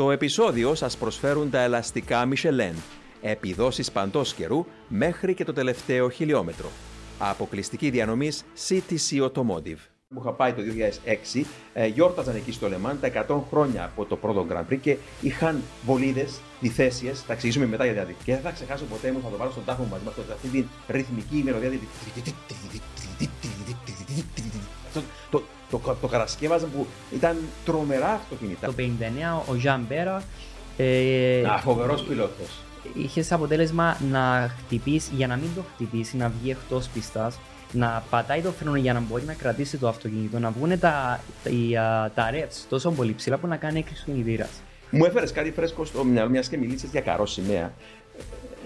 Στο επεισόδιο σας προσφέρουν τα ελαστικά Michelin, επιδόσεις παντός καιρού μέχρι και το τελευταίο χιλιόμετρο. Αποκλειστική διανομής CTC Automotive. Που είχα πάει το 2006, ε, γιόρταζαν εκεί στο Λεμάν τα 100 χρόνια από το πρώτο Grand Prix και είχαν βολίδες, διθέσιες. Θα εξηγήσουμε μετά για διαδικασία. Και δεν θα ξεχάσω ποτέ μου, θα το βάλω στον τάφο μου μαζί με αυτή την ρυθμική μελωδία. Το, το, το, το κατασκεύαζαν που ήταν τρομερά αυτοκίνητα. Το 59 ο Ζαν Πέρα. Ε, Α, φοβερός πιλότος. Είχες αποτέλεσμα να χτυπήσει, για να μην το χτυπήσει, να βγει εκτός πίστα, να πατάει το φρένο για να μπορεί να κρατήσει το αυτοκίνητο, να βγουν τα, τα, τα revs τόσο πολύ ψηλά που να κάνει έκρηξη του κινητήρας. Μου έφερες κάτι φρέσκο στο μυαλό, μιας και μιλήσεις για καρό σημαία.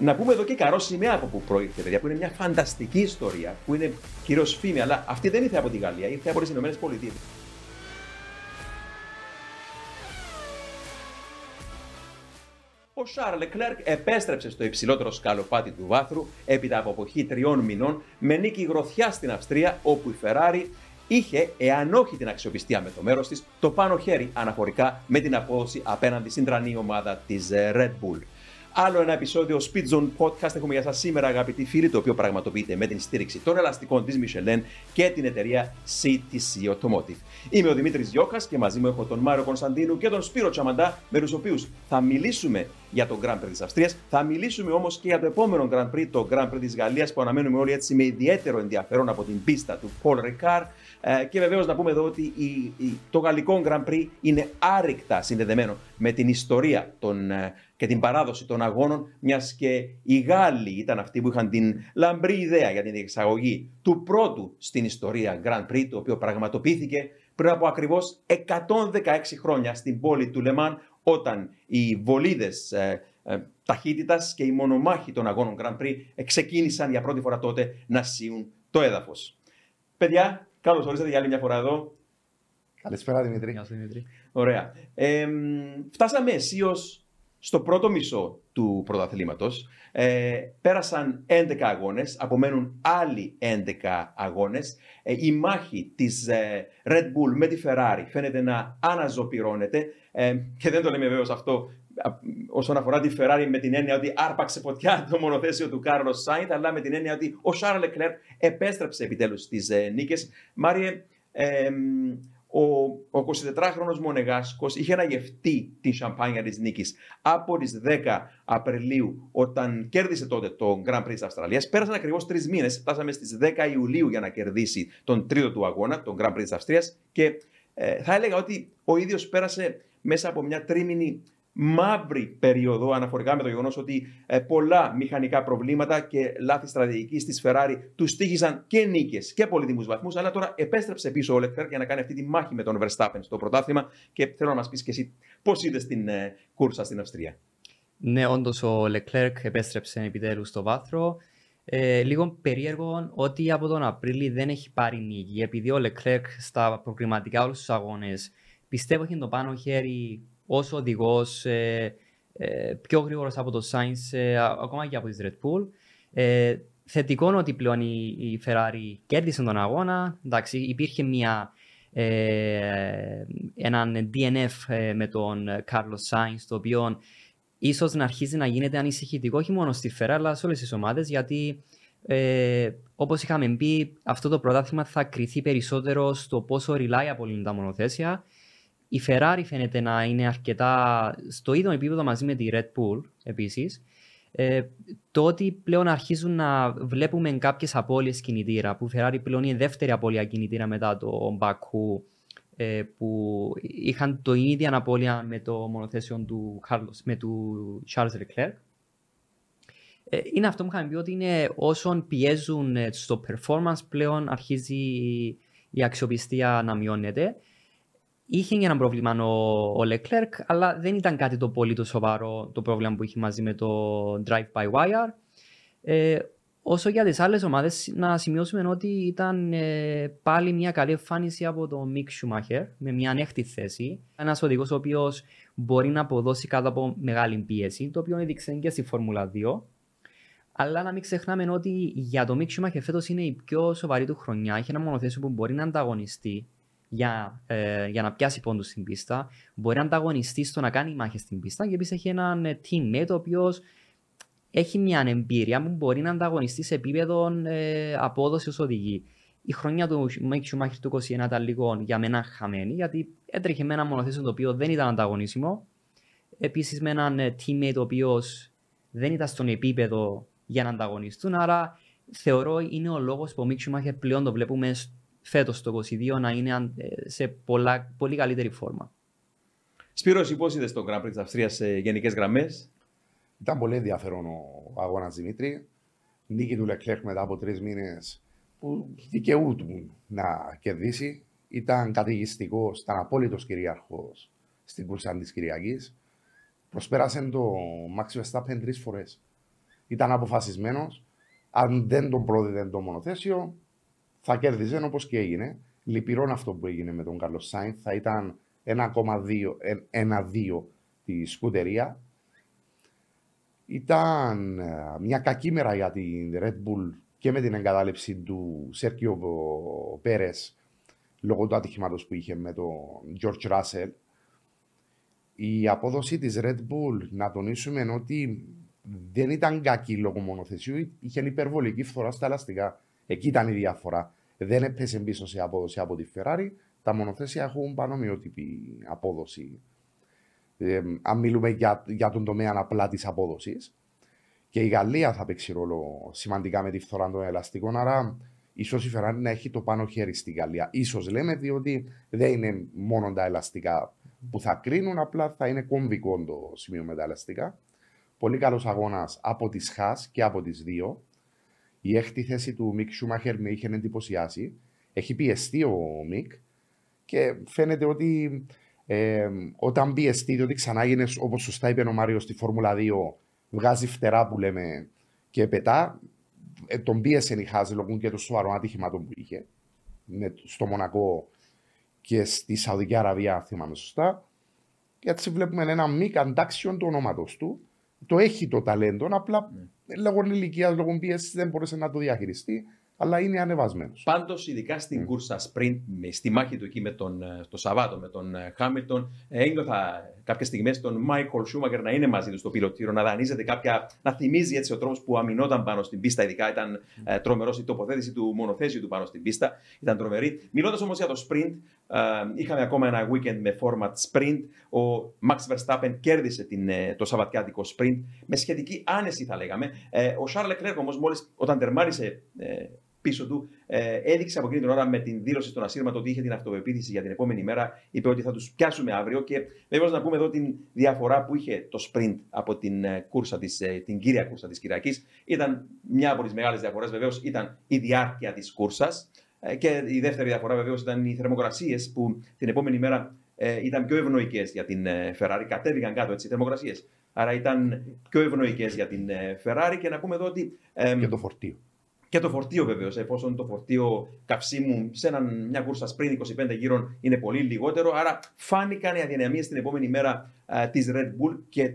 Να πούμε εδώ και καρό σημαία από πού προήρθε, παιδιά, που είναι μια φανταστική ιστορία, που είναι κυρίως φήμη, αλλά αυτή δεν ήρθε από τη Γαλλία, ήρθε από τις Ηνωμένες Πολιτείες. Ο Σάρλ Λεκλέρκ επέστρεψε στο υψηλότερο σκαλοπάτι του βάθρου έπειτα από εποχή τριών μηνών με νίκη γροθιά στην Αυστρία, όπου η Ferrari είχε, εάν όχι την αξιοπιστία με το μέρος της, το πάνω χέρι αναφορικά με την απόδοση απέναντι στην τρανή ομάδα της Red Bull. Άλλο ένα επεισόδιο Speed Zone Podcast έχουμε για σας σήμερα αγαπητοί φίλοι, το οποίο πραγματοποιείται με την στήριξη των ελαστικών της Michelin και την εταιρεία CTC Automotive. Είμαι ο Δημήτρης Γιώχας και μαζί μου έχω τον Μάριο Κωνσταντίνου και τον Σπύρο Τσαμαντά, με τους οποίους θα μιλήσουμε για το Grand Prix της Αυστρίας, θα μιλήσουμε όμως και για το επόμενο Grand Prix, το Grand Prix της Γαλλίας που αναμένουμε όλοι έτσι με ιδιαίτερο ενδιαφέρον από την πίστα του Paul Ricard ε, και βεβαίως να πούμε εδώ ότι η, η, το γαλλικό Grand Prix είναι άρρηκτα συνδεδεμένο με την ιστορία των, ε, και την παράδοση των αγώνων, μιας και οι Γάλλοι ήταν αυτοί που είχαν την λαμπρή ιδέα για την εξαγωγή του πρώτου στην ιστορία Grand Prix, το οποίο πραγματοποιήθηκε πριν από ακριβώς 116 χρόνια στην πόλη του Λεμάν, όταν οι βολίδες ε, ε, ταχύτητας και οι μονομάχοι των αγώνων Grand Prix ξεκίνησαν για πρώτη φορά τότε να σύουν το έδαφος. Παιδιά, καλώς ορίσατε για άλλη μια φορά εδώ. Καλησπέρα Δημήτρη. Γεια σου Δημήτρη. Ωραία. Ε, φτάσαμε αισίως στο πρώτο μισό του πρωταθλήματος. Ε, πέρασαν 11 αγώνες, απομένουν άλλοι 11 αγώνες. Ε, η μάχη της ε, Red Bull με τη Ferrari φαίνεται να αναζωπυρώνεται. Ε, και δεν το λέμε βέβαιω αυτό όσον αφορά τη Ferrari με την έννοια ότι άρπαξε φωτιά το μονοθέσιο του Κάρλος Σάιντ, αλλά με την έννοια ότι ο Σάρλ Λεκλέρ επέστρεψε επιτέλους στις ε, νίκες. Μάριε, ε, ο, ο 24χρονος Μονεγάσκος είχε αναγευτεί τη σαμπάνια της νίκης από τις 10 Απριλίου όταν κέρδισε τότε το Grand Prix της Αυστραλίας. Πέρασαν ακριβώς τρεις μήνες, φτάσαμε στις 10 Ιουλίου για να κερδίσει τον τρίτο του αγώνα, τον Grand Prix της Αυστρίας και ε, θα έλεγα ότι ο ίδιος πέρασε μέσα από μια τρίμηνη μαύρη περίοδο αναφορικά με το γεγονός ότι ε, πολλά μηχανικά προβλήματα και λάθη στρατηγικής της Ferrari του στήχησαν και νίκες και πολύτιμους βαθμούς. Αλλά τώρα επέστρεψε πίσω ο Leclerc για να κάνει αυτή τη μάχη με τον Verstappen στο πρωτάθλημα. Και θέλω να μας πεις και εσύ πώς είδες την ε, κούρσα στην Αυστρία; Ναι, όντως ο Leclerc επέστρεψε επιτέλους στο βάθρο. Ε, λίγο περίεργο ότι από τον Απρίλιο δεν έχει πάρει νίκη. Επειδή ο Leclerc στα προκριματικά όλους τους αγώνες πιστεύω έχει το πάνω χέρι ως οδηγός ε, ε, πιο γρήγορος από το Sainz, ε, ακόμα και από τη Red Bull. Ε, θετικό είναι ότι πλέον η, η Ferrari κέρδισε τον αγώνα. Εντάξει, υπήρχε μια, ε, έναν DNF ε, με τον Carlos Sainz, το οποίο ίσως να αρχίζει να γίνεται ανησυχητικό όχι μόνο στη Ferrari, αλλά σε όλες τις ομάδες, γιατί ε, όπως είχαμε πει, αυτό το πρωτάθλημα θα κριθεί περισσότερο στο πόσο reliable είναι τα μονοθέσια η Ferrari φαίνεται να είναι αρκετά στο ίδιο επίπεδο μαζί με τη Red Bull επίσης. Ε, το ότι πλέον αρχίζουν να βλέπουμε κάποιες απώλειες κινητήρα, που η Ferrari πλέον είναι η δεύτερη απώλεια κινητήρα μετά το Baku, ε, που είχαν το ίδια απώλεια με το μονοθέσιο του, Carlos, με του Charles Leclerc. Ε, είναι αυτό που είχαμε πει ότι είναι όσον πιέζουν στο performance πλέον αρχίζει η αξιοπιστία να μειώνεται. Είχε ένα πρόβλημα ο, ο Leclerc, αλλά δεν ήταν κάτι το πολύ το σοβαρό το πρόβλημα που είχε μαζί με το drive-by-wire. Ε, όσο για τις άλλες ομάδες, να σημειώσουμε ότι ήταν ε, πάλι μια καλή εμφάνιση από τον Μικ Schumacher με μια ανέχτη θέση. Ένας οδηγός ο οποίος μπορεί να αποδώσει κάτω από μεγάλη πίεση, το οποίο έδειξε και στη Φόρμουλα 2. Αλλά να μην ξεχνάμε ότι για τον Μικ Schumacher φέτος είναι η πιο σοβαρή του χρονιά. Έχει ένα μονοθέσιο που μπορεί να ανταγωνιστεί για, ε, για να πιάσει πόντους στην πίστα. Μπορεί να ανταγωνιστεί στο να κάνει μάχες στην πίστα και επίσης έχει έναν ε, teammate ο οποίος έχει μια εμπειρία που μπορεί να ανταγωνιστεί σε επίπεδο ε, απόδοσης ως οδηγή. Η χρονιά του Μικ Σουμάχερ του 2021 ήταν λίγο για μένα χαμένη, γιατί έτρεχε με ένα μονοθέσιο το οποίο δεν ήταν ανταγωνίσιμο. Επίσης με έναν ε, teammate ο οποίος δεν ήταν στον επίπεδο για να ανταγωνιστούν. Άρα θεωρώ είναι ο λόγος που ο Μίξου Σουμάχερ πλέον το βλέπουμε φέτος το 2022 να είναι ε, σε πολλά, πολύ καλύτερη φόρμα. Σπύρος, πώς είδες το Grand Prix της Αυστρίας σε γενικές γραμμές; Ήταν πολύ ενδιαφέρον ο αγώνας Δημήτρη. Νίκη του Λεκλέρ μετά από τρεις μήνες που δικαιούτουν να κερδίσει. Ήταν κατηγιστικός, ήταν απόλυτος κυρίαρχος στην κούρσα της Κυριακής. Προσπέρασε το Max Verstappen τρεις φορές. Ήταν αποφασισμένος. Αν δεν τον πρόδιδε το μονοθέσιο, θα κέρδιζε όπως και έγινε. Λυπηρόν αυτό που έγινε με τον Καρλο Σάινθ. Θα ήταν 1,2 τη σκουτερία. Ήταν ε, μια κακή μέρα για την Red Bull και με την εγκατάλειψη του Σέρκιο Πέρε λόγω του ατυχήματος που είχε με τον George Russell. Η απόδοση της Red Bull, να τονίσουμε ότι δεν ήταν κακή λόγω μονοθεσίου, είχε υπερβολική φθορά στα ελαστικά. Εκεί ήταν η διαφορά. Δεν έπεσε πίσω σε απόδοση από τη Ferrari. Τα μονοθέσια έχουν πανομοιότυπη απόδοση. Ε, αν μιλούμε για, για τον τομέα απλά της απόδοσης. Και η Γαλλία θα παίξει ρόλο σημαντικά με τη φθορά των ελαστικών. Άρα, ίσως η Ferrari να έχει το πάνω χέρι στη Γαλλία. σω λέμε, διότι δεν είναι μόνο τα ελαστικά που θα κρίνουν, απλά θα είναι κομβικό το σημείο με τα ελαστικά. Πολύ καλός αγώνας από τις Χά και από τις δύο. Η έκτη θέση του Μικ Σούμαχερ με είχε εντυπωσιάσει. Έχει πιεστεί ο Μικ και φαίνεται ότι ε, όταν πιεστεί, διότι ξανά γίνει όπως σωστά είπε ο Μάριος στη Φόρμουλα 2, βγάζει φτερά που λέμε και πετά. Ε, τον πίεσε η Χάζ λόγω και των σοβαρών ατυχημάτων που είχε με, στο Μονακό και στη Σαουδική Αραβία, θυμάμαι σωστά. Και έτσι βλέπουμε ένα Μικ αντάξιον του ονόματος του. Το έχει το ταλέντο, απλά ναι λόγω ηλικίας, λόγω πίεσης δεν μπορούσε να το διαχειριστεί, αλλά είναι ανεβασμένος. Πάντως, ειδικά στην mm. κούρσα sprint, στη μάχη του εκεί με τον, ε, το Σαββάτο με τον Χάμιλτον, ε, ένιωθα κάποιες στιγμές τον Μάικολ Σούμακερ να είναι μαζί του στο πιλωτήριο, να δανείζεται κάποια. να θυμίζει έτσι ο τρόπος που αμυνόταν πάνω στην πίστα. Ειδικά ήταν mm. ε, τρομερός η τοποθέτηση του μονοθέσιου του πάνω στην πίστα. Ήταν τρομερή. Μιλώντας όμως για το sprint, ε, είχαμε ακόμα ένα weekend με format sprint. Ο Max Verstappen κέρδισε την, ε, το Σαββατιάτικο sprint με σχετική άνεση, θα λέγαμε. Ε, ο Charles Leclerc όμως, μόλις όταν τερμάρισε πίσω του, ε, έδειξε από εκείνη την ώρα με την δήλωση στον ασύρματο ότι είχε την αυτοπεποίθηση για την επόμενη μέρα. Είπε ότι θα τους πιάσουμε αύριο. Και βέβαια να πούμε εδώ την διαφορά που είχε το sprint από την, ε, κούρσα της, ε, την κύρια κούρσα της Κυριακής. Ήταν μια από τις μεγάλες διαφορές, βεβαίως ήταν η διάρκεια της κούρσας. Ε, και η δεύτερη διαφορά βεβαίως ήταν οι θερμοκρασίες που την επόμενη μέρα ε, ήταν πιο ευνοϊκές για την Ferrari. Κατέβηκαν κάτω έτσι οι θερμοκρασίες. Άρα ήταν πιο ευνοϊκές για την Ferrari. Και να πούμε εδώ ότι. Ε, και το φορτίο. Και το φορτίο βεβαίως, εφόσον το φορτίο καυσίμου σε έναν, μια κούρσα πριν 25 γύρων είναι πολύ λιγότερο. Άρα φάνηκαν οι αδυναμίες την επόμενη μέρα της Red Bull και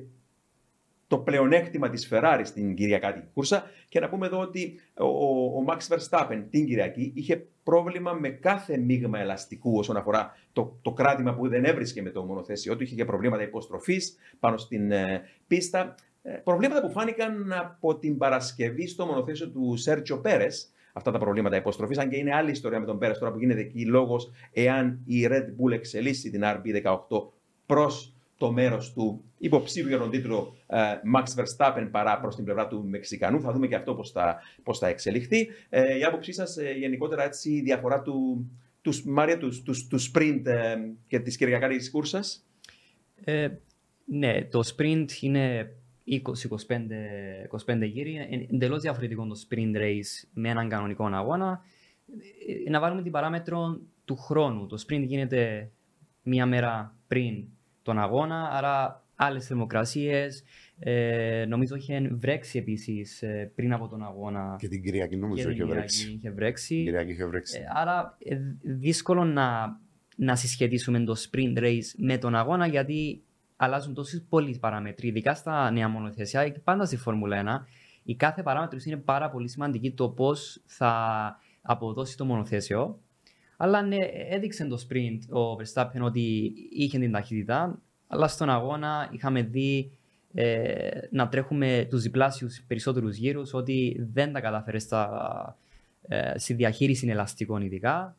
το πλεονέκτημα της Ferrari στην Κυριακάτικη κούρσα. Και να πούμε εδώ ότι ο, ο Max Verstappen την Κυριακή είχε πρόβλημα με κάθε μείγμα ελαστικού όσον αφορά το, το κράτημα που δεν έβρισκε με το μονοθέσιο του. Είχε και προβλήματα υποστροφής πάνω στην ε, πίστα. Ε, προβλήματα που φάνηκαν από την Παρασκευή στο μονοθέσιο του Σέρτσιο Πέρες. Αυτά τα προβλήματα υποστροφής, αν και είναι άλλη ιστορία με τον Πέρες τώρα που γίνεται εκεί λόγος εάν η Red Bull εξελίσσει την RB18 προς το μέρος του υποψήφιου για τον τίτλο uh, Max Verstappen παρά προς την πλευρά του Μεξικανού. Θα δούμε και αυτό πώς θα, πώς θα εξελιχθεί. Ε, η άποψή σας ε, γενικότερα έτσι, η διαφορά του, του, Μάρια, του, του, του sprint ε, και της Κυριακάρη κούρσας; Ε, ναι, το sprint είναι 20-25 γύρι, εντελώς διαφορετικό το sprint race με έναν κανονικό αγώνα. Ε, να βάλουμε την παράμετρο του χρόνου. Το sprint γίνεται μία μέρα πριν τον αγώνα, άρα άλλες θερμοκρασίες. Ε, νομίζω είχε βρέξει επίσης ε, πριν από τον αγώνα. Και την Κυριακή νομίζω είχε βρέξει. Είχε βρέξει. Κυριακή είχε βρέξει. Ε, άρα ε, δύσκολο να, να συσχετίσουμε το sprint race με τον αγώνα γιατί αλλάζουν τόσες πολλοί παράμετροι, ειδικά στα νέα μονοθεσιά και πάντα στη Φόρμουλα 1. Η κάθε παράμετρο είναι πάρα πολύ σημαντική το πώς θα αποδώσει το μονοθέσιο. Αλλά ναι, έδειξε το sprint ο Verstappen ότι είχε την ταχύτητα, αλλά στον αγώνα είχαμε δει ε, να τρέχουμε τους διπλάσιους περισσότερους γύρους, ότι δεν τα κατάφερε στα, ε, στη διαχείριση ελαστικών ειδικά,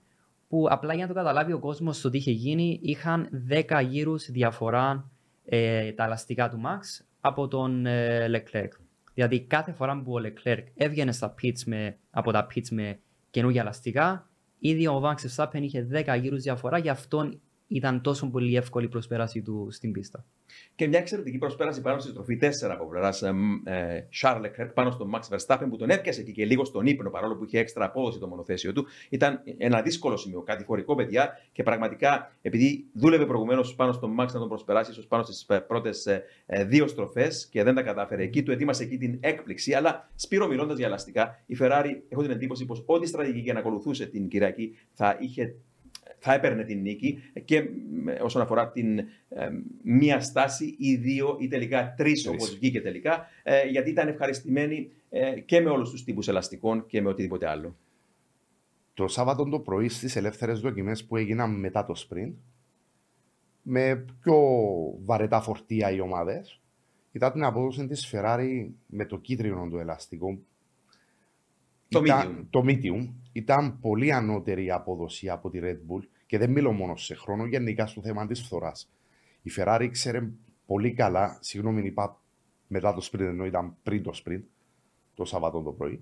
που απλά για να το καταλάβει ο κόσμος το τι είχε γίνει, είχαν 10 γύρους διαφορά ε, τα ελαστικά του Max από τον ε, Leclerc. Δηλαδή κάθε φορά που ο Leclerc έβγαινε στα pits με, από τα pits με καινούργια ελαστικά, ήδη ο Max Verstappen είχε 10 γύρους διαφορά, γι' αυτό ήταν τόσο πολύ εύκολη η προσπέραση του στην πίστα. Και μια εξαιρετική προσπέραση πάνω στη στροφή 4 από πλευράς ε, Charles Leclerc πάνω στον Max Verstappen που τον έπιασε εκεί και λίγο στον ύπνο παρόλο που είχε έξτρα απόδοση το μονοθέσιο του. Ήταν ένα δύσκολο σημείο, κατηφορικό παιδιά και πραγματικά επειδή δούλευε προηγουμένως πάνω στον Max να τον προσπεράσει, ίσως πάνω στις πρώτες ε, δύο στροφές και δεν τα κατάφερε εκεί, του ετοίμασε εκεί την έκπληξη. Αλλά σπύρο μιλώντα για ελαστικά, η Ferrari έχω την εντύπωση πως ό,τι στρατηγική να ακολουθούσε την Κυριακή θα είχε θα έπαιρνε την νίκη και όσον αφορά την ε, μία στάση ή δύο ή τελικά τρεις όπως βγήκε τελικά, ε, γιατί ήταν ευχαριστημένοι ε, και με όλους τους τύπους ελαστικών και με οτιδήποτε άλλο. Το Σάββατο το πρωί στις ελεύθερες δοκιμές που έγιναν μετά το sprint, με πιο βαρετά φορτία οι ομάδες, ήταν την απόδοση της Ferrari με το κίτρινο του ελαστικό. Το ήταν, medium. Το medium ήταν πολύ ανώτερη η απόδοση από τη Red Bull και δεν μιλώ μόνο σε χρόνο, γενικά στο θέμα της φθοράς. Η Ferrari ξέρει πολύ καλά, συγγνώμη, είπα μετά το sprint, ενώ ήταν πριν το sprint, το Σαββατό το πρωί.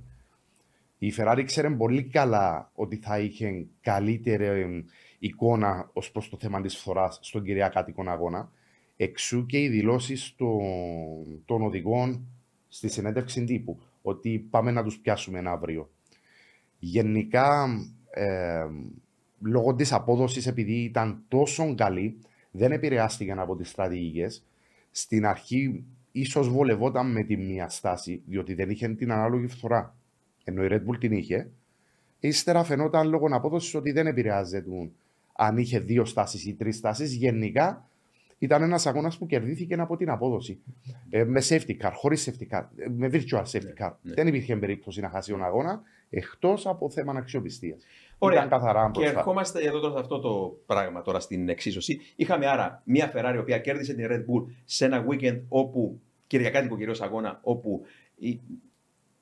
Η Ferrari ξέρει πολύ καλά ότι θα είχε καλύτερη εικόνα ως προς το θέμα της φθοράς στον κυριακάτικο αγώνα. Εξού και οι δηλώσεις των οδηγών στη συνέντευξη τύπου, ότι πάμε να τους πιάσουμε ένα αύριο. Γενικά, ε, λόγω της απόδοσης, επειδή ήταν τόσο καλή, δεν επηρεάστηκαν από τις στρατηγικές. Στην αρχή, ίσως βολευόταν με τη μία στάση, διότι δεν είχε την ανάλογη φθορά. Ενώ η Red Bull την είχε. Ύστερα φαινόταν λόγω απόδοσης ότι δεν επηρεάζεται αν είχε δύο στάσεις ή τρεις στάσεις. Γενικά ήταν ένας αγώνας που κερδίθηκε από την απόδοση. Ε, με safety car, χωρίς safety car, ε, με virtual safety car. Ναι. Δεν υπήρχε περίπτωση να χάσει τον αγώνα εκτός από θέμα αξιοπιστία. Ωραία. Ήταν καθαρά Και ερχόμαστε εδώ τώρα σε αυτό το πράγμα τώρα στην εξίσωση. Είχαμε άρα μια Ferrari η οποία κέρδισε την Red Bull σε ένα weekend όπου Κυριακάτικο κυρίως αγώνα, όπου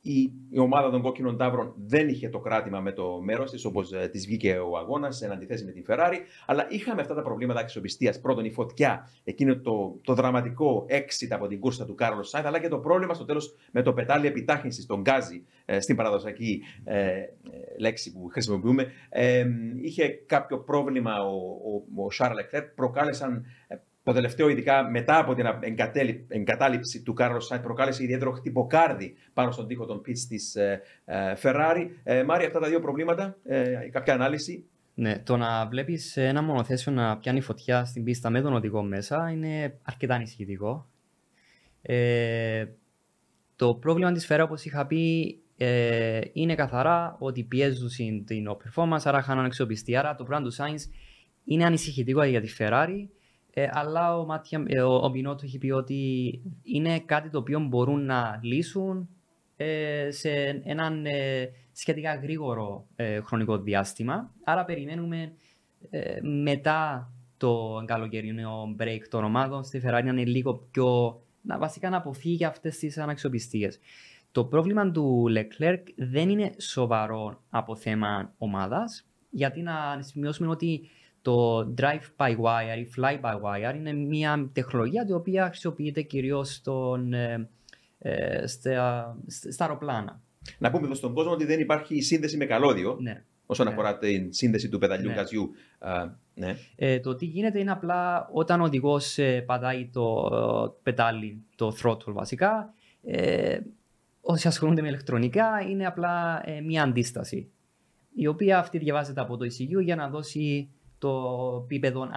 η, η ομάδα των κόκκινων τάβρων δεν είχε το κράτημα με το μέρος της, όπως ε, της βγήκε ο αγώνας, σε αντιθέσει με την Ferrari. Αλλά είχαμε αυτά τα προβλήματα αξιοπιστίας. Πρώτον, η φωτιά, εκείνο το, το δραματικό exit από την κούρσα του Κάρλος Σάινθ, αλλά και το πρόβλημα στο τέλος με το πεντάλ επιτάχυνσης, τον γκάζι, ε, στην παραδοσιακή ε, ε, λέξη που χρησιμοποιούμε. Ε, είχε κάποιο πρόβλημα ο, ο, ο Charles Leclerc, προκάλεσαν το τελευταίο, ειδικά μετά από την εγκατάλειψη του Κάρλος Σάινθ, προκάλεσε ιδιαίτερο χτυποκάρδι πάνω στον τοίχο των πιτ της ε, ε, Ferrari. Ε, Μάρι, αυτά τα δύο προβλήματα, ε, κάποια ανάλυση; Ναι, το να βλέπεις ένα μονοθέσιο να πιάνει φωτιά στην πίστα με τον οδηγό μέσα είναι αρκετά ανησυχητικό. Ε, το πρόβλημα της Ferrari, όπως είχα πει, ε, είναι καθαρά ότι πιέζουν την performance, άρα χάνουν αξιοπιστία. Άρα το πράγμα του Sainz είναι ανησυχητικό για τη Ferrari. Ε, αλλά ο, Μάτια, ε, ο, ο Μπινότο έχει πει ότι είναι κάτι το οποίο μπορούν να λύσουν ε, σε έναν ε, σχετικά γρήγορο ε, χρονικό διάστημα. Άρα περιμένουμε μετά το καλοκαιρινό break των ομάδων στη Ferrari να είναι λίγο πιο... να βασικά να αποφύγει αυτές τις αναξιοπιστίες. Το πρόβλημα του Leclerc δεν είναι σοβαρό από θέμα ομάδας, γιατί να σημειώσουμε ότι το drive by wire ή fly by wire είναι μια τεχνολογία η οποία χρησιμοποιείται κυρίως ε, ε, στα, στα αεροπλάνα. Να πούμε εδώ στον κόσμο ότι δεν υπάρχει σύνδεση με καλώδιο ναι. όσον ναι. αφορά την σύνδεση του πεδαλιού ναι. ναι. Ε, το τι γίνεται είναι απλά όταν ο οδηγός ε, πατάει το πετάλι, το throttle βασικά, ε, όσοι ασχολούνται με ηλεκτρονικά είναι απλά ε, μια αντίσταση η οποία αυτή διαβάζεται από το ECU για να δώσει το επίπεδο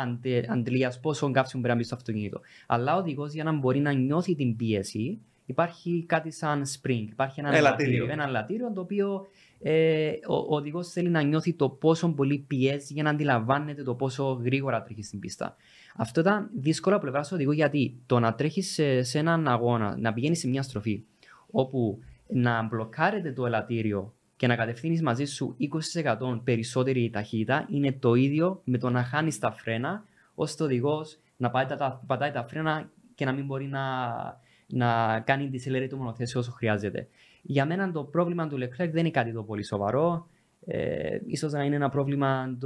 αντλία, πόσο καύσιμο πρέπει να μπει στο αυτοκίνητο. Αλλά ο οδηγός για να μπορεί να νιώθει την πίεση, υπάρχει κάτι σαν spring. Υπάρχει ένα ελαττήριο, ένα ελαττήριο το οποίο ε, ο, ο οδηγός θέλει να νιώθει το πόσο πολύ πιέζει για να αντιλαμβάνεται το πόσο γρήγορα τρέχει στην πίστα. Αυτό ήταν δύσκολο από πλευράς του οδηγού γιατί το να τρέχεις σε, σε έναν αγώνα, να πηγαίνεις σε μια στροφή όπου να μπλοκάρεται το ελαττήριο και να κατευθύνεις μαζί σου 20% περισσότερη ταχύτητα είναι το ίδιο με το να χάνεις τα φρένα ώστε ο οδηγός να πατάει τα, πατάει τα φρένα και να μην μπορεί να, να κάνει τη του μονοθέσιο όσο χρειάζεται. Για μένα το πρόβλημα του Leclerc δεν είναι κάτι το πολύ σοβαρό. Ε, ίσως να είναι ένα πρόβλημα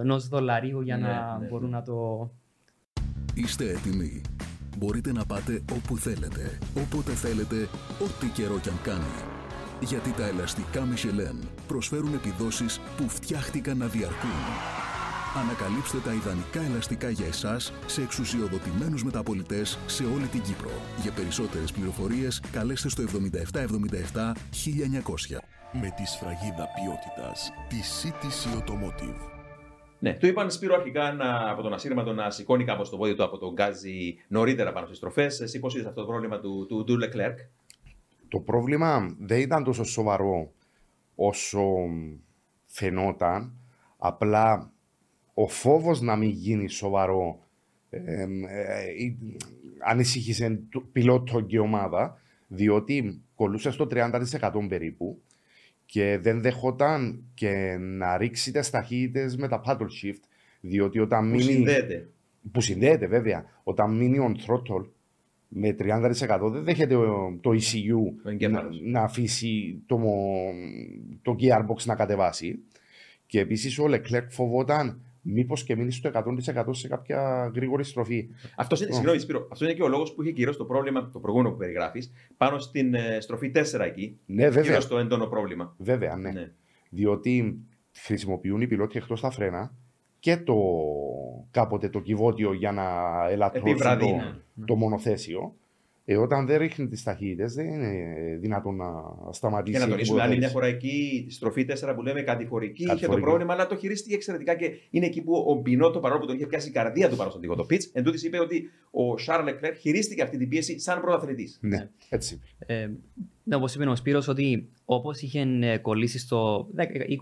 ενός δολαρίου για ναι, να ναι. μπορούν να το... Είστε έτοιμοι. Μπορείτε να πάτε όπου θέλετε, όποτε θέλετε, ό,τι καιρό κι αν κάνει. Γιατί τα ελαστικά Michelin προσφέρουν επιδόσεις που φτιάχτηκαν να διαρκούν. Ανακαλύψτε τα ιδανικά ελαστικά για εσάς σε εξουσιοδοτημένους μεταπολιτές σε όλη την Κύπρο. Για περισσότερες πληροφορίες καλέστε στο 7777 1900. Με τη σφραγίδα ποιότητας της CTC Automotive. Ναι, του είπαν Σπύρο αρχικά να, από τον ασύρματο να σηκώνει κάπως το πόδι του από τον γκάζι νωρίτερα πάνω στις στροφές. Εσύ πώς είδες αυτό το πρόβλημα του, του, του Leclerc; Το πρόβλημα δεν ήταν τόσο σοβαρό όσο φαινόταν. Απλά ο φόβος να μην γίνει σοβαρό ε, ε, ε, ανησύχησε πιλότο και ομάδα, διότι κολούσε στο 30% περίπου και δεν δεχόταν και να ρίξει τις ταχύτητες με τα paddle shift, διότι όταν που μείνει. Συνδέεται. Που συνδέεται, βέβαια. Όταν μείνει on throttle με 30% δεν δέχεται το ECU να, να, αφήσει το, το gearbox να κατεβάσει. Και επίσης ο Leclerc φοβόταν μήπως και μείνει στο 100% σε κάποια γρήγορη στροφή. Αυτό είναι, συγγνώμη, Σπύρο, αυτό είναι και ο λόγος που είχε γύρω στο πρόβλημα, το προηγούμενο που περιγράφεις, πάνω στην ε, στροφή 4 εκεί. Ναι, βέβαια. Γύρω στο έντονο πρόβλημα. Βέβαια, ναι. ναι. Διότι χρησιμοποιούν οι πιλότοι εκτός τα φρένα και το κάποτε το κυβότιο για να ελαττώσει το, ναι. το μονοθέσιο. Ε, όταν δεν ρίχνει τις ταχύτητες, δεν είναι δυνατόν να σταματήσει. Και να τονίσουμε άλλη μια φορά εκεί, η στροφή 4 που λέμε κατηφορική, είχε το πρόβλημα, αλλά το χειρίστηκε εξαιρετικά και είναι εκεί που ο Μπινότο, παρόλο που τον είχε πιάσει η καρδία του πάνω στον τοίχο, το pitch, εν τούτης είπε ότι ο Σάρλ Λεκλέρ χειρίστηκε αυτή την πίεση σαν πρωταθλητής. Ναι, έτσι. Ε, ναι, όπως είπε ο Σπύρος, ότι όπως είχε ε, κολλήσει στο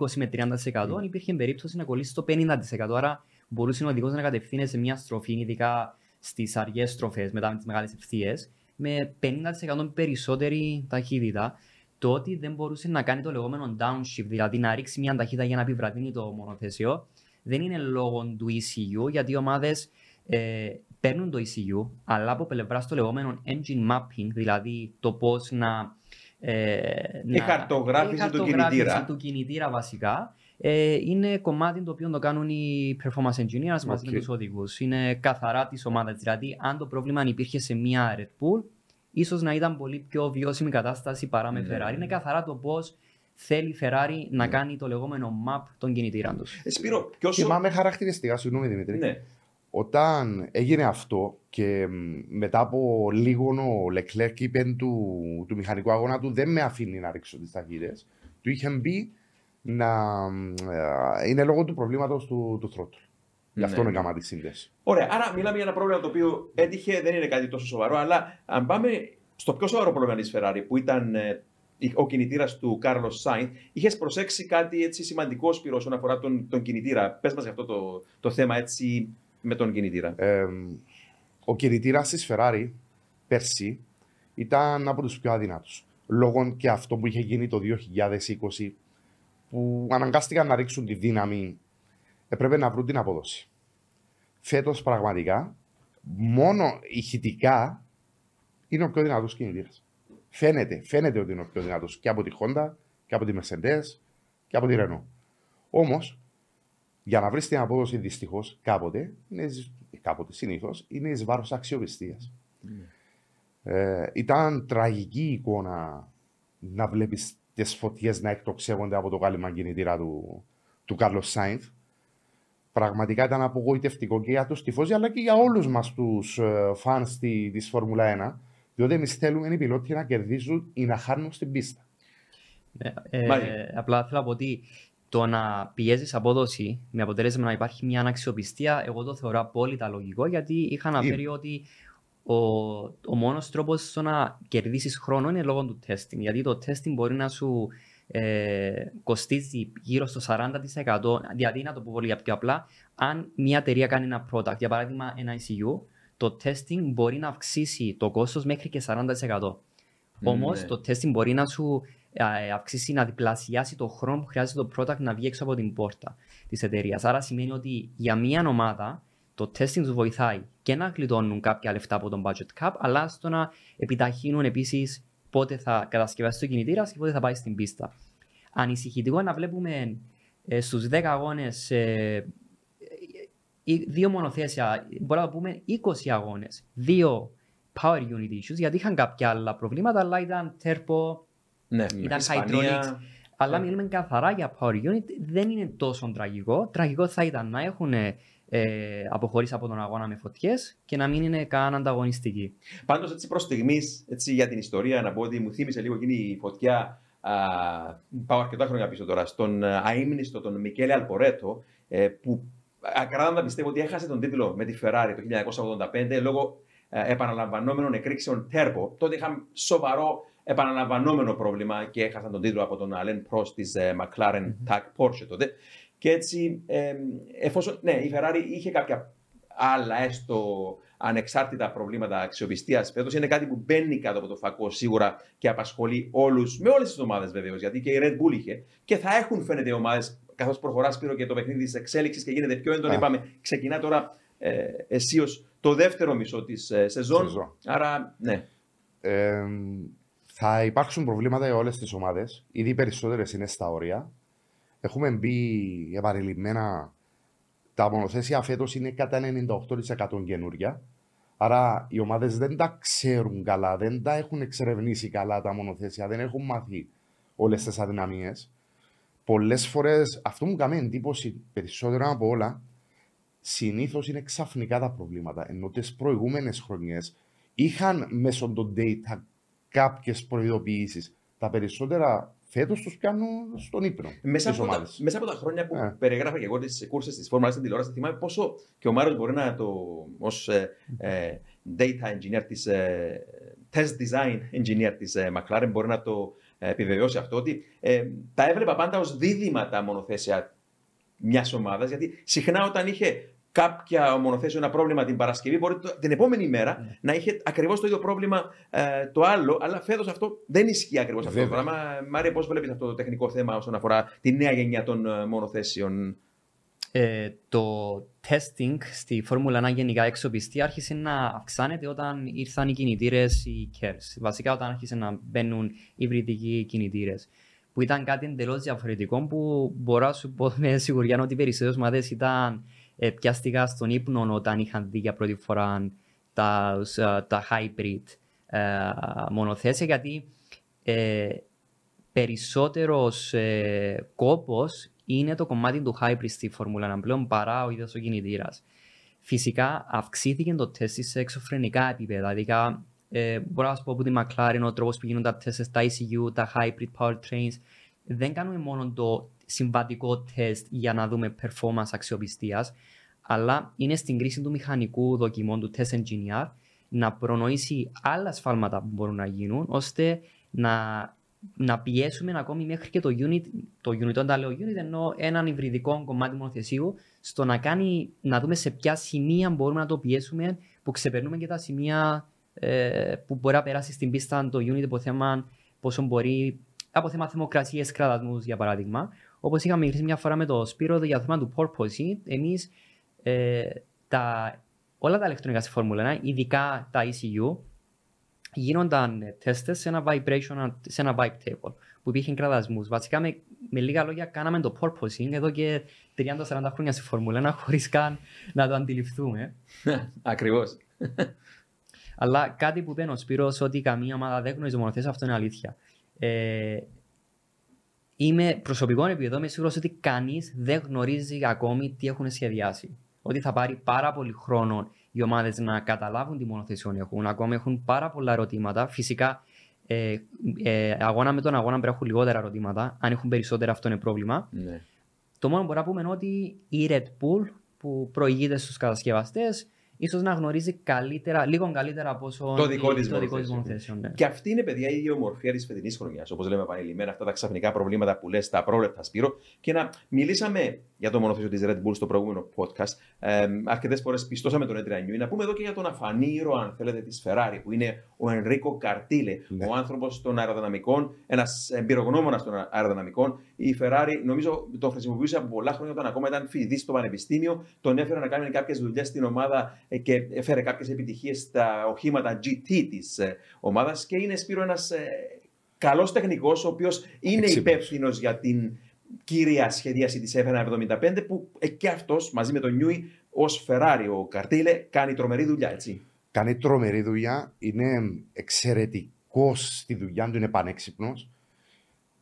20 με 30%, mm. υπήρχε περίπτωση να κολλήσει στο 50%. Άρα μπορούσε ο οδηγός να κατευθύνει σε μια στροφή, ειδικά στις αργές στροφές μετά τις μεγάλες ευθείες, με 50% περισσότερη ταχύτητα, το ότι δεν μπορούσε να κάνει το λεγόμενο downshift, δηλαδή να ρίξει μια ταχύτητα για να επιβραδύνει το μονοθέσιο, δεν είναι λόγω του ECU, γιατί οι ομάδες ε, παίρνουν το ECU, αλλά από πλευράς το λεγόμενο engine mapping, δηλαδή το πώς να. Ε, η χαρτογράφηση, του κινητήρα. του κινητήρα βασικά ε, είναι κομμάτι το οποίο το κάνουν οι performance engineers okay. μαζί με τους οδηγούς. Είναι καθαρά της ομάδας. Δηλαδή, αν το πρόβλημα υπήρχε σε μια Red Bull, ίσως να ήταν πολύ πιο βιώσιμη κατάσταση παρά με ναι. Ferrari. Είναι καθαρά το πώς θέλει η Ferrari να ναι. κάνει το λεγόμενο map των κινητήρων τους. Ε, Σπύρο, και όσο... Θυμάμαι χαρακτηριστικά, συγγνώμη Δημήτρη. Ναι. Όταν έγινε αυτό και μετά από λίγο ο Leclerc είπε του, του μηχανικού αγώνα του δεν με αφήνει να ρίξω τις ταχύτητες, του είχε μπει να ε, είναι λόγω του προβλήματος του, του θρότου. Γι' αυτό ναι. είναι κάμα της σύνδεσης. Ωραία. Άρα μιλάμε για ένα πρόβλημα το οποίο έτυχε, δεν είναι κάτι τόσο σοβαρό. Αλλά αν πάμε στο πιο σοβαρό πρόβλημα της Ferrari που ήταν ε, ο κινητήρας του Κάρλο Σάινθ, είχες προσέξει κάτι έτσι σημαντικό σπύρο όσον αφορά τον, τον κινητήρα; Πες μας για αυτό το, το θέμα έτσι με τον κινητήρα. Ε, ο κινητήρας της Ferrari πέρσι ήταν από τους πιο αδυνάτους. Λόγω και αυτό που είχε γίνει το 2020 που αναγκάστηκαν να ρίξουν τη δύναμη, έπρεπε να βρουν την απόδοση. Φέτος πραγματικά, μόνο ηχητικά είναι ο πιο δυνατός κινητήρας. Φαίνεται, φαίνεται ότι είναι ο πιο δυνατός και από τη Honda και από τη Mercedes και από τη Renault. Όμως, για να βρεις την απόδοση δυστυχώς κάποτε, είναι, κάποτε συνήθως, είναι εις βάρος αξιοπιστίας. Mm. Ε, ήταν τραγική εικόνα να βλέπεις τις φωτιές να εκτοξεύονται από το κάλυμα κινητήρα του, του Κάρλος Σάινθ. Πραγματικά ήταν απογοητευτικό και για τους τυφώζοι αλλά και για όλους μας τους φαν τη Φόρμουλα 1. Διότι εμείς θέλουμε οι πιλότοι να κερδίζουν ή να χάνουν στην πίστα. Ε, ε, απλά θέλω να πω ότι το να πιέζεις απόδοση με αποτέλεσμα να υπάρχει μια αναξιοπιστία, εγώ το θεωρώ απόλυτα λογικό γιατί είχα αναφέρει ότι ο, ο μόνος τρόπος στο να κερδίσεις χρόνο είναι λόγω του testing. Γιατί το testing μπορεί να σου ε, κοστίζει γύρω στο 40%. Δηλαδή, να το πω πολύ πιο απλά, αν μια εταιρεία κάνει ένα product, για παράδειγμα ένα ECU, το testing μπορεί να αυξήσει το κόστος μέχρι και 40%. Όμως, ναι. το testing μπορεί να σου ε, αυξήσει, να διπλασιάσει το χρόνο που χρειάζεται το product να βγει έξω από την πόρτα της εταιρείας. Άρα σημαίνει ότι για μια ομάδα το testing τους βοηθάει και να γλιτώνουν κάποια λεφτά από τον budget cap, αλλά στο να επιταχύνουν επίσης πότε θα κατασκευάσει το κινητήρας και πότε θα πάει στην πίστα. Ανησυχητικό να βλέπουμε ε, στους 10 αγώνες ε, δύο μονοθέσια, μπορούμε να πούμε 20 αγώνες. Δύο power unit issues, γιατί είχαν κάποια άλλα προβλήματα, αλλά ήταν turbo, Ναι, ήταν Ισπανία, hydraulics. Αλλά Ναι. μιλούμε καθαρά για power unit, δεν είναι τόσο τραγικό. Τραγικό θα ήταν να έχουν ε, αποχωρήσει από τον αγώνα με φωτιές και να μην είναι καν ανταγωνιστικοί. Πάντως, έτσι προς στιγμής, για την ιστορία, να πω ότι μου θύμισε λίγο εκείνη η φωτιά. Α, πάω αρκετά χρόνια πίσω τώρα. Στον α, αείμνηστο τον Μικέλε Αλπορέτο, ε, που ακράδαντα πιστεύω ότι έχασε τον τίτλο με τη Ferrari το 1985 λόγω ε, επαναλαμβανόμενων εκρήξεων τέρπο. Τότε είχαν σοβαρό επαναλαμβανόμενο πρόβλημα και έχασαν τον τίτλο από τον Αλέν Prost της ε, McLaren TAC Porsche τότε. Και έτσι, ε, εφόσον, ναι, η Ferrari είχε κάποια άλλα έστω ανεξάρτητα προβλήματα αξιοπιστίας φέτος, είναι κάτι που μπαίνει κάτω από το φακό σίγουρα και απασχολεί όλους, με όλες τις ομάδες βεβαίως, γιατί και η Red Bull είχε και θα έχουν φαίνεται ομάδες καθώς προχωρά Σπύρο και το παιχνίδι της εξέλιξης και γίνεται πιο έντονο. Α. Είπαμε, ξεκινά τώρα ε, αισίως το δεύτερο μισό της ε, σεζόν. Σεζόν. Άρα, ναι. Ε, θα υπάρξουν προβλήματα για όλες τις ομάδες. Ήδη οι περισσότερες είναι στα όρια. Έχουμε μπει επαρελειμμένα. Τα μονοθέσια φέτος είναι κατά 98% καινούρια. Άρα οι ομάδες δεν τα ξέρουν καλά, δεν τα έχουν εξερευνήσει καλά τα μονοθέσια, δεν έχουν μάθει όλες τις αδυναμίες. Πολλές φορές αυτό μου κάνει εντύπωση περισσότερο από όλα. Συνήθως είναι ξαφνικά τα προβλήματα. Ενώ τις προηγούμενες χρονιές είχαν μέσω των data κάποιες προειδοποιήσεις. Τα περισσότερα φέτος τους πιάνουν στον ύπνο. Μέσα τις από, τα, ομάδες. μέσα από τα χρόνια που Ε. περιγράφα και εγώ τις κούρσες της Φόρμουλα στην τηλεόραση, θυμάμαι πόσο και ο Μάριο μπορεί να το ως ε, ε, data engineer της. Ε, test design engineer της ε, McLaren μπορεί να το ε, επιβεβαιώσει αυτό ότι ε, τα έβλεπα πάντα ως δίδυμα τα μονοθέσια μιας ομάδας. Γιατί συχνά όταν είχε κάποια μονοθέσιο ένα πρόβλημα την Παρασκευή, μπορεί το- την επόμενη μέρα να είχε ακριβώς το ίδιο πρόβλημα ε, το άλλο. Αλλά φέτος αυτό δεν ισχύει ακριβώς αυτό το Βέβαια. πράγμα. Μάρια, πώς βλέπεις αυτό το τεχνικό θέμα όσον αφορά τη νέα γενιά των ε, μονοθέσεων. Ε, το testing στη Φόρμουλα 1 γενικά εξοπιστή άρχισε να αυξάνεται όταν ήρθαν οι κινητήρες, οι KERS. Βασικά όταν άρχισε να μπαίνουν υβριδικοί κινητήρες. Που ήταν κάτι εντελώς διαφορετικό που μπορώ να σου πω με σιγουριά ότι οι περισσότερες ομάδες ήταν ε, πιάστηκα στον ύπνο όταν είχαν δει για πρώτη φορά τα, ε, τα hybrid ε, μονοθέσια γιατί ε, περισσότερος ε, κόπος είναι το κομμάτι του hybrid στη Φόρμουλα 1 πλέον παρά ο ίδιος ο κινητήρας. Φυσικά αυξήθηκε το τεστ σε εξωφρενικά επίπεδα. Δηλαδή, ε, μπορώ να σου πω από τη McLaren ο τρόπος που γίνονται τα τεστ στα ECU, τα hybrid powertrains. Δεν κάνουμε μόνο το συμβατικό τεστ για να δούμε performance αξιοπιστίας, αλλά είναι στην κρίση του μηχανικού δοκιμών του test engineer να προνοήσει άλλα σφάλματα που μπορούν να γίνουν, ώστε να, να πιέσουμε ακόμη μέχρι και το unit, το unit όταν τα λέω unit, ενώ έναν υβριδικό κομμάτι μονοθεσίου, στο να, κάνει, να δούμε σε ποια σημεία μπορούμε να το πιέσουμε, που ξεπερνούμε και τα σημεία ε, που μπορεί να περάσει στην πίστα το unit από θέμα πόσο μπορεί, από θέμα θερμοκρασίες κραδασμούς για παράδειγμα. Όπως είχαμε μιλήσει μια φορά με το Σπύρο για το θέμα του porpoise, εμείς ε, τα, όλα τα ηλεκτρονικά στη Φόρμουλα 1, ειδικά τα ECU, γίνονταν τεστες σε ένα vibration, σε ένα vibe table που υπήρχε κραδασμούς. Βασικά με, με λίγα λόγια κάναμε το porpoising εδώ και 30-40 χρόνια στη Φόρμουλα 1 χωρίς καν να το αντιληφθούμε. Ακριβώς. Αλλά κάτι που είπε ο Σπύρος ότι καμία ομάδα δεν γνωρίζει μονοθέσει, αυτό είναι αλήθεια. Ε, είμαι προσωπικό επίπεδο, είμαι σίγουρος ότι κανείς δεν γνωρίζει ακόμη τι έχουν σχεδιάσει. Ότι θα πάρει πάρα πολύ χρόνο οι ομάδες να καταλάβουν τι μονοθεσιόν έχουν. Ακόμη έχουν πάρα πολλά ερωτήματα. Φυσικά, ε, ε, αγώνα με τον αγώνα πρέπει να έχουν λιγότερα ερωτήματα. Αν έχουν περισσότερα, αυτό είναι πρόβλημα. Ναι. Το μόνο που μπορούμε να πούμε είναι ότι η Red Bull που προηγείται στους κατασκευαστές ίσως να γνωρίζει καλύτερα, λίγο καλύτερα από όσο Το δικό της το δικό της μονοθέσιο. μονοθέσιο. ναι. Και αυτή είναι, παιδιά, η ιδιομορφία της φετινής χρονιάς. Όπως λέμε επανειλημμένα, αυτά τα ξαφνικά προβλήματα που λες, τα απρόβλεπτα Σπύρο. Και να μιλήσαμε για το μονοθέσιο της Red Bull στο προηγούμενο podcast. Ε, Αρκετές φορές πιστώσαμε τον Έντρια Νιούι. Να πούμε εδώ και για τον αφανή ήρωα, αν θέλετε, της Ferrari, που είναι ο Ενρίκο Καρτίλε, Ναι. ο άνθρωπος των αεροδυναμικών, ένας εμπειρογνώμονας των αεροδυναμικών. Η Ferrari, νομίζω, τον χρησιμοποιούσε από πολλά χρόνια όταν ακόμα ήταν φοιτητής στο πανεπιστήμιο. Τον έφερε να κάνει κάποιες δουλειές στην ομάδα ε, και έφερε κάποιες επιτυχίες στα οχήματα GT της ομάδας. Και είναι Σπύρο ένας καλός τεχνικός, ο οποίος είναι Έξυπνος. υπεύθυνος για την κύρια σχεδίαση της F175 που ε, και αυτός μαζί με τον Νιούι ως Ferrari ο Καρτίλε κάνει τρομερή δουλειά, έτσι. Κάνει τρομερή δουλειά, είναι εξαιρετικός στη δουλειά του, είναι πανέξυπνος.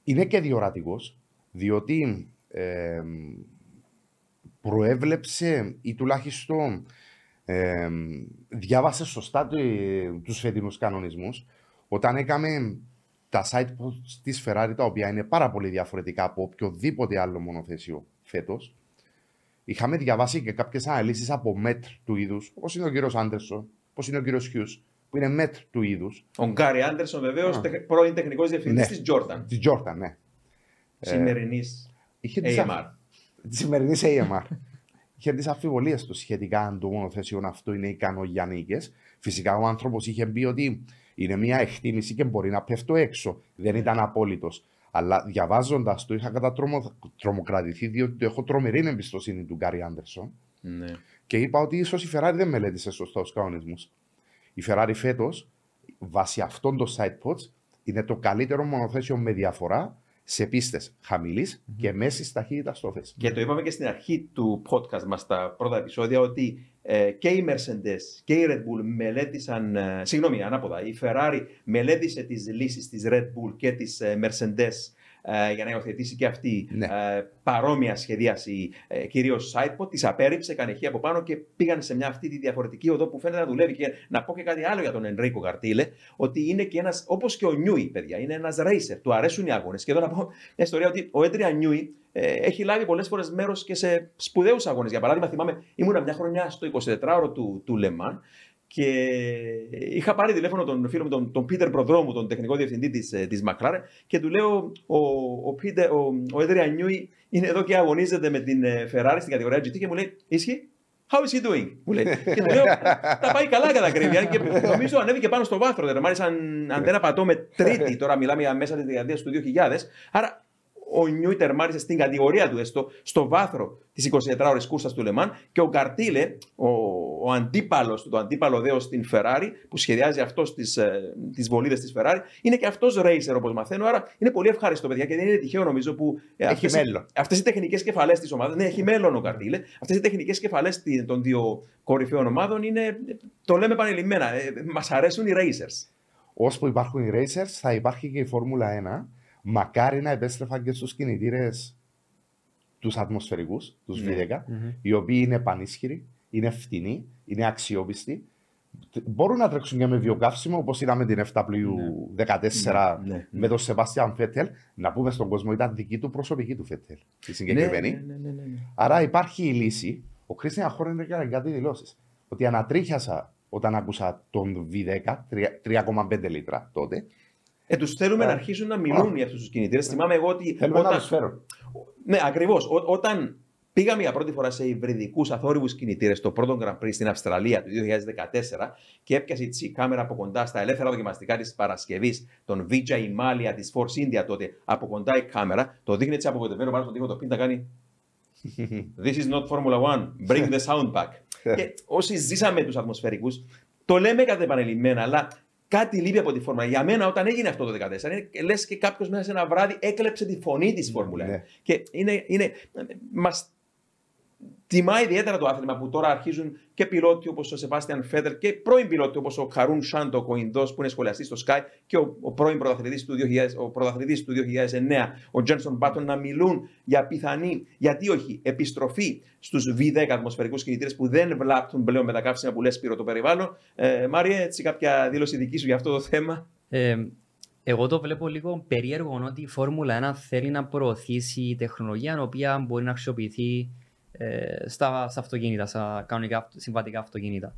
Είναι και διορατικός, διότι ε, προέβλεψε ή τουλάχιστον ε, διάβασε σωστά του, τους φετινούς κανονισμούς όταν έκαμε τα site posts της Ferrari τα οποία είναι πάρα πολύ διαφορετικά από οποιοδήποτε άλλο μονοθέσιο φέτος είχαμε διαβάσει και κάποιες αναλύσεις από μέτρ του είδους όπως είναι ο κύριος Άντερσον, όπως είναι ο κύριος Χιούς που είναι μέτρ του είδους Ο Γκάρι Άντερσον, βεβαίως, Α. πρώην τεχνικός διευθυντής Ναι. της Jordan. της Jordan, ναι. Σημερινής Είχε τις AMR. αφ- Της σημερινής AMR. είχε τις αμφιβολίες του σχετικά αν το μονοθέσιο αυτό είναι ικανό για νίκες. Φυσικά ο άνθρωπος είχε πει ότι είναι μια εκτίμηση και μπορεί να πέφτω έξω. Δεν ήταν απόλυτος. Αλλά διαβάζοντας το είχα κατά τρομο, τρομοκρατηθεί διότι το έχω τρομερή εμπιστοσύνη του Γκάρι Άντερσον Ναι. και είπα ότι ίσως η Ferrari δεν μελέτησε σωστά τους κανονισμούς. Η Ferrari φέτος, βάσει αυτών των side pods, είναι το καλύτερο μονοθέσιο με διαφορά σε πίστες και μέσης ταχύτητας στο θέση. Και το είπαμε και στην αρχή του podcast μας στα πρώτα επεισόδια ότι ε, και οι Mercedes και η Red Bull μελέτησαν, ε, συγγνώμη ανάποδα, η Ferrari μελέτησε τις λύσεις της Red Bull και της ε, Mercedes ε, για να υιοθετήσει και αυτή Ναι. ε, παρόμοια σχεδίαση ε, κυρίως sidepod, τις απέρριψε, έκανε χ από πάνω και πήγαν σε μια αυτή τη διαφορετική οδό που φαίνεται να δουλεύει. Και να πω και κάτι άλλο για τον Ενρίκο Καρτίλε, ότι είναι και ένας, όπως και ο Νιούι, παιδιά, είναι ένας racer, του αρέσουν οι αγώνες. Και εδώ να πω μια ιστορία ότι ο Έντρια Νιούι ε, έχει λάβει πολλές φορές μέρος και σε σπουδαίους αγώνες. Για παράδειγμα, θυμάμαι, ήμουνα μια χρονιά στο 24ωρο του, του Λεμάν και είχα πάρει τηλέφωνο τον φίλο μου, τον, τον Πίτερ Προδρόμου, τον τεχνικό διευθυντή της της McLaren, και του λέω: Ο, ο, Peter, ο, ο Adrian Newey είναι εδώ και αγωνίζεται με την ε, Ferrari στην κατηγορία GT και μου λέει: Ισχύει; How is he doing? Μου λέει. και του λέω: Τα πάει καλά κατά κρύβια. Και νομίζω ανέβηκε πάνω στο βάθρο. Δεν μάλιστα, αν, αν δεν απατώ με τρίτη, τώρα μιλάμε για μέσα της δεκαετίας του 2000. Άρα ο Νιούι τερμάρισε στην κατηγορία του έστω στο βάθρο της 24 ώρε κούρσας του Λεμάν και ο Καρτίλε, ο, ο αντίπαλος του, το αντίπαλο δέος στην Ferrari, που σχεδιάζει αυτός τις τις βολίδες της Ferrari, είναι και αυτός racer όπως μαθαίνω. Άρα είναι πολύ ευχάριστο, παιδιά, και δεν είναι τυχαίο νομίζω που. ε, Έχει μέλλον. Αυτές οι τεχνικές κεφαλές της ομάδας. Ναι, έχει μέλλον ο Καρτίλε. Αυτές οι τεχνικές κεφαλές των δύο κορυφαίων ομάδων είναι. Το λέμε επανειλημμένα. Ε, Μας αρέσουν οι racers. Ώσπου υπάρχουν οι racers, θα υπάρχει και η Φόρμουλα 1. Μακάρι να επέστρεφαν και στους κινητήρες τους ατμοσφαιρικούς, τους Ναι. V10, οι οποίοι είναι πανίσχυροι, είναι φτηνοί, είναι αξιόπιστοι. Μπορούν να τρέξουν και με βιοκαύσιμο, όπως είδαμε την FW14 Ναι, ναι, με τον Σεβάστιαν Φέτελ. Να πούμε στον κόσμο, ήταν δική του προσωπική του Φέτελ. Η συγκεκριμένη. Ναι, ναι, ναι, ναι, ναι. Άρα υπάρχει η λύση. Ο Κρίστιαν Χόρεν έκανε κάτι δηλώσεις. Ότι ανατρίχιασα όταν άκουσα τον V10, 3,5 λίτρα τότε. Ε, τους θέλουμε Α. να αρχίσουν να μιλούν για αυτούς τους κινητήρες. Θυμάμαι εγώ ότι. Θέλουμε όταν... να τους φέρω. Ναι, ακριβώς. Όταν πήγαμε για πρώτη φορά σε υβριδικούς αθόρυβους κινητήρες στο πρώτο Grand Prix στην Αυστραλία του 2014 και έπιασε η κάμερα από κοντά στα ελεύθερα δοκιμαστικά της Παρασκευής, τον Vijay Ιμάλια της Force India τότε, από κοντά η κάμερα, το δείχνει έτσι απογοητευμένο πάνω στον τοίχο, το πίντα κάνει. This is not Formula One. Bring the sound back. και όσοι ζήσαμε τους ατμοσφαιρικούς, το λέμε κατά επανελειμμένα, αλλά κάτι λείπει από τη Φόρμουλα. Για μένα, όταν έγινε αυτό το 2014, είναι λες και κάποιος μέσα σε ένα βράδυ έκλεψε τη φωνή της Φόρμουλα. Ναι. Και είναι, είναι, μας τιμά ιδιαίτερα το άθλημα που τώρα αρχίζουν και πιλότοι όπως ο Σεβάστιαν Φέτερ και πρώην πιλότοι όπως ο Χαρούν Σάντο, ο Ινδό που είναι σχολιαστής στο Sky και ο, ο πρώην πρωταθλητής του, 2000 ο πρωταθλητής του 2009, ο Τζένσον Μπάτον, να μιλούν για πιθανή, γιατί όχι, επιστροφή στους V10 ατμοσφαιρικούς κινητήρες που δεν βλάπτουν πλέον με τα καύσιμα που λες πύρο το περιβάλλον. Ε, Μάρια, έτσι κάποια δήλωση δική σου για αυτό το θέμα; Ε, εγώ το βλέπω λίγο περίεργο ότι η Φόρμουλα 1 θέλει να προωθήσει τεχνολογία η οποία μπορεί να αξιοποιηθεί ε, στα, στα αυτοκίνητα, στα κανονικά αυτο- συμβατικά αυτοκίνητα.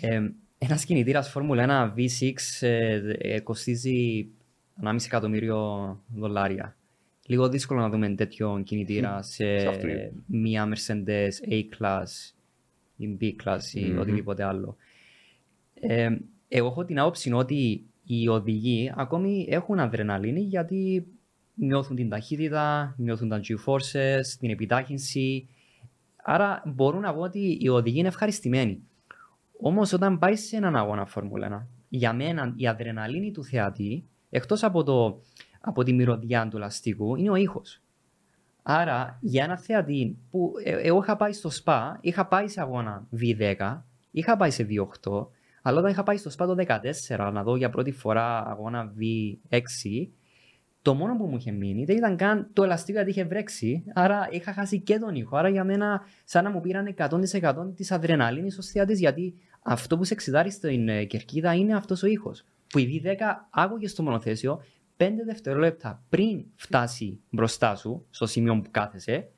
Ε, Ένας κινητήρας Φόρμουλα 1 V6 ε, ε, κοστίζει 1,5 εκατομμύριο δολάρια. Λίγο δύσκολο να δούμε τέτοιο κινητήρα σε Σε αυτοκίνητο. μία Mercedes A-Class ή B-Class ή Μμμ. οτιδήποτε άλλο. Ε, εγώ έχω την άποψη ότι οι οδηγοί ακόμη έχουν αδρεναλίνη γιατί νιώθουν την ταχύτητα, νιώθουν τα G-forces, την επιτάχυνση. Άρα μπορούν να πω ότι οι οδηγοί είναι ευχαριστημένοι. Όμως όταν πάει σε έναν αγώνα Φόρμουλα 1, για μένα η αδρεναλίνη του θεατή, εκτός από, το, από τη μυρωδιά του λαστικού, είναι ο ήχος. Άρα για ένα θεατή που ε, εγώ είχα πάει στο ΣΠΑ, είχα πάει σε αγώνα V10, είχα πάει σε V8, αλλά όταν είχα πάει στο ΣΠΑ το 14 να δω για πρώτη φορά αγώνα V6, το μόνο που μου είχε μείνει δεν ήταν καν το ελαστικό γιατί είχε βρέξει. Άρα είχα χάσει και τον ήχο. Άρα για μένα, σαν να μου πήραν 100% της αδρεναλίνης ως θεατής, γιατί αυτό που σε εξητάρει στην ε, κερκίδα είναι αυτός ο ήχος. Που η V10 άκουγες στο μονοθέσιο 5 δευτερόλεπτα πριν φτάσει μπροστά σου, στο σημείο που κάθεσαι,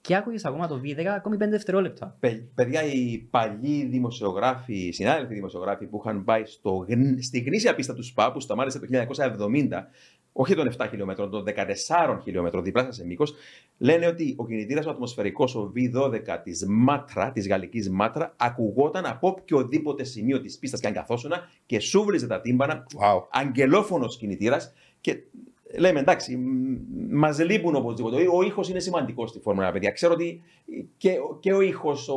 και άκουγες ακόμα το V10 ακόμη 5 δευτερόλεπτα. Παι- Παιδιά, οι παλιοί δημοσιογράφοι, οι συνάδελφοι δημοσιογράφοι που είχαν πάει στο, γν- στη γνήσια πίστα τους ΣΠΑ που σταμάτησε το 1970, όχι των 7 χιλιόμετρων, των 14 χιλιόμετρων διπλάσια σε μήκος, λένε ότι ο κινητήρας ο ατμοσφαιρικός, ο V12 της Μάτρα, της γαλλικής Μάτρα, ακουγόταν από οποιοδήποτε σημείο της πίστας και αν καθόσουν και σούβλιζε τα τύμπανα. Wow. Αγγελόφωνος κινητήρας και λέμε εντάξει, μας λείπουν οπωσδήποτε. Ο ήχος είναι σημαντικός στη Φόρμουλα, 1, παιδιά. Ξέρω ότι και, και ο ήχος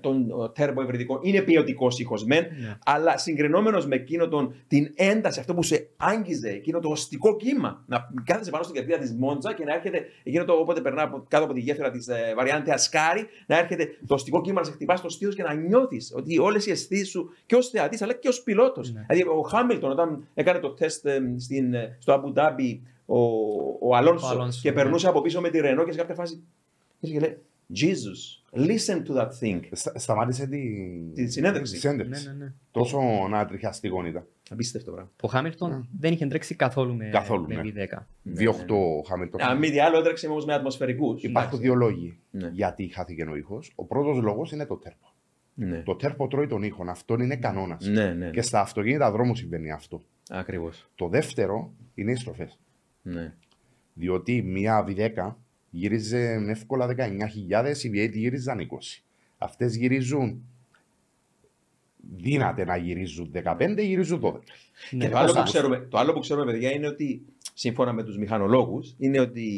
των τέρμο ευρυδικών είναι ποιοτικός ήχος μεν, Ναι. αλλά συγκρινόμενος με εκείνο τον, την ένταση, αυτό που σε άγγιζε, εκείνο το οστικό κύμα. Να κάθεσαι πάνω στην καρδιά της Μόντζα και να έρχεται εκείνο το όποτε περνά από, κάτω από τη γέφυρα της ε, Βαριάντε Ασκάρη, να έρχεται το οστικό κύμα να σε χτυπάς στο στήθος και να νιώθεις ότι όλες οι αισθήσεις σου και ως θεατής αλλά και ως πιλότος. Ναι. Δηλαδή, ο Χάμιλτον, όταν έκανε το τεστ ε, στην, ε, στο Αμπου Ντάμπι, ο, ο Αλόνσο, Ο Αλόνσο, και ναι. περνούσε από πίσω με τη Ρενό και σε κάποια φάση. Και λέει, Jesus, listen to that thing. Στα- Σταμάτησε τη, Τη συνέντευξη. τη συνέντευξη. Ναι, ναι, ναι. Τόσο ανατριχιαστικό ήταν. Απίστευτο πράγμα. Ο Χάμιλτον δεν είχε τρέξει καθόλου με, Καθόλου, με ναι. V10. Ναι, 2-8 Χάμιλτον. Αν μη τι άλλο, έτρεξε όμως με ατμοσφαιρικούς. Υπάρχουν δύο λόγοι Ναι. γιατί χάθηκε ο ήχος. Ο πρώτος λόγος είναι το τέρπο. Ναι. Το τέρπο τρώει τον ήχο. Αυτό είναι κανόνας. Ναι, ναι. Και στα αυτοκίνητα δρόμου συμβαίνει αυτό. Ακριβώς. Το δεύτερο είναι οι στροφές. Ναι. Διότι μία V10 γύριζε με εύκολα 19.000, οι V8 γύριζαν 20. Αυτές γυρίζουν. Δύναται να γυρίζουν 15, γυρίζουν 12. Και Ναι. το άλλο, πώς που άκουσα. ξέρουμε, το άλλο που ξέρουμε, παιδιά, είναι ότι σύμφωνα με τους μηχανολόγους, είναι ότι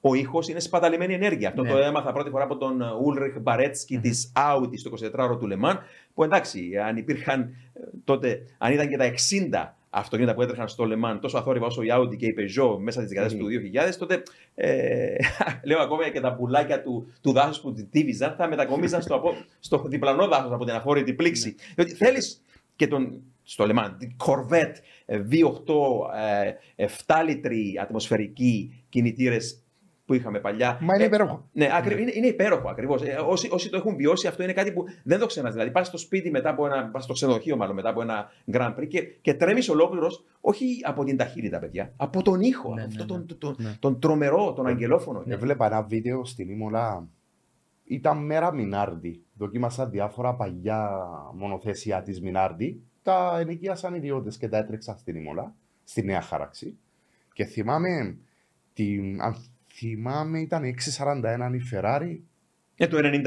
ο ήχος είναι σπαταλημένη ενέργεια. Αυτό Ναι. το έμαθα πρώτη φορά από τον Ούλριχ Μπαρέτσκι της Audi στο 24ωρο του Λεμάν. Που εντάξει, αν υπήρχαν ε, τότε, αν ήταν και τα 60 αυτοκίνητα που έτρεχαν στο Λεμάν, τόσο αθόρυβα όσο η Audi και η Peugeot μέσα στις δεκαετίε Μμμ. του 2000, τότε ε, λέω ακόμα και τα πουλάκια του, του δάσους που τη τύβιζαν θα μετακομίζαν στο, απο- στο διπλανό δάσος από την αφόρητη πλήξη. Διότι θέλεις και τον. Στο Λεμάν, την Corvette ε, V8, ε, 7 λίτροι ατμοσφαιρικοί κινητήρες που είχαμε παλιά. Μα είναι Ε, υπέροχο. ναι, ακρι... είναι, είναι υπέροχο ακριβώς. όσοι, όσοι το έχουν βιώσει, αυτό είναι κάτι που δεν το ξενά. Δηλαδή, πας στο σπίτι μετά από ένα. πας στο ξενοδοχείο, μάλλον μετά από ένα Grand Prix και, και τρέμεις ολόκληρος, όχι από την ταχύτητα, παιδιά, από τον ήχο. Ναι, από ναι, αυτό ναι. τον, τον, Ναι. τον τρομερό, τον αγγελόφωνο. Έβλεπα ένα βίντεο στην Ήμολα. Ήταν μέρα Μινάρντι. Δοκίμασα διάφορα παλιά μονοθέσια της Μινάρντι. Τα ενοικίασαν ιδιώτες και τα έτρεξα στην Ήμολα, στη νέα χάραξη. Και θυμάμαι, την, αν θυμάμαι ήταν η 641 η Ferrari. Ε, το 91.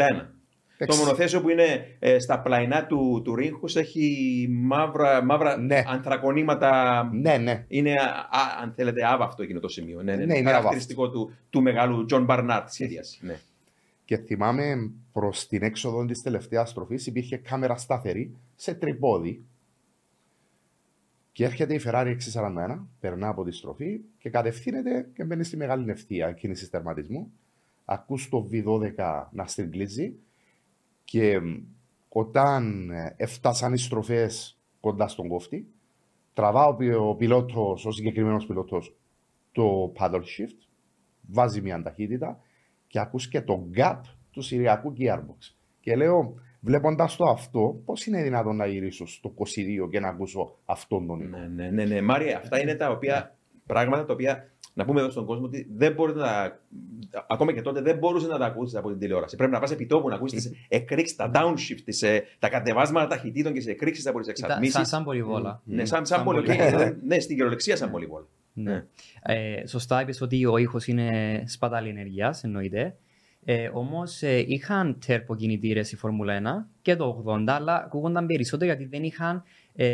Το Εξ- μονοθέσιο που είναι ε, στα πλαϊνά του, του ρίγκους έχει μαύρα, μαύρα Ναι. ανθρακονήματα. Ναι, ναι. Είναι, α, α, αν θέλετε, άβαυτο εκείνο το σημείο. Ναι, ναι, Ναι, είναι χαρακτηριστικό του, του μεγάλου John Barnard σχεδίαση. Ναι. Και θυμάμαι προς την έξοδο της τελευταίας στροφής υπήρχε κάμερα σταθερή σε τρυπόδι. Και έρχεται η Ferrari 641, περνά από τη στροφή και κατευθύνεται και μπαίνει στη μεγάλη ευθεία κίνησης τερματισμού. Ακούς το V12 να στριγκλίζει και μ, όταν ε, έφτασαν οι στροφές κοντά στον κόφτη, τραβά ο, πι- ο πιλότος, ο συγκεκριμένος πιλότος, το paddle shift, βάζει μια ταχύτητα και ακούς και το gap του Συριακού gearbox. Και λέω, βλέποντας το αυτό, πώς είναι δυνατόν να γυρίσω στο 22 και να ακούσω αυτόν τον ήχο; Ναι, ναι, ναι, ναι. Μάρια, αυτά είναι τα οποία, πράγματα τα οποία να πούμε εδώ στον κόσμο ότι δεν μπορείτε να. Ακόμα και τότε δεν μπορούσες να τα ακούσεις από την τηλεόραση. Πρέπει να πας επί τόπου να ακούσεις τις εκρήξεις, τα downshift, τις, ε, τα κατεβάσματα ταχυτήτων και τις εκρήξεις από τις Ήταν εξατμίσει. σαν, σαν πολυβόλα. Ναι, σαν, σαν Σαν πολυβόλα. πολυβόλα. ναι, στην κυριολεξία σαν πολυβόλα. Ναι. Ε, σωστά είπες ότι ο ήχος είναι σπατάλη ενέργειας, εννοείται. Ε, Όμως ε, είχαν τέρπο κινητήρε η Φόρμουλα 1 και το 80, αλλά ακούγονταν περισσότερο γιατί δεν είχαν ε,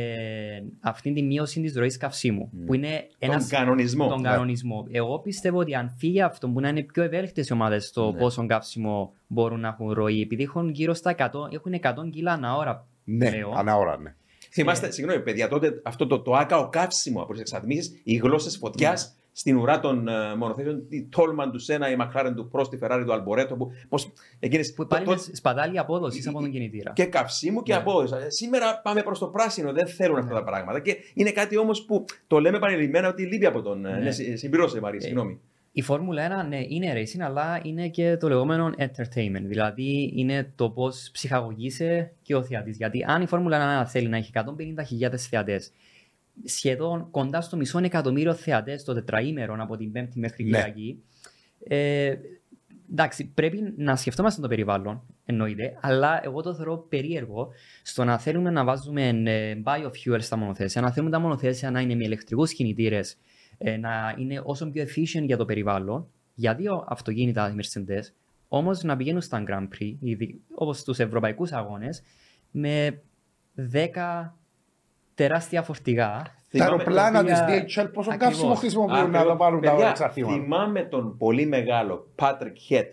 αυτή τη μείωση της ροής καυσίμου. Που είναι Τον ένας, κανονισμό. τον Ναι. κανονισμό. Εγώ πιστεύω ότι αν φύγει αυτό που να είναι πιο ευέλικτες οι ομάδες στο Ναι. πόσο καύσιμο μπορούν να έχουν ροή, επειδή έχουν γύρω στα 100, έχουν 100 κιλά ανά ώρα. Ναι, πλέον. ανά ώρα, ναι. Θυμάστε, συγγνώμη, παιδιά, τότε αυτό το, το άκαο καύσιμο από τι εξατμίσει, οι γλώσσες φωτιάς στην ουρά των uh, μονοθέσεων, η Τόλμαν του Σένα, η Μακλάρεν του Πρός, τη Φεράρι του Αλμπορέτο, που, πώς, εκείνες, Που πάλι το- είναι το- σπατάλη απόδοσης από τον κινητήρα. και καυσίμου και Ναι. απόδοση. Ε, Σήμερα πάμε προς το πράσινο, δεν θέλουν αυτά τα πράγματα. Και είναι κάτι όμως που το λέμε επανειλημμένα ότι λείπει από τον. Ναι. Ναι. Ναι, συ- συμπληρώσε, Μαρία, Ε, συγγνώμη. Η Φόρμουλα 1 ναι, είναι racing, αλλά είναι και το λεγόμενο entertainment. Δηλαδή είναι το πώς ψυχαγωγείσαι και ο θεατής. Γιατί αν η Φόρμουλα 1 θέλει να έχει 150.000 θεατές, σχεδόν κοντά στο μισό εκατομμύριο θεατές το τετραήμερο από την Πέμπτη μέχρι Ναι. Κυριακή. Ε, εντάξει, πρέπει να σκεφτόμαστε το περιβάλλον, εννοείται, αλλά εγώ το θεωρώ περίεργο στο να θέλουμε να βάζουμε ε, biofuel στα μονοθέσια, να θέλουμε τα μονοθέσια να είναι με ηλεκτρικούς κινητήρες, ε, να είναι όσο πιο efficient για το περιβάλλον, για δύο αυτοκίνητα οι Mercedes, όμως να πηγαίνουν στα Grand Prix, όπως στου ευρωπαϊκούς αγώνες, με 10 τεράστια φορτηγά. Τα Θυμάμαι- αεροπλάνα της οποία- DHL πόσο Ακριβώς. καύσιμο χρησιμοποιούν να Ακριβώς. τα πάρουν τα Παιδιά, εξαρτήματα. Θυμάμαι τον πολύ μεγάλο Patrick Head,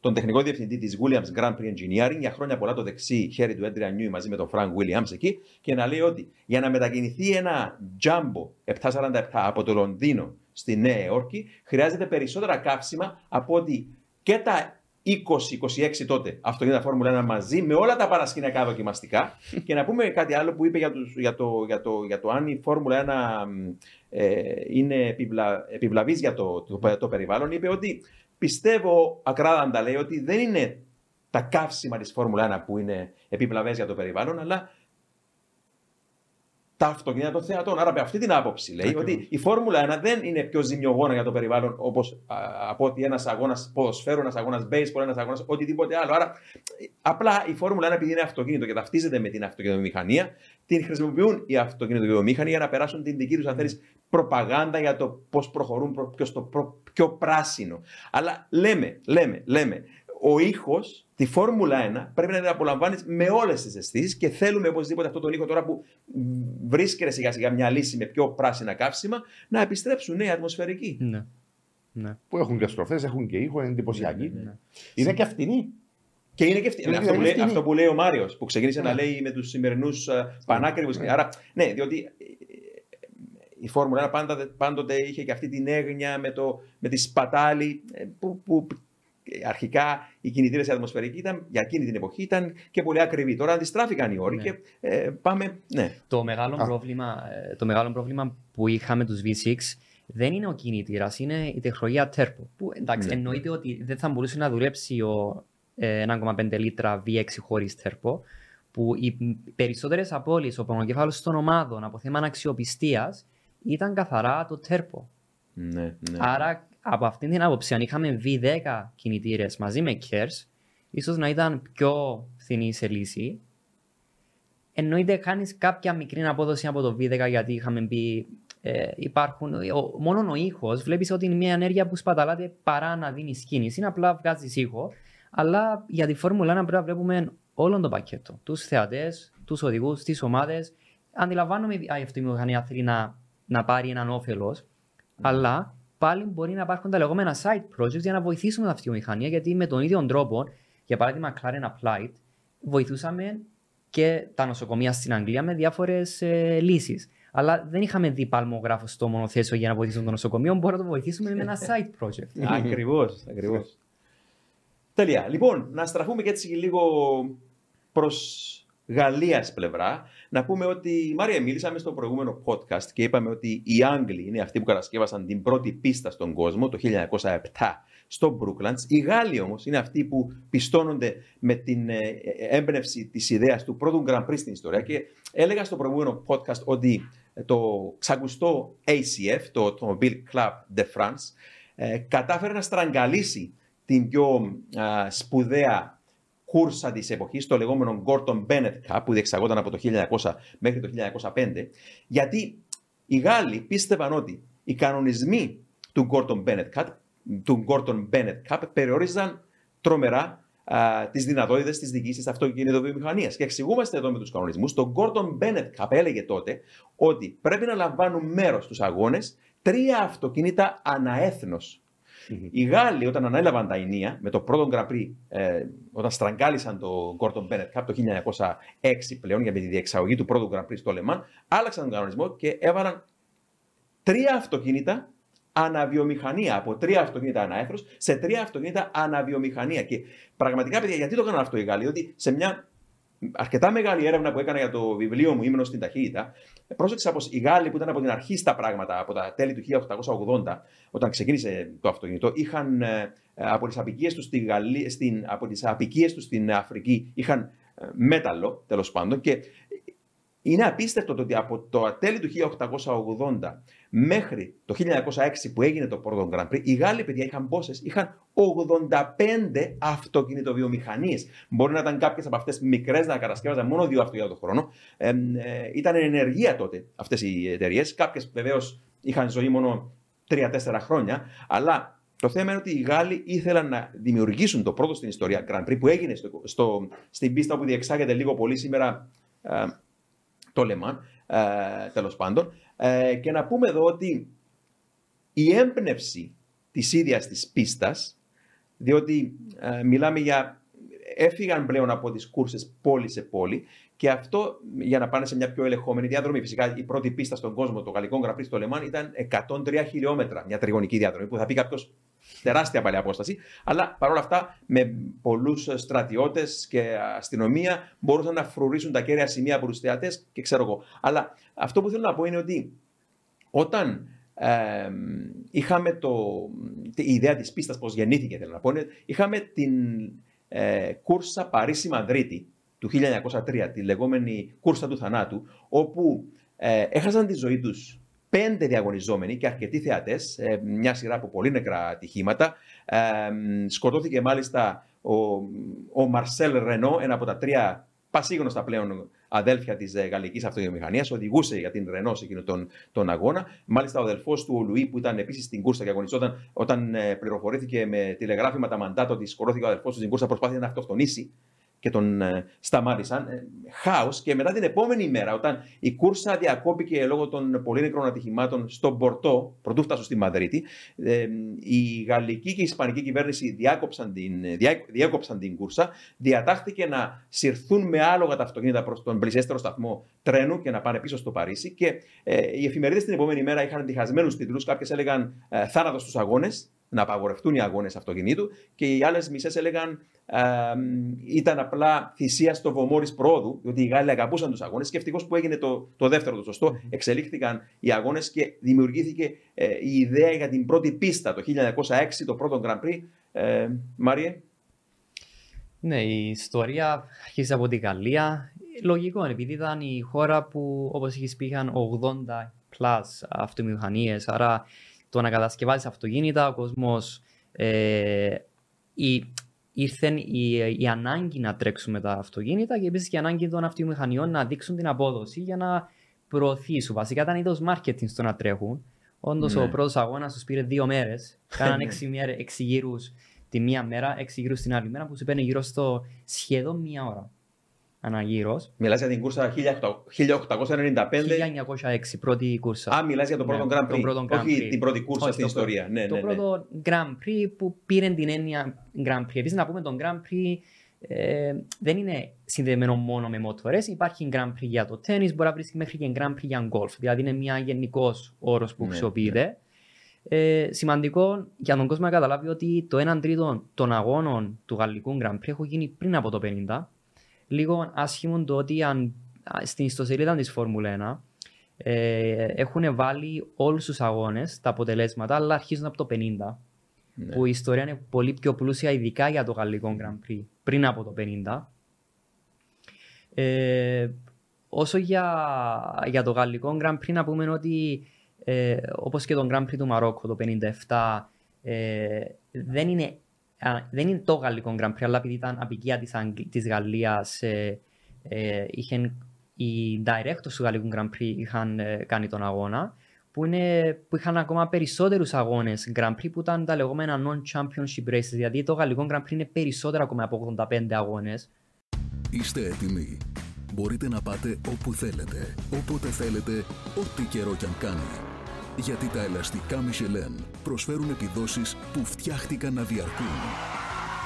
τον τεχνικό διευθυντή της Williams Grand Prix Engineering, για χρόνια πολλά το δεξί χέρι του Adrian Newey μαζί με τον Frank Williams εκεί, και να λέει ότι για να μετακινηθεί ένα Jumbo 747 από το Λονδίνο στη Νέα Υόρκη, χρειάζεται περισσότερα καύσιμα από ότι και τα 20-26 τότε αυτοκίνητα Φόρμουλα 1 μαζί με όλα τα παρασκηνιακά δοκιμαστικά. και να πούμε κάτι άλλο που είπε για, τους, για, το, για, το, για το αν η Φόρμουλα 1 μ, ε, είναι επιβλα, επιβλαβής για το, το, το περιβάλλον. Είπε ότι πιστεύω ακράδαντα λέει ότι δεν είναι τα καύσιμα της Φόρμουλα 1 που είναι επιβλαβές για το περιβάλλον, αλλά τα αυτοκίνητα των θεατών. Άρα, από αυτή την άποψη λέει Ακριβώς. ότι η Φόρμουλα 1 δεν είναι πιο ζημιογόνα για το περιβάλλον όπως από ότι ένας αγώνας ποδοσφαίρου, ένας αγώνας baseball, ένας αγώνας οτιδήποτε άλλο. Άρα, ε, απλά η Φόρμουλα 1 επειδή είναι αυτοκίνητο και ταυτίζεται με την αυτοκινητομηχανία, την χρησιμοποιούν οι αυτοκινητοβιομήχανοι για να περάσουν την δική τους, αν θέλεις, προπαγάνδα για το πώς προχωρούν προ- πιο στο προ- πιο πράσινο. Αλλά λέμε, λέμε, λέμε, ο ήχος, τη Φόρμουλα 1, πρέπει να την απολαμβάνεις με όλες τις αισθήσεις και θέλουμε οπωσδήποτε αυτό τον ήχο τώρα που βρίσκεται σιγά σιγά μια λύση με πιο πράσινα καύσιμα να επιστρέψουν νέα ατμοσφαιρικοί. Ναι. ναι. Που έχουν και στροφές, έχουν και ήχο, είναι εντυπωσιακοί. Ναι, ναι, ναι. Είναι και φτηνοί. Και είναι και αυτή, Είναι αυτό, που λέει, ευθύνη. αυτό που λέει ο Μάριος, που ξεκίνησε Ναι. να λέει με τους σημερινούς πανάκριβους. Ναι. Άρα, ναι, διότι ε, η Φόρμουλα 1 πάντα, πάντοτε είχε και αυτή την έγνοια με, το, με τη σπατάλη ε, που, που ε, αρχικά οι κινητήρες ατμοσφαιρικοί ήταν, για εκείνη την εποχή ήταν και πολύ ακριβοί. Τώρα αντιστράφηκαν οι όροι Ναι. και ε, πάμε. Ναι. Το μεγάλο, Α. πρόβλημα, ε, το μεγάλο πρόβλλημα που είχαμε τους V6 δεν είναι ο κινητήρας, είναι η τεχνολογία Turbo. Που εντάξει, Ναι. εννοείται ότι δεν θα μπορούσε να δουλέψει ο ε, 1,5 λίτρα V6 χωρίς Turbo. Που οι περισσότερες απώλειε, ο πονοκέφαλος των ομάδων από θέμα αξιοπιστία ήταν καθαρά το Turbo. Ναι, ναι. Άρα, από αυτήν την άποψη, αν είχαμε V10 κινητήρες μαζί με KERS, ίσως να ήταν πιο φθηνή σε λύση. Εννοείται κάνεις κάποια μικρή απόδοση από το V10 γιατί είχαμε πει ε, υπάρχουν, ο, μόνο ο ήχος βλέπεις ότι είναι μια ενέργεια που σπαταλάται παρά να δίνει κίνηση. Είναι απλά βγάζεις ήχο. Αλλά για τη Φόρμουλα 1 πρέπει να βλέπουμε όλο το πακέτο. Τους θεατές, τους οδηγούς, τις ομάδες. Αντιλαμβάνομαι ότι η αυτομηχανία θέλει να, να πάρει έναν όφελος, αλλά πάλι μπορεί να υπάρχουν τα λεγόμενα side projects για να βοηθήσουμε την αυτομηχανία γιατί με τον ίδιο τρόπο, για παράδειγμα, Claren Applied, βοηθούσαμε και τα νοσοκομεία στην Αγγλία με διάφορες ε, λύσεις. Αλλά δεν είχαμε δει παλμογράφο στο μονοθέσιο για να βοηθήσουμε το νοσοκομείο. Μπορούμε να το βοηθήσουμε με ένα side project. Ακριβώς. Ακριβώς. Τέλεια. Λοιπόν, να στραφούμε και έτσι λίγο προς Γαλλίας πλευρά. Να πούμε ότι, Μάρια, μίλησαμε στο προηγούμενο podcast και είπαμε ότι οι Άγγλοι είναι αυτοί που κατασκεύασαν την πρώτη πίστα στον κόσμο το 1907 στο Brooklands. Οι Γάλλοι όμως είναι αυτοί που πιστώνονται με την ε, ε, έμπνευση της ιδέας του πρώτου Grand Prix στην ιστορία. Και έλεγα στο προηγούμενο podcast ότι το ξακουστό ACF, το Automobile Club de France, ε, κατάφερε να στραγγαλίσει την πιο α, σπουδαία κούρσα της εποχής, το λεγόμενο Gordon Bennett Cup, που διεξαγόταν από το 1900 μέχρι το 1905, γιατί οι Γάλλοι πίστευαν ότι οι κανονισμοί του Gordon Bennett Cup, του Gordon Bennett Cup περιόριζαν τρομερά τις δυνατότητες της δική τη αυτοκινητοβιομηχανίας. Και εξηγούμαστε εδώ με τους κανονισμούς. Το Gordon Bennett Cup έλεγε τότε ότι πρέπει να λαμβάνουν μέρος στους αγώνες τρία αυτοκίνητα αναέθνος. Mm-hmm. Οι Γάλλοι, όταν ανέλαβαν τα ενία με το πρώτο Grand Prix, ε, όταν στραγγάλισαν το Gordon Bennett Cup το 1906 πλέον για τη διεξαγωγή του πρώτου Grand Prix στο Λεμάν, άλλαξαν τον κανονισμό και έβαλαν τρία αυτοκίνητα αναβιομηχανία. Από τρία αυτοκίνητα αναέθρο σε τρία αυτοκίνητα αναβιομηχανία. Και πραγματικά, παιδιά, γιατί το έκαναν αυτό οι Γάλλοι, ότι σε μια αρκετά μεγάλη έρευνα που έκανα για το βιβλίο μου Ήμουν στην ταχύτητα, πρόσεξα πως οι Γάλλοι που ήταν από την αρχή στα πράγματα, από τα τέλη του 1880, όταν ξεκίνησε το αυτοκίνητο, είχαν ε, από τις απικίες τους στη Γαλλία, στην, από τις απικίες τους στην Αφρική, είχαν ε, μέταλλο τέλος πάντων. Και είναι απίστευτο το ότι από το τέλη του 1880 μέχρι το 1906 που έγινε το πρώτο Grand Prix, οι Γάλλοι παιδιά είχαν πόσε, είχαν 85 αυτοκινητοβιομηχανίες. Μπορεί να ήταν κάποιες από αυτές μικρές να κατασκεύαζαν μόνο δύο αυτοκίνητα το χρόνο. Ε, ε, ήταν ενεργεία τότε αυτές οι εταιρείες. Κάποιες βεβαίως είχαν ζωή μόνο 3-4 χρόνια. Αλλά το θέμα είναι ότι οι Γάλλοι ήθελαν να δημιουργήσουν το πρώτο στην ιστορία Grand Prix που έγινε στο, στο, στην πίστα που διεξάγεται λίγο πολύ σήμερα ε, το Λεμάν, ε, τέλος πάντων. Ε, και να πούμε εδώ ότι η έμπνευση της ίδιας της πίστας, διότι ε, μιλάμε για έφυγαν πλέον από τις κούρσες πόλη σε πόλη και αυτό για να πάνε σε μια πιο ελεγχόμενη διαδρομή. Φυσικά η πρώτη πίστα στον κόσμο, το γαλλικό γραφείο στο Λεμάν, ήταν 103 χιλιόμετρα, μια τριγωνική διαδρομή που θα πει κάποιος τεράστια παλιά απόσταση. Αλλά παρόλα αυτά με πολλούς στρατιώτες και αστυνομία μπορούσαν να φρουρήσουν τα κέρια σημεία από τους θεατές και ξέρω εγώ. Αλλά αυτό που θέλω να πω είναι ότι όταν ε, είχαμε το, η ιδέα της πίστας, πώς γεννήθηκε θέλω να πω, είχαμε την ε, κούρσα Παρίσι-Μαδρίτη του 1903, τη λεγόμενη κούρσα του θανάτου, όπου ε, έχασαν τη ζωή τους πέντε διαγωνιζόμενοι και αρκετοί θεατές, ε, μια σειρά από πολύ νεκρά ατυχήματα. Ε, σκοτώθηκε μάλιστα ο, ο Μαρσέλ Ρενό, ένα από τα τρία πασίγνωστα πλέον αδέλφια της ε, γαλλικής αυτοκινητομηχανία, οδηγούσε για την Ρενό σε εκείνο τον, τον αγώνα. Μάλιστα, ο αδελφός του, ο Λουί, που ήταν επίσης στην κούρσα και αγωνιζόταν, όταν ε, πληροφορήθηκε με τηλεγράφημα μαντάτο ότι σκορώθηκε ο αδελφός του στην κούρσα, προσπάθησε να αυτοκτονήσει και τον ε, σταμάτησαν. Ε, Χάος. Και μετά την επόμενη μέρα, όταν η κούρσα διακόπηκε λόγω των πολύ νεκρών ατυχημάτων στον Πορτό, πρωτού φτάσω στη Μαδρίτη, ε, η γαλλική και η ισπανική κυβέρνηση διάκοψαν την, διάκοψαν την κούρσα. Διατάχθηκε να συρθούν με άλογα τα αυτοκίνητα προς τον πλησιέστερο σταθμό τρένου και να πάνε πίσω στο Παρίσι. Και οι εφημερίδες την επόμενη μέρα είχαν διχασμένου τίτλους. Κάποιες έλεγαν θάνατος στους αγώνες, να απαγορευτούν οι αγώνες αυτοκινήτου, και οι άλλες μισές έλεγαν ήταν απλά θυσία στο βωμό πρόοδου, διότι οι Γάλλοι αγαπούσαν τους αγώνες. Και ευτυχώς που έγινε το, το δεύτερο το σωστό, εξελίχθηκαν οι αγώνες και δημιουργήθηκε ε, η ιδέα για την πρώτη πίστα το 1906, το πρώτο Grand Prix. Ε, Μάριε; Ναι, η ιστορία αρχίζει από τη Γαλλία. Λογικό, επειδή ήταν η χώρα που, όπως έχεις πει, είχαν 80 plus αυτομηχανίες. Άρα το να κατασκευάζεις αυτοκίνητα, ο κόσμος. Ε, η, ήρθε η, η ανάγκη να τρέξουμε τα αυτοκίνητα και επίσης και η ανάγκη των αυτομηχανιών να δείξουν την απόδοση για να προωθήσουν. Βασικά ήταν είδος marketing στο να τρέχουν. Όντως ναι. ο πρώτος αγώνας τους πήρε δύο μέρες. Κάναν έξι, έξι γύρους τη μία μέρα, έξι γύρους την άλλη μέρα που σου παίρνει γύρω στο σχεδόν μία ώρα αναγύρω. Μιλάς για την κούρσα 1895. 1906, πρώτη κούρσα. Α, μιλάς για το πρώτο ναι, Grand Prix. Πρώτο Grand Prix. Όχι την πρώτη κούρσα στην ιστορία. Ναι, το ναι, ναι. πρώτο Grand Prix που πήρε την έννοια Grand Prix. Επίσης, να πούμε τον Grand Prix ε, δεν είναι συνδεδεμένο μόνο με μοτορές. Υπάρχει Grand Prix για το τέννη, μπορεί να βρίσκει μέχρι και Grand Prix για γκολφ. Δηλαδή είναι μια γενικός όρος που ναι, χρησιμοποιείται. Ναι. Ε, σημαντικό για τον κόσμο να καταλάβει ότι το 1 τρίτο των αγώνων του γαλλικού Grand Prix έχουν γίνει πριν από το 50 λίγο άσχημο το ότι αν, στην ιστοσελίδα της Φόρμουλα 1 ε, έχουν βάλει όλους τους αγώνες, τα αποτελέσματα, αλλά αρχίζουν από το 50. Ναι. Που η ιστορία είναι πολύ πιο πλούσια, ειδικά για το γαλλικό Grand Prix, πριν από το 50. Ε, όσο για, για το γαλλικό Grand Prix να πούμε ότι ε, όπως και το Grand Prix του Μαρόκο το 1957 ε, δεν, είναι, α, δεν είναι το γαλλικό Grand Prix αλλά επειδή ήταν απικία της, Αγγλ, της Γαλλίας ε, ε, είχαν, οι directors του γαλλικού Grand Prix είχαν ε, κάνει τον αγώνα που, είναι, που είχαν ακόμα περισσότερους αγώνες Grand Prix που ήταν τα λεγόμενα non-championship races δηλαδή το γαλλικό Grand Prix είναι περισσότερο ακόμα από 85 αγώνες Είστε έτοιμοι. Μπορείτε να πάτε όπου θέλετε, όποτε θέλετε, ό,τι καιρό κι αν κάνει. Γιατί τα ελαστικά Michelin προσφέρουν επιδόσεις που φτιάχτηκαν να διαρκούν.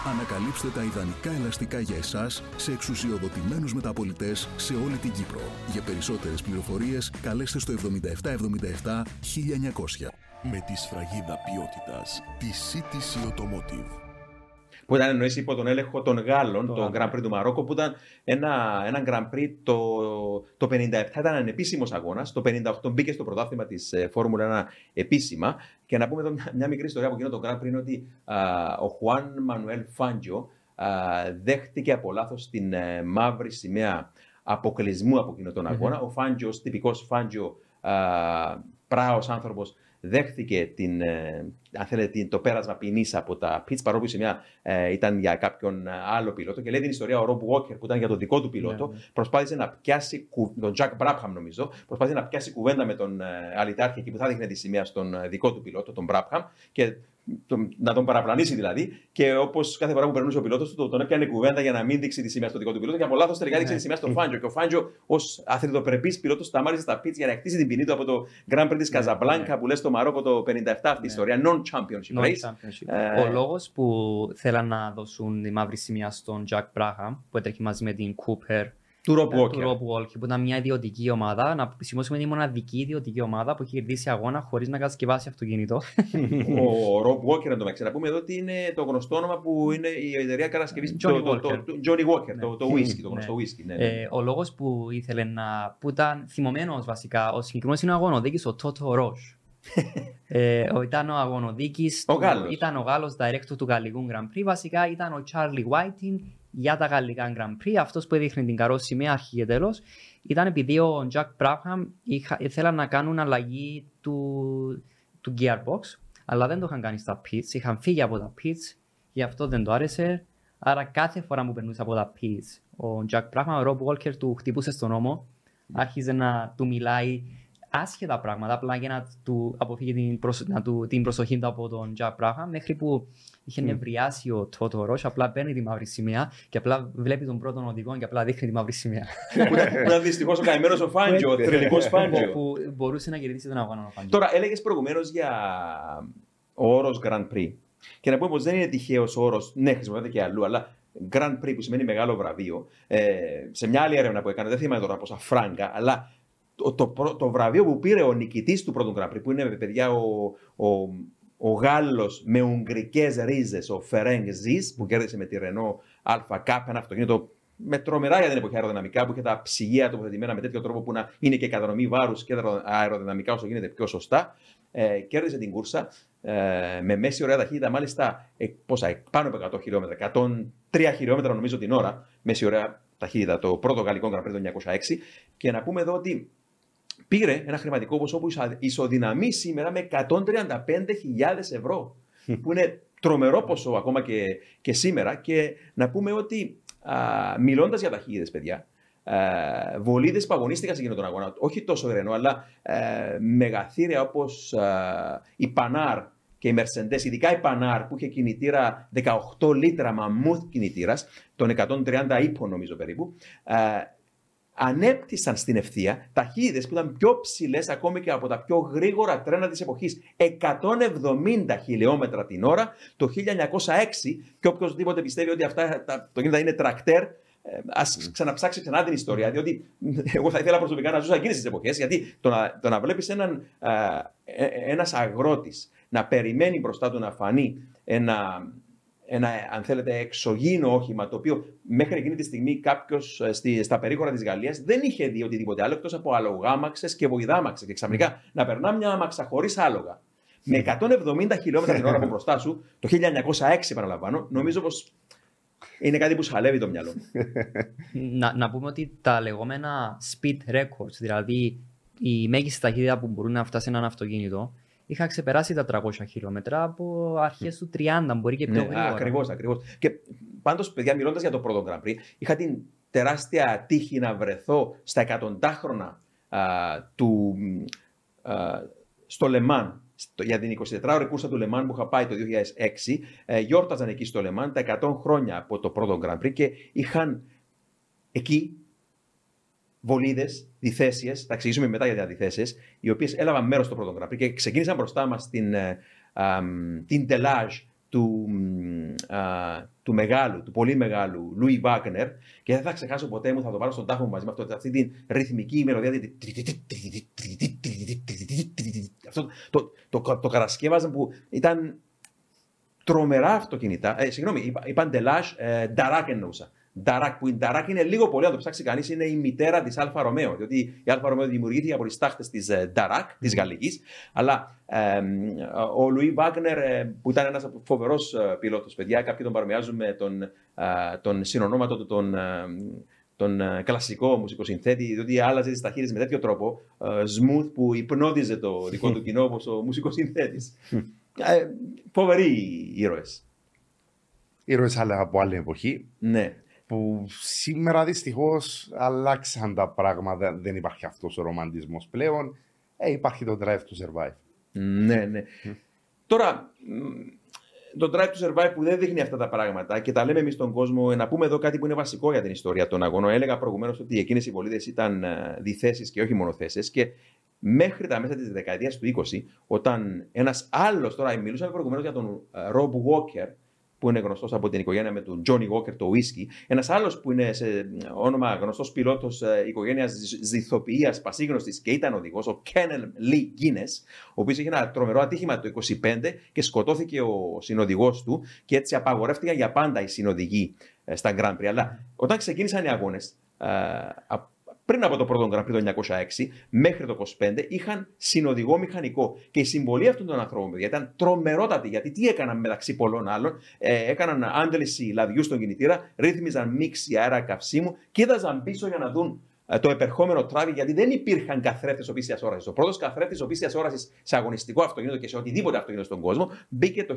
Ανακαλύψτε τα ιδανικά ελαστικά για εσάς σε εξουσιοδοτημένους μεταπολιτές σε όλη την Κύπρο. Για περισσότερες πληροφορίες καλέστε στο 7777 1900. Με τη σφραγίδα ποιότητας τη CTC Automotive. Που ήταν εννοείς υπό τον έλεγχο των Γάλλων, Το το Γάλλο. Grand Prix του Μαρόκο, που ήταν ένα, ένα Grand Prix το, το 57 ήταν ανεπίσημο αγώνας. Το 58 μπήκε στο πρωτάθλημα της Φόρμουλα 1 επίσημα. Και να πούμε εδώ μια, μια μικρή ιστορία από εκείνο το Grand Prix είναι ότι α, ο Χουάν Μανουέλ Φάντζιο α, δέχτηκε από λάθος την ε, μαύρη σημαία αποκλεισμού από εκείνο τον αγώνα. Ο Φάντζιος, τυπικός Φάντζιο, πράος άνθρωπος, δέχτηκε την, ε, αν θέλετε, την- το πέρασμα ποινής από τα pits, παρόλο που η σημαία ε, ήταν για κάποιον ε, άλλο πιλότο. Και λέει την ιστορία ο Ρομπ Walker, που ήταν για τον δικό του πιλότο, Ναι, ναι. προσπάθησε να πιάσει, κου- τον Jack Brabham νομίζω, προσπάθησε να πιάσει κουβέντα με τον ε, Αλιτάρχη εκεί που θα δείχνει τη σημαία στον ε, δικό του πιλότο, τον Brabham, και τον- να τον παραπλανήσει δηλαδή. Και όπως κάθε φορά που περνούσε ο πιλότος του, τον έπιανε κουβέντα για να μην δείξει τη σημαία στον δικό του πιλότο. Και από λάθος τελικά δείξε Ναι. τη σημαία στον Φάντζο. Και ο Φάντζο, ως αθλητοπρεπή πιλότος, σταμάτησε στα πίτς για να χτίσει την ποινή του από το Grand Prix της Καζαμπλάνκα που λες στο Μαρόκο το 57 αυτή η Ναι. ιστορία. Non-championship No race. championship. Ε, Ο λόγος που θέλαν να δώσουν τη μαύρη σημεία στον Jack Braham που έτρεχε μαζί με την Cooper Του Rob ε, του Walker. Rob Walker που ήταν μια ιδιωτική ομάδα. Να σημειώσουμε ότι είναι η μοναδική ιδιωτική ομάδα που έχει κερδίσει αγώνα χωρίς να κατασκευάσει αυτοκίνητο. Ο Rob Walker, εντωμεταξύ, να πούμε εδώ ότι είναι το γνωστό όνομα που είναι η εταιρεία κατασκευής Johnny το, το, Walker. το, το Johnny Walker, Ναι. το, το whisky, το Ναι. γνωστό whisky. Ναι, ναι. Ε, ο λόγος που ήθελε να. που ήταν θυμωμένος βασικά, ο συγκεκριμένος είναι ο αγωνοδίκης, ο Τότο Ρος. ε, ο- ήταν ο αγωνοδίκης. Ο Γάλλος. Ήταν ο Γάλλος director του γαλλικού Grand Prix. Βασικά ήταν ο Charlie Whiting για τα γαλλικά Grand Prix. Αυτός που έδειχνε την καρό σημαία αρχή και τέλος. Ήταν επειδή ο Jack Brabham είχα, ήθελαν να κάνουν αλλαγή του, του gearbox, αλλά δεν το είχαν κάνει στα pits. Είχαν φύγει από τα pits, γι' αυτό δεν το άρεσε. Άρα κάθε φορά που περνούσε από τα pits, ο Jack Brabham, ο Rob Walker του χτυπούσε στον ώμο, άρχιζε να του μιλάει άσχετα πράγματα, απλά για να του αποφύγει την, προσ... να του... την προσοχή του από τον Jack Brabham, μέχρι που είχε νευριάσει ο Τότο Ρος, απλά παίρνει τη μαύρη σημαία και απλά βλέπει τον πρώτον οδηγό και απλά δείχνει τη μαύρη σημαία. Που ήταν- που ήταν δυστυχώς ο καημένος ο Φάντζο, ο τρελικό Φάντζο. που μπορούσε να κερδίσει τον αγώνα ο Φάντζο. Τώρα, έλεγες προηγουμένως για ο όρος Grand Prix. Και να πούμε πως δεν είναι τυχαίος όρος, ναι, χρησιμοποιείται και αλλού, αλλά Grand Prix που σημαίνει μεγάλο βραβείο. Ε, σε μια άλλη έρευνα που έκανα, δεν θυμάμαι τώρα πόσα φράγκα, αλλά το, το, πρω- το βραβείο που πήρε ο νικητής του πρώτου Grand Prix, που είναι παιδιά ο, ο, ο Γάλλος με ουγγρικές ρίζες, ο Φερέγγ Ζης, που κέρδισε με τη Renault Alpha Cup, ένα αυτοκίνητο με τρομερά για την εποχή αεροδυναμικά, που είχε τα ψυγεία τοποθετημένα με τέτοιο τρόπο που να είναι και κατανομή βάρους και αεροδυναμικά όσο γίνεται πιο σωστά. Ε, κέρδισε την κούρσα ε, με μέση ωραία ταχύτητα, μάλιστα ε, πόσα, ε, πάνω από 100 χιλιόμετρα, 103 χιλιόμετρα νομίζω την ώρα, μέση ωραία ταχύτητα, το πρώτο γαλλικό Grand Prix το 1906. Και να πούμε εδώ ότι πήρε ένα χρηματικό ποσό που ισα- ισοδυναμεί σήμερα με 135.000 ευρώ. που είναι τρομερό ποσό ακόμα και, και σήμερα. Και να πούμε ότι μιλώντας για ταχύτητες, παιδιά, βολίδες που αγωνίστηκαν σε εκείνον τον αγώνα, όχι τόσο ρενό, αλλά ε, μεγαθύρια όπως η Πανάρ και η Mercedes, ειδικά η Πανάρ που είχε κινητήρα 18 λίτρα μαμούθ κινητήρας, των 130 ύπο νομίζω περίπου, ε, ανέπτυσαν στην ευθεία ταχύτητες που ήταν πιο ψηλές ακόμη και από τα πιο γρήγορα τρένα της εποχής. 170 χιλιόμετρα την ώρα το 1906. Και οποιοδήποτε πιστεύει ότι αυτά τα αυτοκίνητα είναι τρακτέρ, Α ξαναψάξει ξανά την ιστορία. Διότι εγώ θα ήθελα προσωπικά να ζούσα εκείνε τι εποχές. Γιατί το να, το να βλέπεις έναν ένας αγρότης να περιμένει μπροστά του να φανεί ένα, ένα, αν θέλετε, εξωγήινο όχημα, το οποίο μέχρι εκείνη τη στιγμή κάποιος στα περίγωρα της Γαλλίας δεν είχε δει οτιδήποτε άλλο εκτός από αλογάμαξες και βοηδάμαξες. Και ξαφνικά να περνά μια άμαξα χωρίς άλογα. Με 170 χιλιόμετρα την ώρα από μπροστά σου, το 1906 παραλαμβάνω, νομίζω πως είναι κάτι που σχαλεύει το μυαλό μου. να, να πούμε ότι τα λεγόμενα speed records, δηλαδή η μέγιστη ταχύτητα που μπορούν να φτάσει έναν αυτοκίνητο, είχα ξεπεράσει τα 300 χιλιόμετρα από αρχές του 30, μπορεί και πιο Ναι, γρήγορα. ακριβώς, ακριβώς. Και πάντως, παιδιά, μιλώντας για το πρώτο Grand Prix, είχα την τεράστια τύχη να βρεθώ στα εκατοντάχρονα α, του, α, στο Λεμάν. Για την 24ωρη κούρσα του Λεμάν που είχα πάει το 2006, ε, γιόρταζαν εκεί στο Λεμάν τα 100 χρόνια από το πρώτο Grand Prix και είχαν εκεί βολίδε, διθέσιε, θα εξηγήσουμε μετά για τι αντιθέσει, οι οποίε έλαβαν μέρο στο πρώτο Grand Prix και ξεκίνησαν μπροστά μα την, ε, α, μ, την τελάζ του, μ, α, του μεγάλου, του πολύ μεγάλου Λουί Βάγνερ και δεν θα ξεχάσω ποτέ μου, θα το βάλω στον τάφο μου μαζί με αυτό, αυτή την ρυθμική μελωδία. Αυτό το, το, το, το καρασκεύαζαν που ήταν τρομερά αυτοκίνητα. Ε, συγγνώμη, είπα, είπαν Τελάζ, ε, Νταράκ εννοούσα. Νταράκ, που η Νταράκ είναι λίγο πολύ, αν το ψάξει κανείς, είναι η μητέρα της Άλφα Ρομέο. Διότι η Άλφα Ρομέο δημιουργήθηκε από τις στάχτες της ε, Νταράκ, της Γαλλικής. Αλλά ε, ο Λουί Βάγνερ, ε, που ήταν ένας φοβερός πιλότος, παιδιά, κάποιοι τον παρομοιάζουν με τον, ε, τον συνονόματο του, τον, ε, τον ε, κλασικό μουσικοσυνθέτη, διότι άλλαζε τις ταχύτητες με τέτοιο τρόπο, ε, smooth, που υπνώτιζε το δικό του κοινό όπως ο μουσικοσυνθέτης. ε, φοβεροί ήρωες. Ήρωες άλλα από άλλη εποχή Ναι. Που σήμερα δυστυχώς αλλάξαν τα πράγματα. Δεν υπάρχει αυτός ο ρομαντισμός πλέον. Ε, υπάρχει το drive to survive. Ναι, ναι. Τώρα, μ, το Drive to Survive που δεν δείχνει αυτά τα πράγματα και τα λέμε εμείς στον κόσμο, να πούμε εδώ κάτι που είναι βασικό για την ιστορία των αγώνων. Έλεγα προηγουμένως ότι εκείνες οι βολίδες ήταν διθέσεις και όχι μονοθέσει. Και μέχρι τα μέσα της δεκαετίας του 20, όταν ένας άλλος, τώρα μιλούσαμε προηγουμένως για τον ε, Rob Walker, που είναι γνωστός από την οικογένεια με τον Johnny Walker, το whisky. Ένας άλλος που είναι σε όνομα γνωστός πιλότος ε, οικογένειας ζηθοποιία πασίγνωστης και ήταν οδηγός, ο Kennel Lee Guinness, ο οποίος είχε ένα τρομερό ατύχημα το 25 και σκοτώθηκε ο συνοδηγός του και έτσι απαγορεύτηκαν για πάντα οι συνοδηγοί ε, στα Grand Prix. Αλλά όταν ξεκίνησαν οι αγώνες, πριν από το πρώτο Grand Prix το 1906 μέχρι το 25 είχαν συνοδηγό μηχανικό. Και η συμβολή αυτών των ανθρώπων παιδιά, ήταν τρομερότατη. Γιατί τι έκαναν μεταξύ πολλών άλλων, ε, έκαναν άντληση λαδιού στον κινητήρα, ρύθμιζαν μίξη αέρα καυσίμου, κοίταζαν πίσω για να δουν ε, το επερχόμενο τράβι, γιατί δεν υπήρχαν καθρέφτες οπίσιας όρασης. Ο πρώτος καθρέφτης οπίσιας όρασης σε αγωνιστικό αυτοκίνητο και σε οτιδήποτε αυτοκίνητο στον κόσμο μπήκε το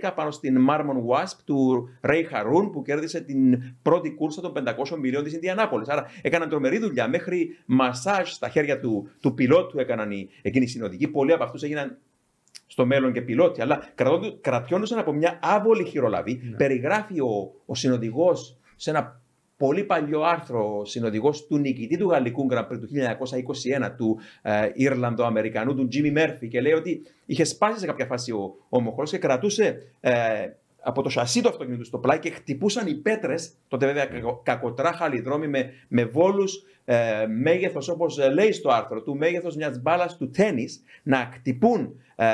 1911 πάνω στην Marmon Wasp του Ray Harun που κέρδισε την πρώτη κούρσα των 500 μιλίων της Ινδιανάπολης. Άρα έκαναν τρομερή δουλειά. Μέχρι μασάζ στα χέρια του, του πιλότου έκαναν οι, εκείνοι οι συνοδικοί. Πολλοί από αυτούς έγιναν στο μέλλον και πιλότοι, αλλά κρατιόντουσαν από μια άβολη χειρολαβή. Ναι. Περιγράφει ο, ο συνοδηγός σε ένα πολύ παλιό άρθρο συνοδηγός του νικητή του Γαλλικού Grand Prix του 1921 του ε, Ιρλανδοαμερικανού του Jimmy Murphy και λέει ότι είχε σπάσει σε κάποια φάση ο, ο μοχλός και κρατούσε ε, από το σασί του αυτοκίνητου στο πλάι και χτυπούσαν οι πέτρες, τότε βέβαια κακο- κακοτράχαλοι δρόμοι με, με βόλους ε, μέγεθος, όπως λέει στο άρθρο του, μέγεθος μιας μπάλας του τέννη, να χτυπούν ε,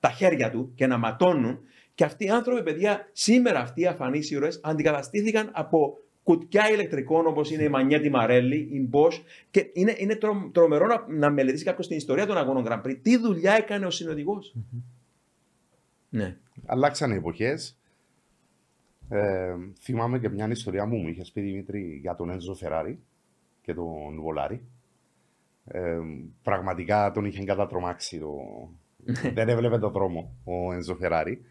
τα χέρια του και να ματώνουν. Και αυτοί οι άνθρωποι, παιδιά, σήμερα αυτοί οι αφανείς ήρωες αντικαταστήθηκαν από κουτιά ηλεκτρικών όπως είναι η Μανιέτη Μαρέλη, η Bosch. Και είναι, είναι τρο, τρομερό να, να μελετήσει κάποιος την ιστορία των αγώνων Grand Prix. Τι δουλειά έκανε ο συνοδηγός. Ναι. Αλλάξαν οι εποχές. Ε, θυμάμαι και μια ιστορία μου, μου είχε πει Δημήτρη για τον Ένζο Φεράρι και τον Βολάρι. Ε, πραγματικά τον είχε κατατρομάξει. Το... Δεν έβλεπε τον δρόμο ο Ένζο Φεράρι.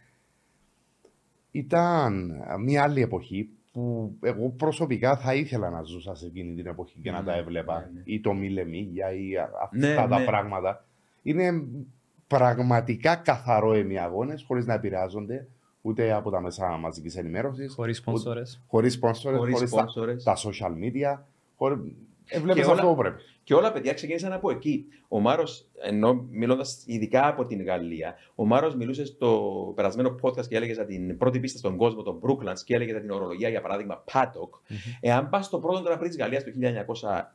Ήταν μια άλλη εποχή που εγώ προσωπικά θα ήθελα να ζούσα σε εκείνη την εποχή και να Ναι, τα έβλεπα. ναι, ναι. Ή το Μιλεμίγια ή α- αυτά Ναι, τα ναι. πράγματα. Είναι πραγματικά καθαρό οι αγώνε χωρίς να επηρεάζονται ούτε από τα μέσα μαζικής ενημέρωσης, Χωρίς σπόνσορε. χωρίς sponsors, Χωρίς χωρίς τα, sponsors. τα social media. Χωρί... Έβλεπες Και αυτό όλα- που πρέπει. Και όλα παιδιά ξεκίνησαν από εκεί. Ο Μάρος, ενώ μιλώντας ειδικά από την Γαλλία, ο Μάρος μιλούσε στο περασμένο podcast και έλεγε για την πρώτη πίστα στον κόσμο, τον Brooklands, και έλεγε για την ορολογία, για παράδειγμα, Paddock. Εάν πας στο πρώτο Grand Prix της Γαλλίας του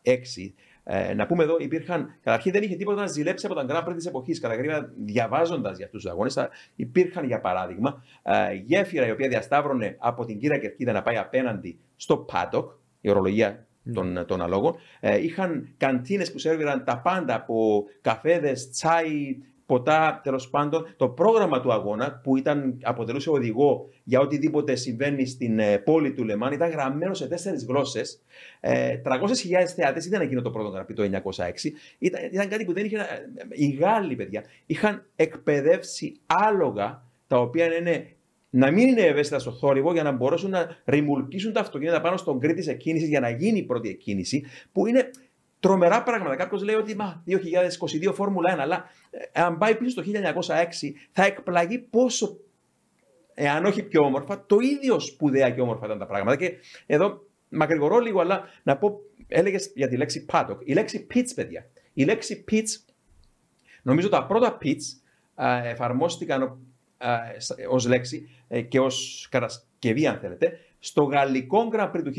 1906, ε, να πούμε εδώ, υπήρχαν. Καταρχήν δεν είχε τίποτα να ζηλέψει από τα Grand Prix της εποχής. Κατά γρήγορα, διαβάζοντας για αυτούς τους αγώνες, υπήρχαν για παράδειγμα ε, γέφυρα η οποία διασταύρωνε από την κύρα κερκίδα να πάει απέναντι στο Paddock, η ορολογία των, των αλόγων. Ε, είχαν καντίνες που σερβίραν τα πάντα από καφέδες, τσάι, ποτά, τέλος πάντων, το πρόγραμμα του αγώνα που ήταν, αποτελούσε οδηγό για οτιδήποτε συμβαίνει στην ε, πόλη του Λεμάν ήταν γραμμένο σε τέσσερις γλώσσες. Ε, 300.000 θεάτες ήταν εκείνο το πρώτο γραφή το 1906. Ήταν, ήταν κάτι που δεν είχε. Οι Γάλλοι, παιδιά, είχαν εκπαιδεύσει άλογα τα οποία είναι να μην είναι ευαίσθητας στο θόρυβος για να μπορέσουν να ρημουλκίσουν τα αυτοκίνητα πάνω στον κρήτη εκκίνηση για να γίνει η πρώτη εκκίνηση, που είναι τρομερά πράγματα. Κάποιος λέει ότι μα 2022 Φόρμουλα 1, αλλά ε, αν πάει πίσω στο 1906 θα εκπλαγεί πόσο, εάν όχι πιο όμορφα, το ίδιο σπουδαία και όμορφα ήταν τα πράγματα. Και εδώ μακρηγορώ λίγο, αλλά να πω, έλεγες για τη λέξη paddock. Η λέξη pitch, παιδιά. Η λέξη pitch, νομίζω τα πρώτα pitch εφαρμόστηκαν ως λέξη ε, και ως κατασκευή, αν θέλετε, στο γαλλικό Grand Prix του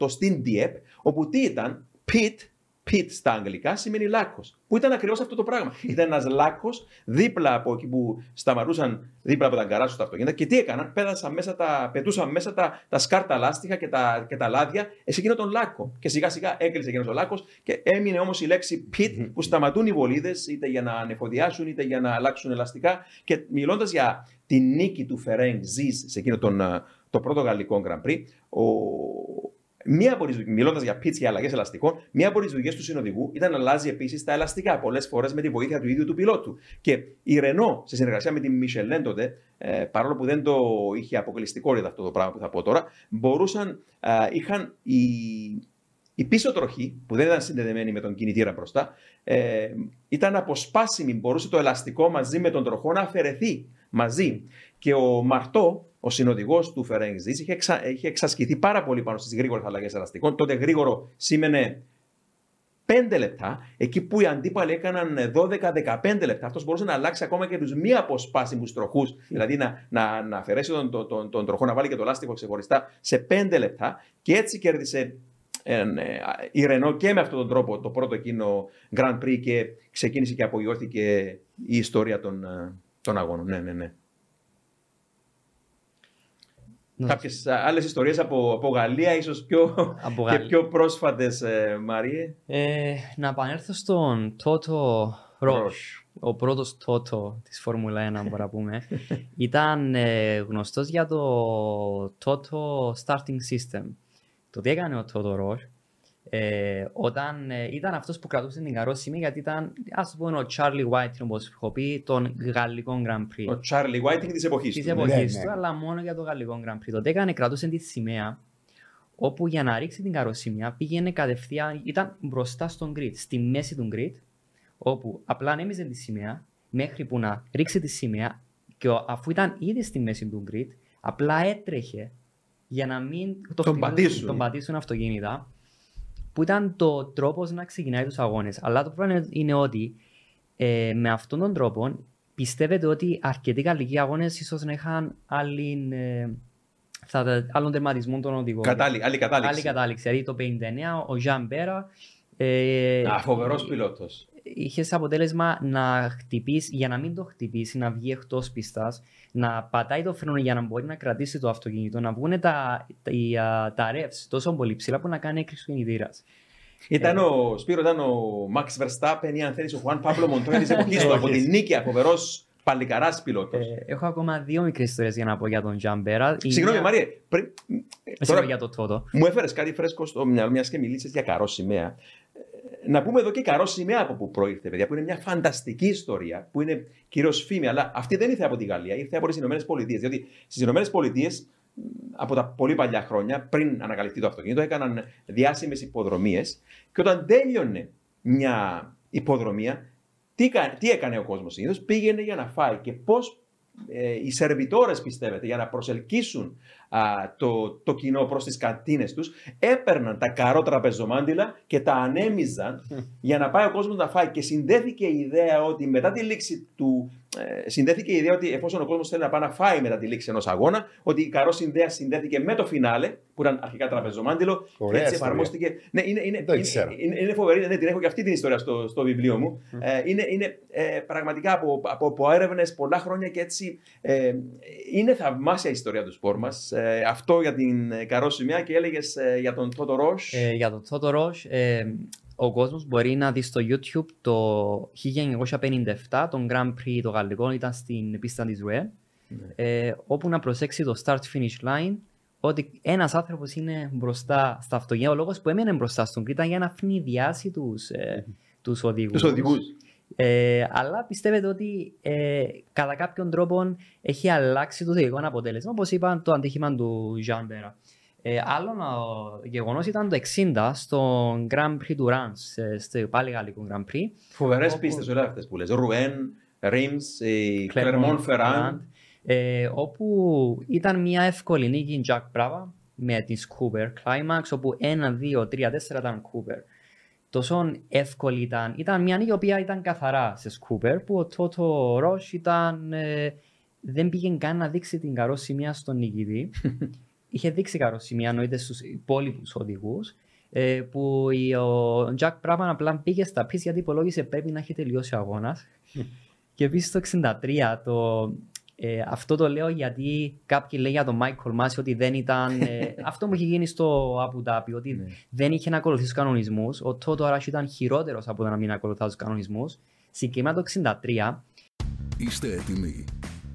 1908 στην Dieppe, όπου τι ήταν, pit Pit στα αγγλικά σημαίνει λάκκος. Που ήταν ακριβώς αυτό το πράγμα; Ήταν ένας λάκκος δίπλα από εκεί που σταματούσαν δίπλα από τα γκαράζ τα αυτοκίνητα και τι έκαναν, πέτασαν μέσα τα, πετούσαν μέσα τα, τα σκάρτα λάστιχα και τα, και τα λάδια σε εκείνο τον λάκκο. Και σιγά σιγά έκλεισε εκείνος ο λάκκος και έμεινε όμως η λέξη pit που σταματούν οι βολίδες είτε για να ανεφοδιάσουν είτε για να αλλάξουν ελαστικά. Και μιλώντας για τη νίκη του Φερέγκ Ζή σε εκείνο τον, το πρώτο γαλλικό Grand Prix, ο, Μία από τις, μιλώντας για πίτσε και αλλαγές ελαστικών, μία από τις δουλειές του συνοδηγού ήταν να αλλάζει επίσης τα ελαστικά πολλές φορές με τη βοήθεια του ίδιου του πιλότου. Και η Ρενό, σε συνεργασία με την Michelin τότε, ε, παρόλο που δεν το είχε αποκλειστικότητα αυτό το πράγμα που θα πω τώρα, μπορούσαν, ε, είχαν η, η πίσω τροχή, που δεν ήταν συνδεδεμένη με τον κινητήρα μπροστά, ε, ήταν αποσπάσιμη. Μπορούσε το ελαστικό μαζί με τον τροχό να αφαιρεθεί μαζί. Και ο Μαρτό, ο συνοδηγός του Φερέγγι είχε, εξα, είχε εξασκηθεί πάρα πολύ πάνω στις γρήγορες αλλαγές ελαστικών. Τότε γρήγορο σήμαινε 5 λεπτά, εκεί που οι αντίπαλοι έκαναν 12-15 λεπτά. Αυτός μπορούσε να αλλάξει ακόμα και τους μη αποσπάσιμους τροχούς, δηλαδή να, να, να αφαιρέσει τον, τον, τον, τον τροχό, να βάλει και το λάστιχο ξεχωριστά σε 5 λεπτά και έτσι κέρδισε ε, η Ρενό και με αυτόν τον τρόπο το πρώτο εκείνο Grand Prix και ξεκίνησε και απογειώθηκε η ιστορία των, ε, των αγώνων. Ναι, ναι, ναι. Ναι. Κάποιες άλλες ιστορίες από, από Γαλλία, ίσως πιο, και πιο πρόσφατες, ε, Μαρίε. Ε, να επανέλθω στον Τότο Ρος. Ο πρώτος Τότο της Φόρμουλα 1, μπορούμε να πούμε. Ήταν ε, γνωστός για το Τότο Starting System. Το τι έκανε ο Τότο Ρος ε, όταν ε, ήταν αυτός που κρατούσε την καρόσιμη, γιατί ήταν, ας πούμε, ο Charlie Whiting, όπως έχω πει, των γαλλικών Grand Prix. Ο Charlie Whiting της εποχής του. Τη εποχής ναι, του, ναι. αλλά μόνο για το γαλλικό Grand Prix. Τότε έκανε, κρατούσε τη σημαία, όπου για να ρίξει την καροσίμια πήγαινε κατευθείαν, ήταν μπροστά στον grid, στη μέση του grid, όπου απλά ανέμιζε τη σημαία, μέχρι που να ρίξει τη σημαία, και αφού ήταν ήδη στη μέση του grid, απλά έτρεχε για να μην το τον, πατήσουν. τον πατήσουν αυτοκίνητα που ήταν το τρόπος να ξεκινάει τους αγώνες. Αλλά το πρόβλημα είναι ότι ε, με αυτόν τον τρόπο πιστεύετε ότι αρκετοί γαλλικοί αγώνες ίσως να είχαν άλλη, ε, θα, άλλον τερματισμό των οδηγών. Κατάλη, άλλη κατάληξη. Άλλη κατάληξη. Δηλαδή το 59 ο Ζαν Πέρα. Ε, Φοβερός πιλότος. Είχες αποτέλεσμα να χτυπήσεις, για να μην το χτυπήσεις, να βγει εκτός πίστα, να πατάει το φρένο για να μπορεί να κρατήσει το αυτοκίνητο, να βγουν τα, τα, τα revs τόσο πολύ ψηλά που να κάνει έκρηξη του κινητήρας. Ήταν ε, ο Σπύρο, ήταν ο Max Verstappen ή αν θέλεις ο Juan Pablo Montoya της εποχής του από την νίκη, φοβερό παλικαράς πιλότος. Ε, έχω ακόμα δύο μικρές ιστορίες για να πω για τον Τζαμπέρα. Συγγνώμη, Μαρία. Πριν... Τώρα, για το τότο. Μου έφερες κάτι φρέσκο στο μυαλό, μιας και μιλήσεις για καρό σημαία να πούμε εδώ και καρό σημαία από που προήρθε, παιδιά, που είναι μια φανταστική ιστορία, που είναι κυρίως φήμη, αλλά αυτή δεν ήρθε από τη Γαλλία, ήρθε από τις Ηνωμένες Πολιτείες. Διότι στις Ηνωμένες Πολιτείες, από τα πολύ παλιά χρόνια, πριν ανακαλυφθεί το αυτοκίνητο, έκαναν διάσημες υποδρομίες και όταν τέλειωνε μια υποδρομία, τι, τι έκανε ο κόσμος συνήθως, πήγαινε για να φάει. Και πώς ε, οι σερβιτόρες, πιστεύετε, για να προσελκύσουν α, το, το κοινό προς τις καντίνε τους, έπαιρναν τα καρό τραπεζομάντιλα και τα ανέμιζαν για να πάει ο κόσμος να φάει. Και συνδέθηκε η ιδέα ότι μετά τη λήξη του. Ε, συνδέθηκε η ιδέα ότι εφόσον ο κόσμος θέλει να πάει να φάει μετά τη λήξη ενός αγώνα, ότι η καρός συνδέας συνδέθηκε με το φινάλε, που ήταν αρχικά τραπεζομάντιλο, και έτσι εφαρμόστηκε. Ναι, είναι, είναι, είναι, είναι, είναι, φοβερή, ναι, την έχω και αυτή την ιστορία στο, στο βιβλίο μου. Ε, είναι είναι ε, πραγματικά από, από, από έρευνες πολλά χρόνια και έτσι. Ε, είναι θαυμάσια η ιστορία του σπορ μας. Ε, ε, αυτό για την ε, καρός σημαία και έλεγες ε, για τον Τότο Ρόσ. για τον Τότο Ρόσ, ο κόσμος μπορεί να δει στο YouTube το 1957, τον Grand Prix το γαλλικό ήταν στην πίστα της ΡΟΕ, ε, όπου να προσέξει το start-finish line ότι ένας άνθρωπος είναι μπροστά στα αυτοκίνητα. Ο λόγος που έμενε μπροστά στον Κρήτα για να φνηδιάσει τους, ε, τους οδηγούς. Τους οδηγούς. Ε, αλλά πιστεύετε ότι ε, κατά κάποιον τρόπο έχει αλλάξει το τελικό αποτέλεσμα, όπως είπαν το αντίχημα του Jean Μπέρα. Ε, άλλο γεγονός ήταν το 60 στο Grand Prix του Rans, ε, στο πάλι γαλλικό Grand Prix. Φοβερές όπου- πίστες όλα αυτές που λες. Ρουέν, Ρίμ, Κλερμόν Φεράν. ε, όπου ήταν μια εύκολη νίκη Jack Brava με την Cooper Climax, όπου 1, 2, 3, 4 ήταν Cooper. Τόσο εύκολη ήταν. Ήταν μια νίκη η οποία ήταν καθαρά σε Cooper, που ο Toto Roche ήταν, ε, δεν πήγε καν να δείξει την καρόσημια στον νικητή. Είχε δείξει καρόσημια εννοείται στους υπόλοιπους οδηγούς, ε, που η- ο Jack Brabham απλά πήγε στα πις γιατί υπολόγισε πρέπει να έχει τελειώσει ο αγώνας. και επίσης το 63 το, ε, αυτό το λέω γιατί κάποιοι λέει για τον Michael Masi ότι δεν ήταν. ε, αυτό που είχε γίνει στο Abu Dhabi, ότι Ναι. δεν είχε να ακολουθήσει τους κανονισμούς. Ο Toto Arash ήταν χειρότερος από το να μην ακολουθά τους κανονισμούς. Συγκεκριμένα το 63, Είστε έτοιμοι.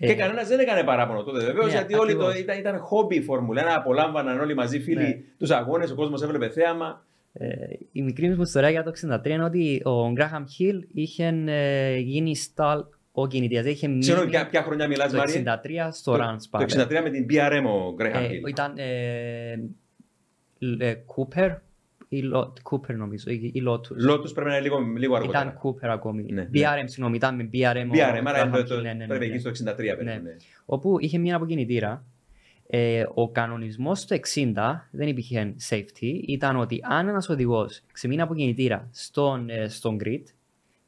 Και κανένας δεν έκανε παράπονο τότε βεβαίως, Ναι, γιατί όλοι το, ακριβώς. ήταν, ήταν χόμπι η Φόρμουλα 1. Απολάμβαναν όλοι μαζί φίλοι Ναι. τους αγώνες, ο κόσμος έβλεπε θέαμα. ε, η μικρή μου ιστορία για το 63 είναι ότι ο Γκράχαμ Χιλ είχε ε, γίνει στάλ ο κινητής. Είχε μείνει Ξέρω ποια, ποια χρονιά μιλάς, το Μαρία. 63 στο Το- Rans Το 63 με την BRM ο Γκρέχαμ Ε, Χιλ. ήταν ε, ε, Cooper ή Lo- Cooper νομίζω, ή ή Lotus. Λότους πρέπει να είναι λίγο, λίγο αργότερα. Ήταν Cooper ακόμη. Ναι, ναι. BRM, συγγνώμη, ήταν με BRM. ο BRM, άρα Graham είναι Hill, το- ναι, ναι, πρέπει ναι, εκεί ναι. στο 63 περίπου. Ναι. ναι. Όπου είχε μία αποκινητήρα. Ε, ο κανονισμός του 60 δεν υπήρχε safety. Ήταν ότι αν ένας οδηγός ξεμείνει από κινητήρα στον, ε, στον grid,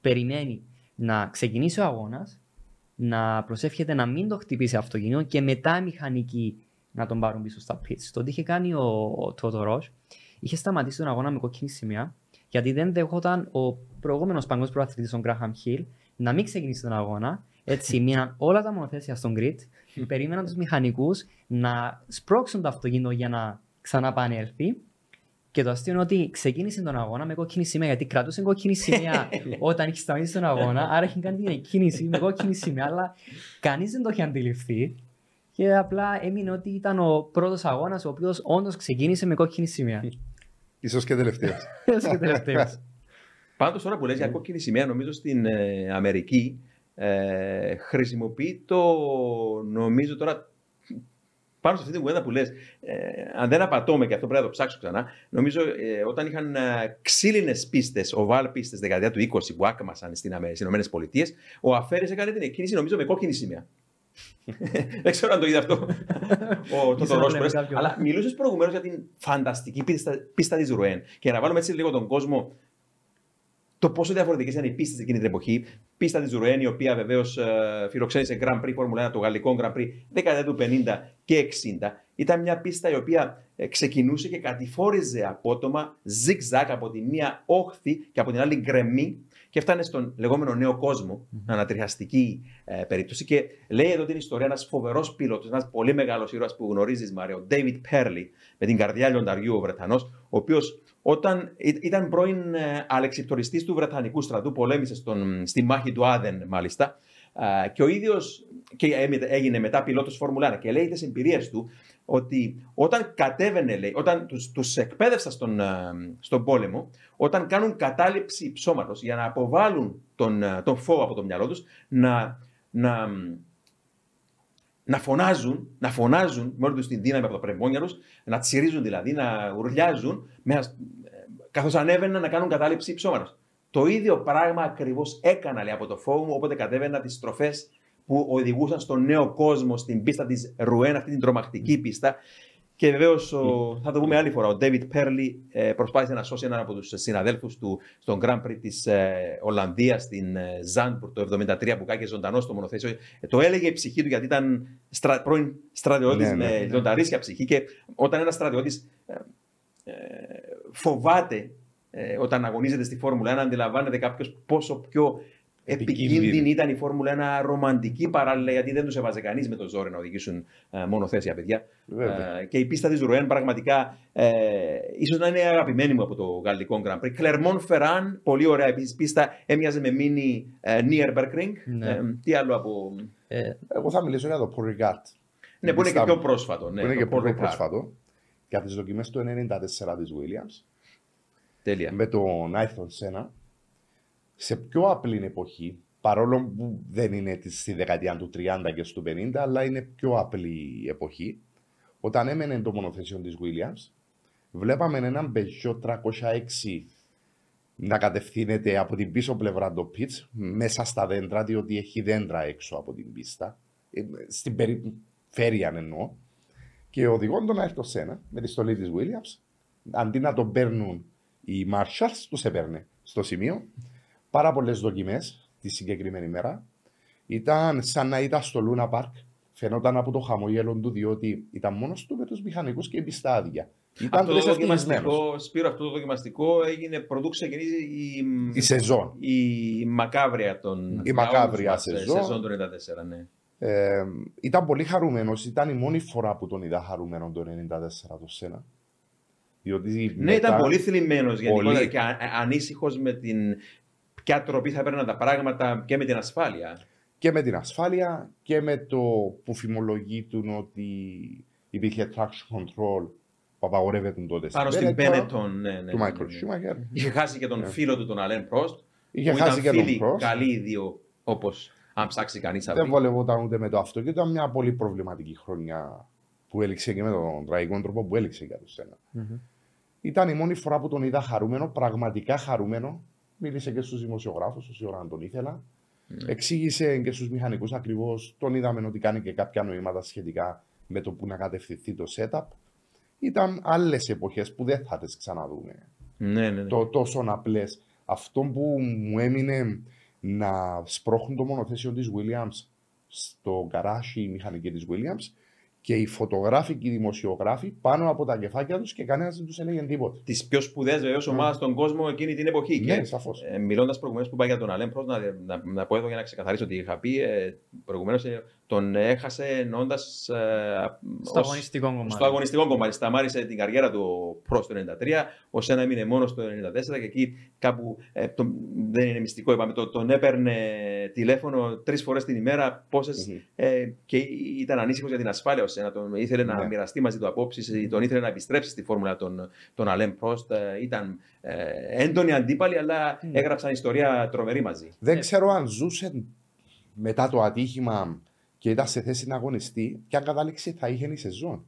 περιμένει να ξεκινήσει ο αγώνας, να προσεύχεται να μην το χτυπήσει αυτοκίνητο και μετά οι μηχανικοί να τον πάρουν πίσω στα pits. Το τι είχε κάνει ο, ο Toto Roche, είχε σταματήσει τον αγώνα με κόκκινη σημαία, γιατί δεν δεχόταν ο προηγούμενος παγκόσμιος προαθλητής, ο Graham Hill, να μην ξεκινήσει τον αγώνα. Έτσι, μείναν όλα τα μονοθέσια στον grid, περίμεναν τους μηχανικούς να σπρώξουν το αυτοκίνητο για να ξαναπανέλθει. Και το αστείο είναι ότι ξεκίνησε τον αγώνα με κόκκινη σημαία, γιατί κρατούσε κόκκινη σημαία όταν είχε σταματήσει τον αγώνα. Άρα είχε κάνει την εκκίνηση με κόκκινη σημαία, αλλά κανείς δεν το είχε αντιληφθεί. Και απλά έμεινε ότι ήταν ο πρώτος αγώνας ο οποίος όντως ξεκίνησε με κόκκινη σημαία. Ίσως και τελευταίος. Έτσι και τελευταίος. Πάντως τώρα που λες για κόκκινη σημαία, νομίζω στην ε, Αμερική ε, χρησιμοποιεί το. Νομίζω τώρα. Πάνω σε αυτή την κουβέντα που λες, ε, αν δεν απατώμε και αυτό πρέπει να το ψάξω ξανά, νομίζω ε, όταν είχαν ε, ξύλινες πίστες, οβάλ πίστες δεκαετία του 20 που άκμασαν στην Αμέ- στις Ηνωμένες Πολιτείες, ο Αφέρης έκανε την εκκίνηση νομίζω με κόκκινη σημαία. δεν ξέρω αν το είδε αυτό ο Ίσως το να Ρος βλέπει Πρες, κάποιον. αλλά μιλούσες προηγουμένως για την φανταστική πίστα, πίστα της Ρουέν. Και να βάλουμε έτσι λίγο τον κόσμο το πόσο διαφορετικές ήταν οι πίστες εκείνη την εποχή. Πίστα της Ρουέν, η οποία βεβαίως φιλοξένησε Grand Prix Formula 1, το γαλλικό Grand Prix, δεκαετία του 50 και 60. Ήταν μια πίστα η οποία ε, ξεκινούσε και κατηφόριζε απότομα, zigzag από τη μία όχθη και από την άλλη γκρεμή και φτάνε στον λεγόμενο νέο κόσμο, ανατριχιαστική ε, περίπτωση. Και λέει εδώ την ιστορία ένας φοβερός πίλωτο, ένας πολύ μεγάλος ήρωας που γνωρίζεις, Μαρία, ο David Perley, με την καρδιά λιονταριού ο Βρετανός, ο οποίος όταν ή- ήταν πρώην ε, αλεξιπτοριστής του Βρετανικού στρατού, πολέμησε στον, στη μάχη του Άδεν μάλιστα, α, και ο ίδιος και έμει- έγινε μετά πιλότος Φόρμουλα 1 και λέει τις εμπειρίες του ότι όταν κατέβαινε, λέει, όταν τους, τους εκπαίδευσα στον, α, στον πόλεμο, όταν κάνουν κατάληψη ψώματος για να αποβάλουν τον, α, τον φόβο από το μυαλό τους, να, να, να φωνάζουν, να φωνάζουν με όλη τους την δύναμη από τα πνευμόνια τους, να τσιρίζουν δηλαδή, να ουρλιάζουν, με, καθώς ανέβαιναν να κάνουν κατάληψη ψώματος. Το ίδιο πράγμα ακριβώς έκανα λέει, από το φόβο μου, όποτε κατέβαινα τις στροφές που οδηγούσαν στον νέο κόσμο, στην πίστα της Ρουέν, αυτή την τρομακτική πίστα. Και βεβαίως θα το πούμε άλλη φορά. Ο David Perley ε, προσπάθησε να σώσει έναν από τους συναδέλφους του στον Grand Prix της ε, Ολλανδίας, στην ε, Zandvoort το 1973, που κάγε ζωντανός στο μονοθέσιο. Ε, το έλεγε η ψυχή του γιατί ήταν στρα, πρώην στρατιώτης Ναι, ναι, με ναι. λιονταρίσια ψυχή. Και όταν ένας στρατιώτης ε, ε, φοβάται ε, όταν αγωνίζεται στη Φόρμουλα 1, αντιλαμβάνεται κάποιος πόσο πιο Επικίνδυνη. επικίνδυνη ήταν η Φόρμουλα 1, ρομαντική παράλληλα, γιατί δεν τους έβαζε κανείς με το ζόρι να οδηγήσουν ε, μονοθέσια παιδιά. Βέβαια. Ε, και η πίστα της Ρουέν πραγματικά ε, ίσως να είναι αγαπημένη μου από το γαλλικό Grand Prix. Κλερμόν Φεράν, πολύ ωραία επίσης πίστα, έμοιαζε με μίνι ε, Nürburgring. Ναι. Ε, τι άλλο από. Ε, Εγώ θα μιλήσω για το Paul Ricard. Ναι, που είναι και Πίστα πιο μου. πρόσφατο. Ναι, που είναι το και Paul πιο Ricard. πρόσφατο. Για τις δοκιμές του 94 της Williams. Τέλεια. με τον Άιθον Σένα. Σε πιο απλή εποχή, παρόλο που δεν είναι της- στη δεκαετία του 30 και του 50, αλλά είναι πιο απλή εποχή, όταν έμενε το μονοθέσιο της Williams, βλέπαμε έναν Peugeot 306 να κατευθύνεται από την πίσω πλευρά το pitch, μέσα στα δέντρα, διότι έχει δέντρα έξω από την πίστα, ε, στην περιφέρεια εννοώ, και ο οδηγόν τον Άιρτον Σένα, με τη στολή της Williams, αντί να τον παίρνουν οι Marshalls, τους έπαιρνε στο σημείο. Πάρα πολλές δοκιμές τη συγκεκριμένη μέρα. Ήταν σαν να ήταν στο Luna Park. Φαινόταν από το χαμόγελο του, διότι ήταν μόνος του με τους μηχανικούς και η πίστα άδεια. Ήταν Αυτό το τρεις ευτυχισμένος. δοκιμαστικό, Σπύρο, αυτό το δοκιμαστικό έγινε πρωτού ξεκινήσει η, Η σεζόν. η μακάβρια των Η μακάβρια μας, ε, σεζόν. σεζόν του 94, ναι. Ε, ήταν πολύ χαρούμενος. Ήταν η μόνη φορά που τον είδα χαρούμενο το 94 το Σένα. Διότι Ναι, ήταν πολύ θλιμμένος γενικότερα Πολύ. και ανήσυχος με την ποια τροπή θα έπαιρναν τα πράγματα και με την ασφάλεια. και με την ασφάλεια και με το που φημολογεί του ότι υπήρχε traction control που απαγορεύεται τότε Πάνω στην Benetton, Benetton, ναι, ναι, του ναι, Michael ναι, ναι. Schumacher. Είχε χάσει και τον φίλο του, τον Αλέν Πρόστ. Είχε που χάσει ήταν και τον φίλοι Prost. Καλοί οι δύο, όπως αν ψάξει κανείς θα Δεν βρει. βολευόταν ούτε με το αυτό και ήταν μια πολύ προβληματική χρονιά που έληξε και με τον τραγικό τρόπο που έληξε για τον Σένα. Ήταν η μόνη φορά που τον είδα χαρούμενο, πραγματικά χαρούμενο. Μίλησε και στους δημοσιογράφους όση ώρα τον ήθελα. Ναι. Εξήγησε και στους μηχανικούς ακριβώς. Τον είδαμε ότι κάνει και κάποια νοήματα σχετικά με το που να κατευθυνθεί το setup. Ήταν άλλες εποχές που δεν θα τις ξαναδούμε. Ναι, ναι, ναι. Το τόσο απλέ. Αυτό που μου έμεινε να σπρώχνουν το μονοθέσιο της Williams στο καράσι η μηχανική της Williams και οι φωτογράφοι και οι δημοσιογράφοι πάνω από τα κεφάκια τους και κανένας δεν τους έλεγε τίποτα. Τις πιο σπουδαίες βεβαίω ομάδε στον κόσμο εκείνη την εποχή. Ναι, και σαφώς. ε, μιλώντας προηγουμένως που είπα για τον Αλέν Πρόστ, να, να, να πω εδώ για να ξεκαθαρίσω ότι είχα πει ε, προηγουμένως τον έχασε εννοώντας. στο αγωνιστικό κομμάτι. Στο αγωνιστικό κομμάτι. Σταμάτησε την καριέρα του προς το 93, ο Σένα έμεινε μόνο το 94 και εκεί κάπου. Ε, το, δεν είναι μυστικό, είπαμε. Το, τον έπαιρνε τηλέφωνο τρεις φορές την ημέρα. πόσες, Μμμ. ε, και ήταν ανήσυχος για την ασφάλεια ο Σένα. Τον ήθελε να Ναι. μοιραστεί μαζί του απόψεις, τον ήθελε να επιστρέψει στη φόρμουλα τον, τον Αλέμ Πρόστ. Ε, ήταν ε, έντονοι αντίπαλοι, αλλά έγραψαν ιστορία τρομερή μαζί. Δεν ξέρω αν ζούσε μετά το ατύχημα και ήταν σε θέση να αγωνιστεί, ποια κατάληξη θα είχε η σεζόν.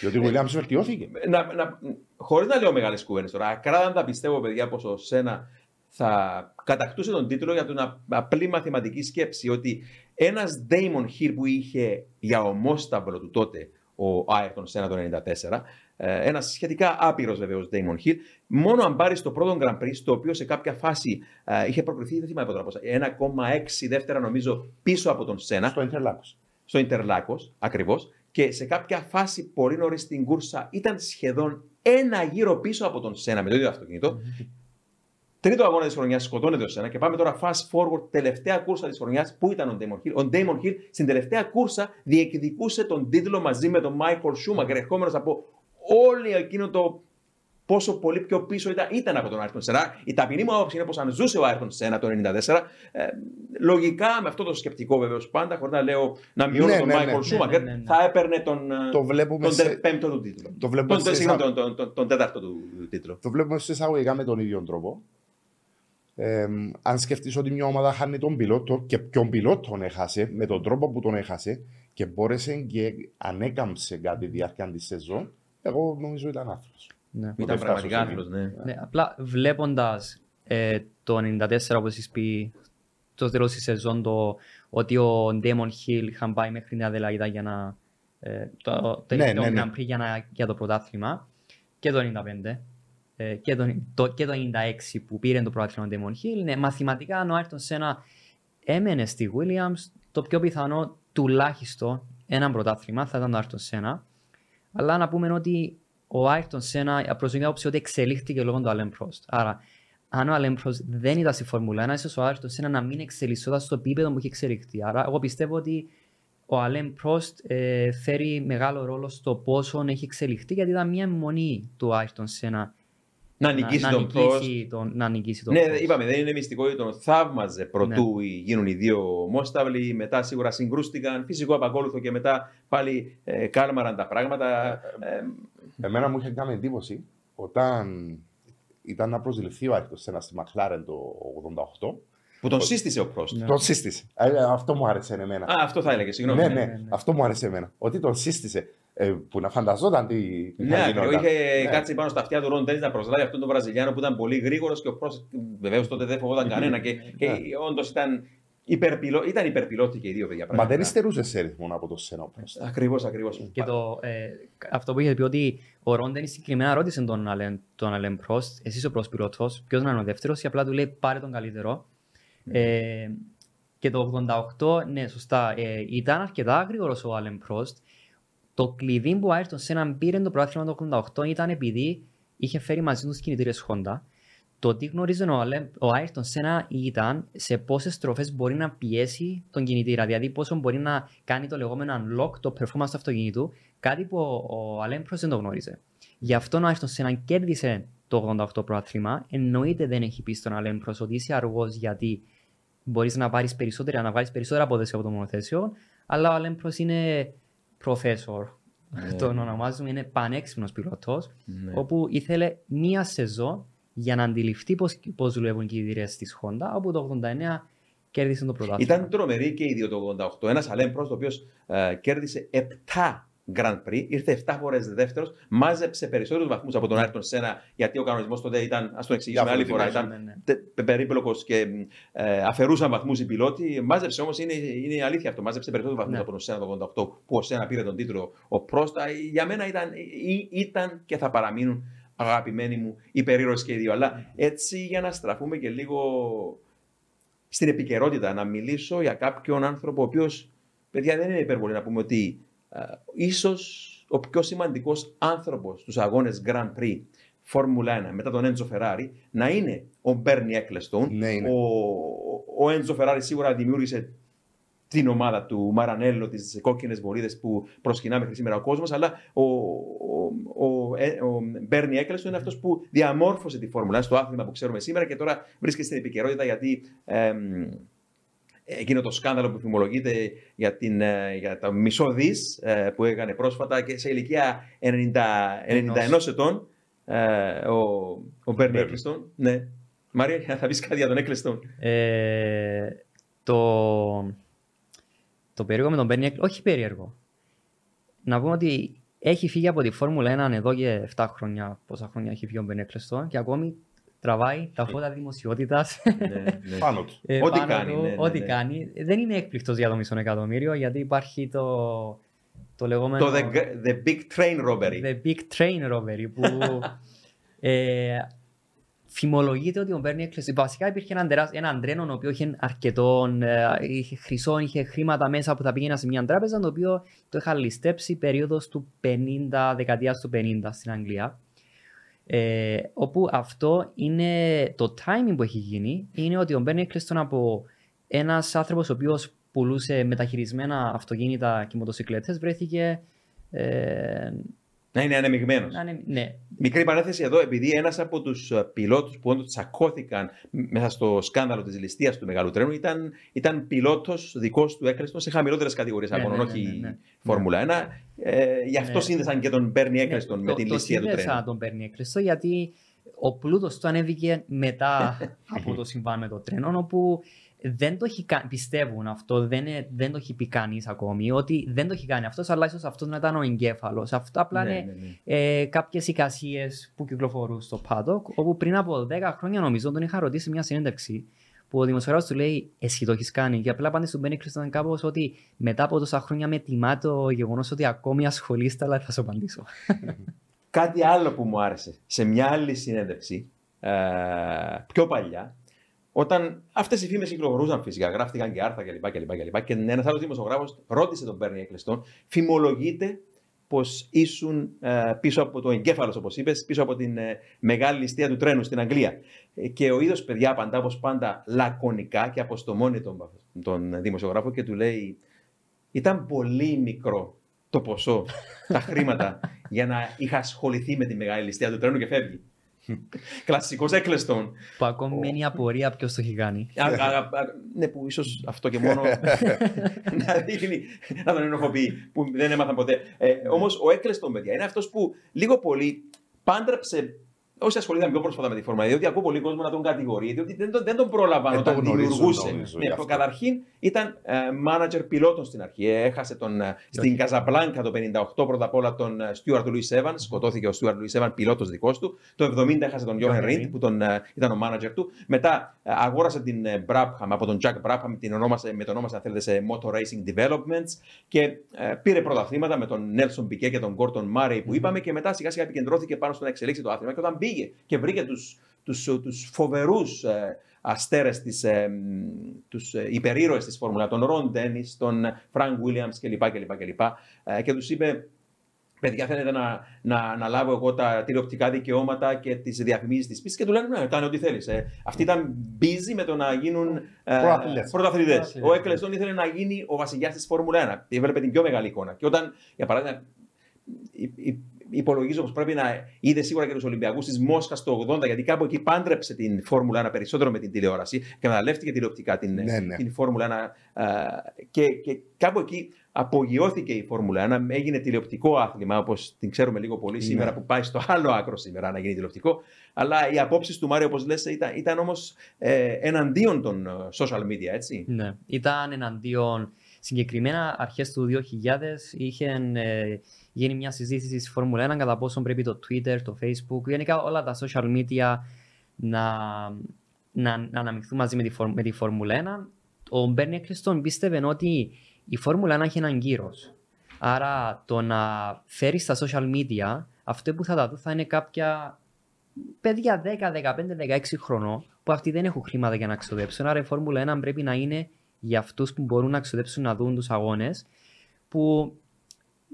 Διότι ο Williams βελτιώθηκε. να, να, χωρίς να λέω μεγάλες κουβέντες τώρα, ακράδαντα πιστεύω παιδιά πως ο Σένα θα κατακτούσε τον τίτλο για την α- απλή μαθηματική σκέψη ότι ένας Damon Hill που είχε για ομόσταυλο του τότε ο Άιρτον Σένα το 1994, ένας σχετικά άπειρος βεβαίως Damon Hill, μόνο αν πάρεις το πρώτο Grand Prix, το οποίο σε κάποια φάση ε, είχε προκριθεί, δεν θυμάμαι πόσα, πόσα, 1,6 δεύτερα νομίζω πίσω από τον Σένα Στο Interlagos. στο Ιντερλάκος ακριβώς και σε κάποια φάση πολύ νωρίς στην κούρσα ήταν σχεδόν ένα γύρο πίσω από τον Σένα με το ίδιο αυτοκίνητο. Τρίτο αγώνα της χρονιάς σκοτώνεται ο Σένα και πάμε τώρα fast forward, τελευταία κούρσα της χρονιάς. Πού ήταν ο Damon Hill. Ο Damon Hill στην τελευταία κούρσα διεκδικούσε τον τίτλο μαζί με τον Michael Schumacher, ερχόμενος από όλο εκείνο το πόσο πολύ πιο πίσω ήταν, ήταν από τον Άιρτον Σένα. Η ταπεινή μου άποψη είναι πως αν ζούσε ο Άιρτον Σένα το 1994, ε, λογικά με αυτό το σκεπτικό βεβαίως πάντα, χωρίς να λέω να μειώνω Ναι, τον ναι, ναι. Michael Schumacher, Ναι, ναι, ναι, ναι. θα έπαιρνε τον, ε, Το βλέπουμε, τον σε, τε- πέμπτο του τίτλο. το βλέπουμε Τον, σε συγγνώμη, εισαγω- τον, τον, τον, τον τέταρτο του τίτλο. το βλέπουμε σε εισαγωγικά με τον ίδιο τρόπο. Ε, αν σκεφτείς ότι μια ομάδα χάνει τον πιλότο και ποιον πιλότο έχασε, με τον τρόπο που τον έχασε και μπόρεσε και ανέκαμψε κάτι τη διάρκεια της σεζόν, εγώ νομίζω ήταν άθλος. Ναι. Ούτε Ήταν φτάσω πραγματικά σε άθλος, ναι. Ναι, απλά βλέποντας ε, το 94 όπως εσείς πει το τέλος της σεζόν το ότι ο Ντέμον Χιλ είχαν πάει μέχρι Νέα Αδελαίδα για να ε, το, το Ναι, τελευταίο ναι, ναι. Grand Prix για, να- για το πρωτάθλημα και το 95 ε, και, το, το, και το 96 που πήρε το πρωτάθλημα Damon Hill. Ναι, μαθηματικά αν ο Άιρτον Σένα έμενε στη Williams, το πιο πιθανό τουλάχιστον ένα πρωτάθλημα θα ήταν το Άιρτον Σένα. Αλλά να πούμε ότι ο Άιρτον Σένα προσωπικά άποψη ότι εξελίχθηκε λόγω του Αλέμ Prost. Άρα, αν ο Αλέμ Prost δεν ήταν στη Φόρμουλα 1, ίσως ο Άιρτον Σένα να μην εξελισσόταν στο επίπεδο που έχει εξελιχθεί. Άρα, εγώ πιστεύω ότι ο Αλέμ Prost ε, φέρει μεγάλο ρόλο στο πόσο έχει εξελιχθεί, γιατί ήταν μια αιμονή του Άιρτον Σένα Να νικήσει να, τον να, Prost. νικήσει τον, να νικήσει τον Ναι, Prost. είπαμε, δεν είναι μυστικό ότι τον θαύμαζε προτού γίνουν οι δύο μόσταυλοι. Μετά σίγουρα συγκρούστηκαν. Φυσικό επακόλουθο και μετά πάλι ε, κάλμαραν τα πράγματα. Ε, Εμένα μου είχε κάνει εντύπωση όταν ήταν να προσληφθεί ο Άιρτον Σένας στη Μακλάρεν το 88. που τον σύστησε ο Prost. Ναι. Τον σύστησε. Ε, αυτό μου άρεσε εμένα. Α, αυτό θα έλεγε, συγγνώμη. ναι, ναι. ναι, ναι, ναι. αυτό μου άρεσε εμένα. Ότι τον σύστησε. Ε, που να φανταζόταν τι, τι Ναι, θα ακριβώς. γινόταν. είχε Ναι. κάτσει πάνω στα αυτιά του Ρον Ντένις να προσλάβει αυτόν τον Βραζιλιάνο που ήταν πολύ γρήγορος και ο Prost βεβαίως τότε δεν φοβόταν κανένα. και και Ναι. όντως ήταν, υπερπιλό, ήταν υπερπιλότη και οι δύο παιδιά. Μα πραγματικά. δεν υστερούσε σε ρυθμό από το Σένα ο Prost. Ακριβώς, ακριβώς. Και το, ε, αυτό που είχε πει ότι ο Ρόντεν συγκεκριμένα ρώτησε τον Αλέν, τον Αλέν Prost, εσύ ο πρώτο πιλότο, ποιος να είναι ο δεύτερος, και απλά του λέει πάρε τον καλύτερο. Ε, και το 88, ναι, σωστά, ε, ήταν αρκετά γρήγορος ο Αλέν Prost. Το κλειδί που ο Άιρτον Σένα πήρε το πρωτάθλημα το 88 ήταν επειδή είχε φέρει μαζί τους τι κινητήρες Honda. Το τι γνωρίζει ο, Αλέμ- ο Άιρτον Σένα ήταν σε πόσες στροφές μπορεί να πιέσει τον κινητήρα. Δηλαδή, πόσο μπορεί να κάνει το λεγόμενο unlock, το performance του αυτοκινήτου, κάτι που ο, ο Αλέμ Prost δεν το γνώριζε. Γι' αυτό ο Άιρτον Σένα κέρδισε το 88 πρωτάθλημα. Εννοείται δεν έχει πει στον Αλέμ Prost ότι είσαι αργός γιατί μπορείς να πάρεις περισσότερα, να βάλει περισσότερα απόδοση από το μονοθέσιο. Αλλά ο Αλέμ Prost είναι professor. Τον ονομάζουμε, είναι πανέξυπνος πιλότος, Ναι. όπου ήθελε μία σεζόν για να αντιληφθεί πώς, πώς δουλεύουν οι κινητήρες της Honda, όπου το 89 κέρδισε το πρωτάθλημα. Ήταν τρομερή και η δύο το 88. Ένας Αλέμ Prost, ο οποίος κέρδισε 7 Grand Prix, ήρθε 7 φορές δεύτερος, μάζεψε περισσότερους βαθμούς από τον Άιρτον Σένα, γιατί ο κανονισμός τότε ήταν, ας το εξηγήσουμε άλλη φορά, Διαφορετικός, ήταν ναι, ναι. περίπλοκος και ε, αφαιρούσαν βαθμούς οι πιλότοι. Μάζεψε όμως, είναι, είναι η αλήθεια αυτό, μάζεψε περισσότερους βαθμούς Ναι. από τον Σένα το 88, που ο Σένα πήρε τον τίτλο ο Πρόστα. Για μένα ήταν, ή- ήταν και θα παραμείνουν αγαπημένοι μου υπερήρωε και οι δύο. Αλλά έτσι για να στραφούμε και λίγο στην επικαιρότητα, να μιλήσω για κάποιον άνθρωπο ο οποίος, παιδιά, δεν είναι υπερβολή να πούμε ότι ε, ίσως ο πιο σημαντικός άνθρωπος στους αγώνες Grand Prix Φόρμουλα 1 μετά τον Έντζο Φεράρι να είναι ο Μπέρνι Έκλεστον. Ναι, είναι. Ο, ο Έντζο Φεράρι σίγουρα δημιούργησε την ομάδα του Μαρανέλο, τις κόκκινες βολίδες που προσκυνά μέχρι σήμερα ο κόσμος, αλλά ο, ο, ο, ε, ο Μπέρνι Έκλεστον είναι αυτός που διαμόρφωσε τη Φόρμουλα 1 στο άθλημα που ξέρουμε σήμερα και τώρα βρίσκεται στην επικαιρότητα γιατί εμ, εκείνο το σκάνδαλο που φημολογείται για, την, ε, για τα μισό δις ε, που έκανε πρόσφατα και σε ηλικία 90, 91 ετών ε, ο, ο Μπέρνι Μπέρνι. Έκλειστον. Ναι. Μαρία, θα πεις κάτι για τον Έκλειστον. Ε, το, το περίεργο με τον Μπέρνι Έκλ- όχι περίεργο. Να πούμε ότι έχει φύγει από τη Φόρμουλα 1 εδώ και 7 χρόνια, πόσα χρόνια έχει φύγει ο Μπέρνι Έκλειστον και ακόμη τραβάει τα φώτα δημοσιότητας ναι, ναι. Πάνω του. Ε, Ό,τι πάνω κάνει, του, ναι, ναι, ό,τι ναι. κάνει. Δεν είναι έκπληκτος για το μισό εκατομμύριο γιατί υπάρχει το, το λεγόμενο. Το the, the Big Train Robbery. The Big Train Robbery που ε, φημολογείται ότι ο Μπέρνι έκλεισε. Βασικά υπήρχε έναν, τεράσ, έναν τρένο ο οποίος είχε αρκετό, ε, είχε χρυσό, είχε χρήματα μέσα που θα πήγαινα σε μια τράπεζα το οποίο το είχα ληστέψει περίοδος του 50, δεκαετίας του 50 στην Αγγλία. Ε, όπου αυτό είναι το timing που έχει γίνει είναι ότι ο Μπέρνι Έκλειστον από ένας άνθρωπος ο οποίος πουλούσε μεταχειρισμένα αυτοκίνητα και μοτοσυκλέτες βρέθηκε ε, Να είναι ανεμιγμένος. να είναι, ναι, Μικρή παρένθεση εδώ, επειδή ένας από τους πιλότους που όντως τσακώθηκαν μέσα στο σκάνδαλο της ληστείας του μεγάλου τρένου ήταν, ήταν πιλότος δικός του έκλειστον σε χαμηλότερες κατηγορίες Ναι, αγώνων, ναι, ναι, όχι ναι, ναι. Φόρμουλα 1. Ε, γι' αυτό Ναι. σύνδεσαν και τον Μπέρνι Έκλειστον με το, την το ληστεία του σύνδεσα τρένου. τον Μπέρνι Έκλειστο γιατί ο πλούτος του ανέβηκε μετά από το συμβάν με το τρένο όπου δεν το έχει κάνει, πιστεύουν αυτό, δεν, είναι- δεν το έχει πει κανείς ακόμη, ότι δεν το έχει κάνει αυτός, αλλά ίσως αυτός να ήταν ο εγκέφαλος. Αυτό απλά Ναι, είναι ναι, ναι. ε, κάποιες εικασίες που κυκλοφορούν στο Paddock, όπου πριν από 10 χρόνια νομίζω τον είχα ρωτήσει σε μια συνέντευξη που ο δημοσιογράφος του λέει εσύ το έχεις κάνει και απλά απάντησε στον Μπένι Κλειστόν κάπως ότι μετά από τόσα χρόνια με τιμά το γεγονός ότι ακόμη ασχολείστε αλλά θα σου απαντήσω. Κάτι άλλο που μου άρεσε σε μια άλλη συνέντευξη ε, πιο παλιά όταν αυτές οι φήμες κυκλοφορούσαν φυσικά, γράφτηκαν και άρθρα κλπ. Και, και, και, και ένας άλλος δημοσιογράφο ρώτησε τον Μπέρνι Εκλεστόν, φημολογείται πως ήσουν ε, πίσω από το εγκέφαλος, όπως είπες, πίσω από την ε, μεγάλη ληστεία του τρένου στην Αγγλία. Ε, και ο ίδιο, παιδιά, απαντά όπως πάντα λακωνικά και αποστομώνει τον, τον δημοσιογράφο και του λέει: Ήταν πολύ μικρό το ποσό, τα χρήματα, για να είχα ασχοληθεί με τη μεγάλη ληστεία του τρένου και φεύγει. Κλασικός έκλειστον. Που ακόμη μένει απορία ποιος το έχει κάνει. Ναι, που ίσως αυτό και μόνο να δείχνει, να τον ενοχοποιεί, που δεν έμαθαν ποτέ. Ε, Όμως ο έκλειστον, παιδιά, είναι αυτός που λίγο πολύ πάντρεψε Όσοι ασχολήθηκαν πιο πρόσφατα με τη φόρμα, διότι ακούω πολύ κόσμο να τον κατηγορεί, διότι δεν τον, δεν τον πρόλαβαν ε, όταν δημιουργούσε. Ναι, καταρχήν ήταν uh, manager πιλότων στην αρχή. Έχασε τον, uh, στην Καζαμπλάνκα το 58 πρώτα απ' όλα τον Stuart Louis Evans. Σκοτώθηκε ο Stuart Louis Evans, πιλότος δικός του. Το 70 έχασε τον Johan Ριντ, που τον, uh, ήταν ο manager του. Μετά uh, αγόρασε την uh, Brabham από τον Jack Brabham, την ονόμασε, με τον ονόμασε αν θέλετε σε Motor Racing Developments και uh, πήρε πρωταθλήματα με τον Nelson Piquet και τον Gordon Murray που είπαμε και μετά σιγά σιγά επικεντρώθηκε πάνω στο να εξελίξει το άθλημα. Και όταν πήγε και βρήκε τους, τους, τους φοβερούς ε, αστέρες, της, ε, τους ε, υπερήρωες της Φόρμουλα, τον Ρον Ντένις, τον Φρανκ Βίλιαμς κλπ. κλπ, κλπ. Ε, και τους είπε, παιδιά θέλετε να, να, να λάβω εγώ τα τηλεοπτικά δικαιώματα και τις διαφημίσεις της πίστης και του λένε ναι, κάνε ό,τι θέλεις. Ε. Αυτοί ήταν busy με το να γίνουν ε, πρωταθλητές. Ο Εκλεστόν ήθελε να γίνει ο βασιλιάς της Φόρμουλα 1. Έβλεπε την πιο μεγάλη εικόνα. Και όταν, για παράδειγμα, υπολογίζω πως πρέπει να είδε σίγουρα και τους Ολυμπιακούς της Μόσχας το 80, γιατί κάπου εκεί πάντρεψε την Φόρμουλα 1 περισσότερο με την τηλεόραση και αναλεύτηκε τηλεοπτικά την, ναι, ναι. την Φόρμουλα 1. και, και κάπου εκεί απογειώθηκε η Φόρμουλα 1, έγινε τηλεοπτικό άθλημα, όπως την ξέρουμε λίγο πολύ σήμερα, ναι. που πάει στο άλλο άκρο σήμερα να γίνει τηλεοπτικό. Αλλά οι απόψεις του Μάριο, όπως λες, ήταν, ήταν όμως ε, εναντίον των ε, social media, έτσι. Ναι, ήταν εναντίον. Συγκεκριμένα αρχές του 2000 είχε ε, γίνει μια συζήτηση στη Φόρμουλα 1 κατά πόσο πρέπει το Twitter, το Facebook, γενικά όλα τα social media να, να, να αναμειχθούν μαζί με τη, με τη Φόρμουλα 1. Ο Μπέρνι Έκλειστον πίστευε ότι η Φόρμουλα 1 έχει έναν κύρος. Άρα το να φέρεις στα social media αυτό που θα τα δω θα είναι κάποια παιδιά 10, 15, 16 χρονών που αυτοί δεν έχουν χρήματα για να ξοδέψουν. Άρα η Φόρμουλα 1 πρέπει να είναι για αυτούς που μπορούν να ξοδέψουν να δουν τους αγώνες που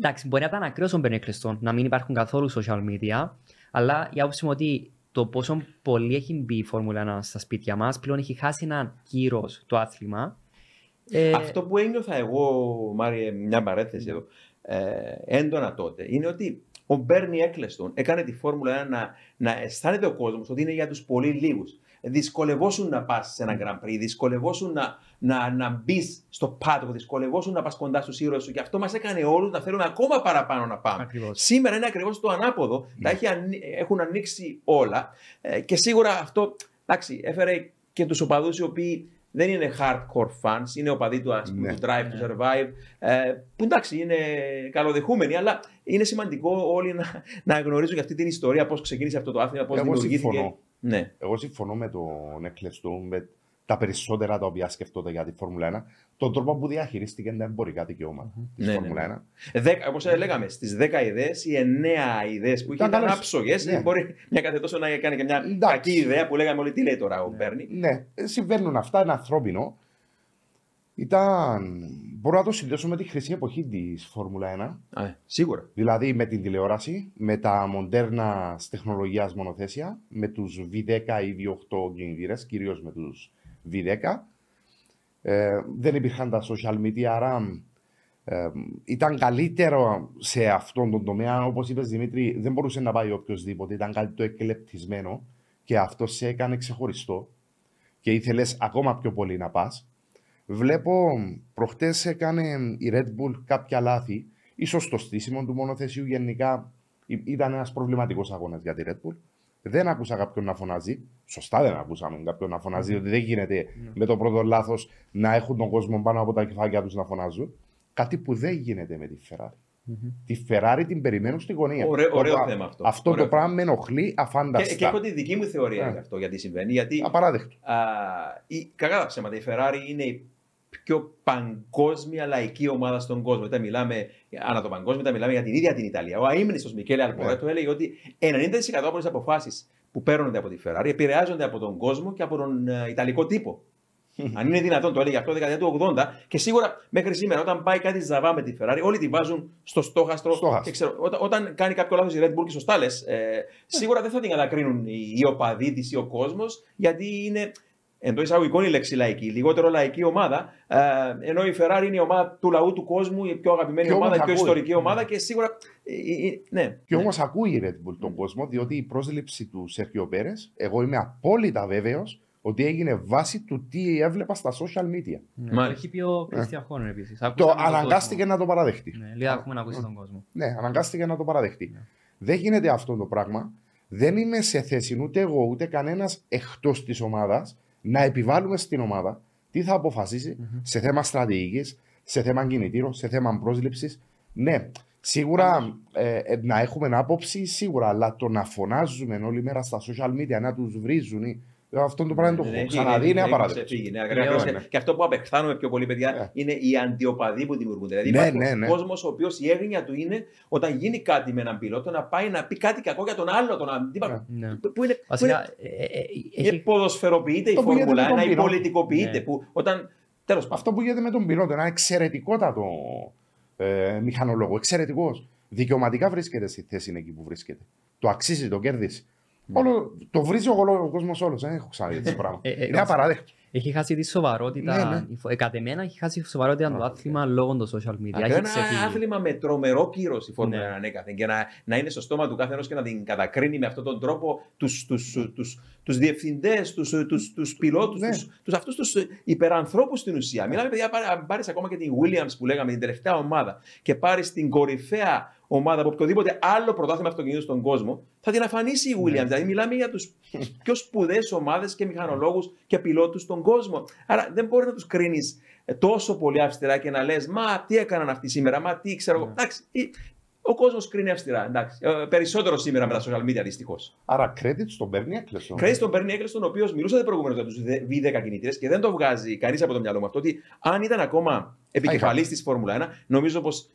Εντάξει, μπορεί να ήταν ακραίος ο Μπενέκλεστον να μην υπάρχουν καθόλου social media, αλλά η άποψη μου ότι το πόσο πολύ έχει μπει η Φόρμουλα 1 στα σπίτια μας πλέον έχει χάσει ένα κύρος το άθλημα. Ε... Αυτό που ένιωθα εγώ, Μάρια, μια παρέθεση εδώ, ε, έντονα τότε, είναι ότι ο Μπέρνι Έκλεστον έκανε τη Φόρμουλα 1 να, να αισθάνεται ο κόσμος ότι είναι για τους πολύ λίγους δυσκολευόσουν να πας σε ένα Grand Prix, δυσκολευόσουν να, να, να μπεις στο πάτο, δυσκολευόσουν να πας κοντά στους ήρωες σου. Και αυτό μας έκανε όλους να θέλουμε ακόμα παραπάνω να πάμε. Ακριβώς. Σήμερα είναι ακριβώς το ανάποδο. Ναι. Τα έχει, έχουν ανοίξει όλα. Ε, και σίγουρα αυτό εντάξει, έφερε και τους οπαδούς οι οποίοι δεν είναι hardcore fans, είναι οπαδοί του, ναι. του Drive to Survive, ε, που εντάξει είναι καλοδεχούμενοι, αλλά είναι σημαντικό όλοι να, να γνωρίζουν για αυτή την ιστορία, πώς ξεκίνησε αυτό το άθλημα, πώς δημιουργήθηκε. Ναι. Εγώ συμφωνώ με τον Εκλεστού, με τα περισσότερα τα οποία σκεφτόνται για τη Φόρμουλα 1, τον τρόπο που διαχειρίστηκε τα εμπορικά δικαιώματα mm-hmm. της ναι, Φόρμουλα 1. Ναι, Όπως λέγαμε, στις 10 ιδέες, οι 9 ιδέες που είχε ήταν άψογες. Ναι. Μπορεί μια κάθε τόσο να κάνει και μια Εντάξει. κακή ιδέα που λέγαμε όλοι τι λέει τώρα ο ναι. Μπέρνι. Ναι, συμβαίνουν αυτά, είναι ανθρώπινο. Ήταν. Μπορώ να το συνδέσω με τη χρυσή εποχή της Φόρμουλα 1. Α, σίγουρα. Δηλαδή με την τηλεόραση, με τα μοντέρνα τεχνολογίας μονοθέσια, με τους V10 ή V8 κινητήρες, κυρίως με τους V10. Ε, δεν υπήρχαν τα social media, άρα ε, ήταν καλύτερο σε αυτόν τον τομέα. Όπως είπες Δημήτρη, δεν μπορούσε να πάει οποιοδήποτε. Ήταν κάτι το εκλεπτισμένο και αυτό σε έκανε ξεχωριστό και ήθελες ακόμα πιο πολύ να πας. Βλέπω προχτές έκανε η Red Bull κάποια λάθη. ίσως το στήσιμο του μονοθεσίου γενικά ήταν ένας προβληματικός αγώνας για τη Red Bull. Δεν άκουσα κάποιον να φωνάζει. Σωστά δεν ακούσαμε κάποιον να φωνάζει, ότι δεν γίνεται με το πρώτο λάθος να έχουν τον κόσμο πάνω από τα κεφάλια τους να φωνάζουν. Κάτι που δεν γίνεται με τη Ferrari. Τη Ferrari την περιμένουν στη γωνία. Ωραίο- ωραίο Το- θέμα αυτό. Αυτό Ωραίο το πράγμα με ενοχλεί αφάνταστα. Και, και έχω τη δική μου θεωρία Ναι. για αυτό γιατί συμβαίνει. Γιατί Απαράδεκτο. α, η, κακά τα ψέματα, η Ferrari είναι η πιο παγκόσμια λαϊκή ομάδα στον κόσμο. Όταν μιλάμε ανά το παγκόσμιο, όταν μιλάμε για την ίδια την Ιταλία. Ο αείμνηστο Μικέλε Αλμπορέτο έλεγε ότι 90% από τις αποφάσεις που παίρνονται από τη Ferrari επηρεάζονται από τον κόσμο και από τον ε, Ιταλικό τύπο. Αν είναι δυνατόν, το έλεγε αυτό δεκαετία του 80 και σίγουρα μέχρι σήμερα, όταν πάει κάτι ζαβά με τη Ferrari, όλοι τη βάζουν στο στόχαστρο. Στόχαστρο. Και ξέρω, όταν, όταν κάνει κάποιο λάθος η Red Bull και σωστά λες, ε, σίγουρα δεν θα την κατακρίνουν οι, οι οπαδοί τη ή ο κόσμος, γιατί είναι εντό εισαγωγικών η λέξη λαϊκή, λιγότερο λαϊκή ομάδα. Ε, ενώ η Ferrari είναι η ομάδα του λαού του κόσμου, η πιο αγαπημένη Και όμως ομάδα, η πιο ακούει. ιστορική ομάδα και σίγουρα. ε, ε, ε, ναι. Και όμως ακούει η Red Bull τον κόσμο, διότι η πρόσληψη του Σέρχιο Πέρε, εγώ είμαι απόλυτα βέβαιος ότι έγινε βάση του τι έβλεπα στα social media. Ναι, Μάλιστα. το έχει πει ο Christian Horner επίσης. Το Ακούσαμε τον αναγκάστηκε κόσμο. να το παραδεχτεί. Ναι, λίγα έχουμε να ακούσει τον κόσμο. Ναι, αναγκάστηκε να το παραδεχτεί. Ναι. Δεν γίνεται αυτό το πράγμα. Δεν είμαι σε θέση ούτε εγώ ούτε κανένας εκτός της ομάδας να επιβάλλουμε στην ομάδα τι θα αποφασισει σε θέμα στρατηγικής, σε θέμα κινητήρων, σε θέμα πρόσληψης. Ναι, σίγουρα ε, ε, να έχουμε άποψη, σίγουρα, αλλά το να φωνάζουμε όλη μέρα στα social media, να τους βρίζουν, ή- αυτό το πράγμα το Ναι, έχω ναι, ξαναδεί, έχει- είναι έχει απαράδεκτο. ξεφύγει, ναι, Λέω, ακριβώς. ναι. Και- Και αυτό που απεχθάνουμε πιο πολύ, παιδιά, Ναι. είναι οι αντιοπαδοί που δημιουργούνται. Δηλαδή, Ναι, υπάρχει ναι, ναι. ο κόσμος ο οποίος η έγνοια του είναι όταν γίνει κάτι με έναν πιλότο να πάει να πει κάτι κακό για τον άλλο, τον αντίπαλο. Ναι. Που που είναι, που Βασικά, είναι, ε, ε, ε, είναι έχει ποδοσφαιροποιείται η Το που γίνεται Φόρμουλα με τον 1, η πιλότο. πολιτικοποιείται. Ναι. Που όταν. Τέλος πάντων. Αυτό που γίνεται με τον πιλότο, ένα εξαιρετικότατο ε, μηχανολόγο, εξαιρετικός. Δικαιωματικά βρίσκεται στη θέση εκεί που βρίσκεται. Το αξίζει, το κέρδισε. Όλο, το βρίζει ο, ο κόσμος όλος. Δεν έχω ξαναδεί έτσι πράγμα. Ε, ε, Είναι απαράδεκτο. Έχει χάσει τη σοβαρότητα. Ναι, ναι. η φο- ε, Κατ' εμένα έχει χάσει τη σοβαρότητα το άθλημα λόγω των social media. Ακραία Έχει ένα ξεφύγει. άθλημα με τρομερό κύρος η Φόρμουλα Ναι. 1 ανέκαθεν και να, να είναι στο στόμα του κάθε ενός και να την κατακρίνει με αυτόν τον τρόπο τους, τους, τους, τους διευθυντές, τους, τους, τους πιλότους, Ναι. τους, τους, αυτούς τους υπερανθρώπους στην ουσία. Μιλάμε, παιδιά, πάρε- αν πάρεις ακόμα και την Williams που λέγαμε, την τελευταία ομάδα και πάρεις την κορυφαία ομάδα από οποιοδήποτε άλλο πρωτάθλημα αυτοκινήτου στον κόσμο, θα την αφανίσει η Williams. Δηλαδή, μιλάμε για τους πιο σπουδαίες ομάδες και μηχανολόγους και πιλότους στον κόσμο. Άρα, δεν μπορεί να τους κρίνεις ε, τόσο πολύ αυστηρά και να λες «Μα τι έκαναν αυτοί σήμερα, μα τι ξέρω εγώ». Εντάξει, η- ο κόσμος κρίνει αυστηρά, εντάξει. Ε, Περισσότερο σήμερα με τα social media, δυστυχώς. Άρα, credit στον παίρνει έκλειστο. Credit τον παίρνει Έκλειστον, ο οποίος μιλούσατε προηγουμένως για τους V10 κινητήρες και δεν το βγάζει κανείς από το μυαλό μου αυτό. Ότι αν ήταν ακόμα επικεφαλής της Φόρμουλα 1, νομίζω πως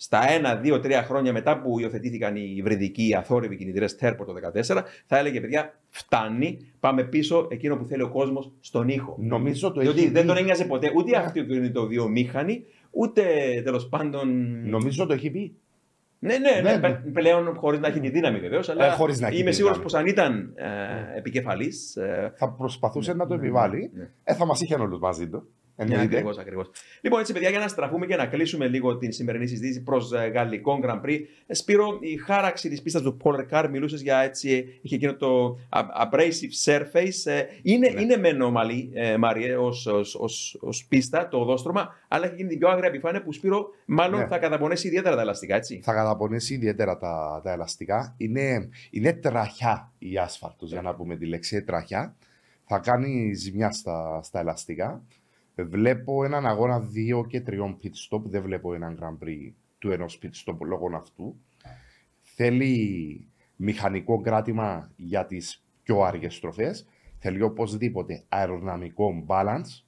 στα 1, 2, 3 χρόνια μετά που υιοθετήθηκαν οι υβριδικοί αθόρυβοι κινητήρες Τέρπορ το 2014, θα έλεγε παιδιά, φτάνει, πάμε πίσω εκείνο που θέλει ο κόσμος στον ήχο. Νομίζω το Διότι έχει δεν πει. τον ένοιαζε ποτέ ούτε Ναι. αυτοκίνητο βιομήχανη, ούτε τέλος πάντων. Νομίζω το έχει πει. Ναι, ναι, ναι, Ναι, πε- πλέον χωρίς να έχει τη δύναμη βεβαίως. Αλλά Ε, χωρίς να έχει είμαι τη σίγουρος δύναμη. πως αν ήταν ε, επικεφαλής. Ε, Θα προσπαθούσε να το επιβάλλει. ναι. Ε, θα μας είχε όλους μαζί του. Ναι, Εννοείται. ακριβώς, ακριβώς. Λοιπόν, έτσι, παιδιά, για να στραφούμε και να κλείσουμε λίγο την σημερινή συζήτηση προς γαλλικό Grand Prix. Ε, Σπύρο, η χάραξη της πίστας του Paul Ricard μιλούσες για έτσι, είχε εκείνο το a- abrasive surface. Ε, είναι, Ναι. είναι μεν ομαλή, ε, Μάριε, ως πίστα, το οδόστρωμα, αλλά έχει γίνει την πιο άγρια επιφάνεια που Σπύρο μάλλον Ναι. θα καταπονέσει ιδιαίτερα τα ελαστικά, έτσι. Θα καταπονέσει ιδιαίτερα τα, τα ελαστικά. Είναι, είναι τραχιά η άσφαλτος, για να πούμε τη λέξη ε, τραχιά. Θα κάνει ζημιά στα, στα ελαστικά. Βλέπω έναν αγώνα 2 και 3 pit stop. Δεν βλέπω έναν Grand Prix του ενός pit stop λόγω αυτού. Θέλει μηχανικό κράτημα για τις πιο άργες στροφές. Θέλει οπωσδήποτε αεροδυναμικό balance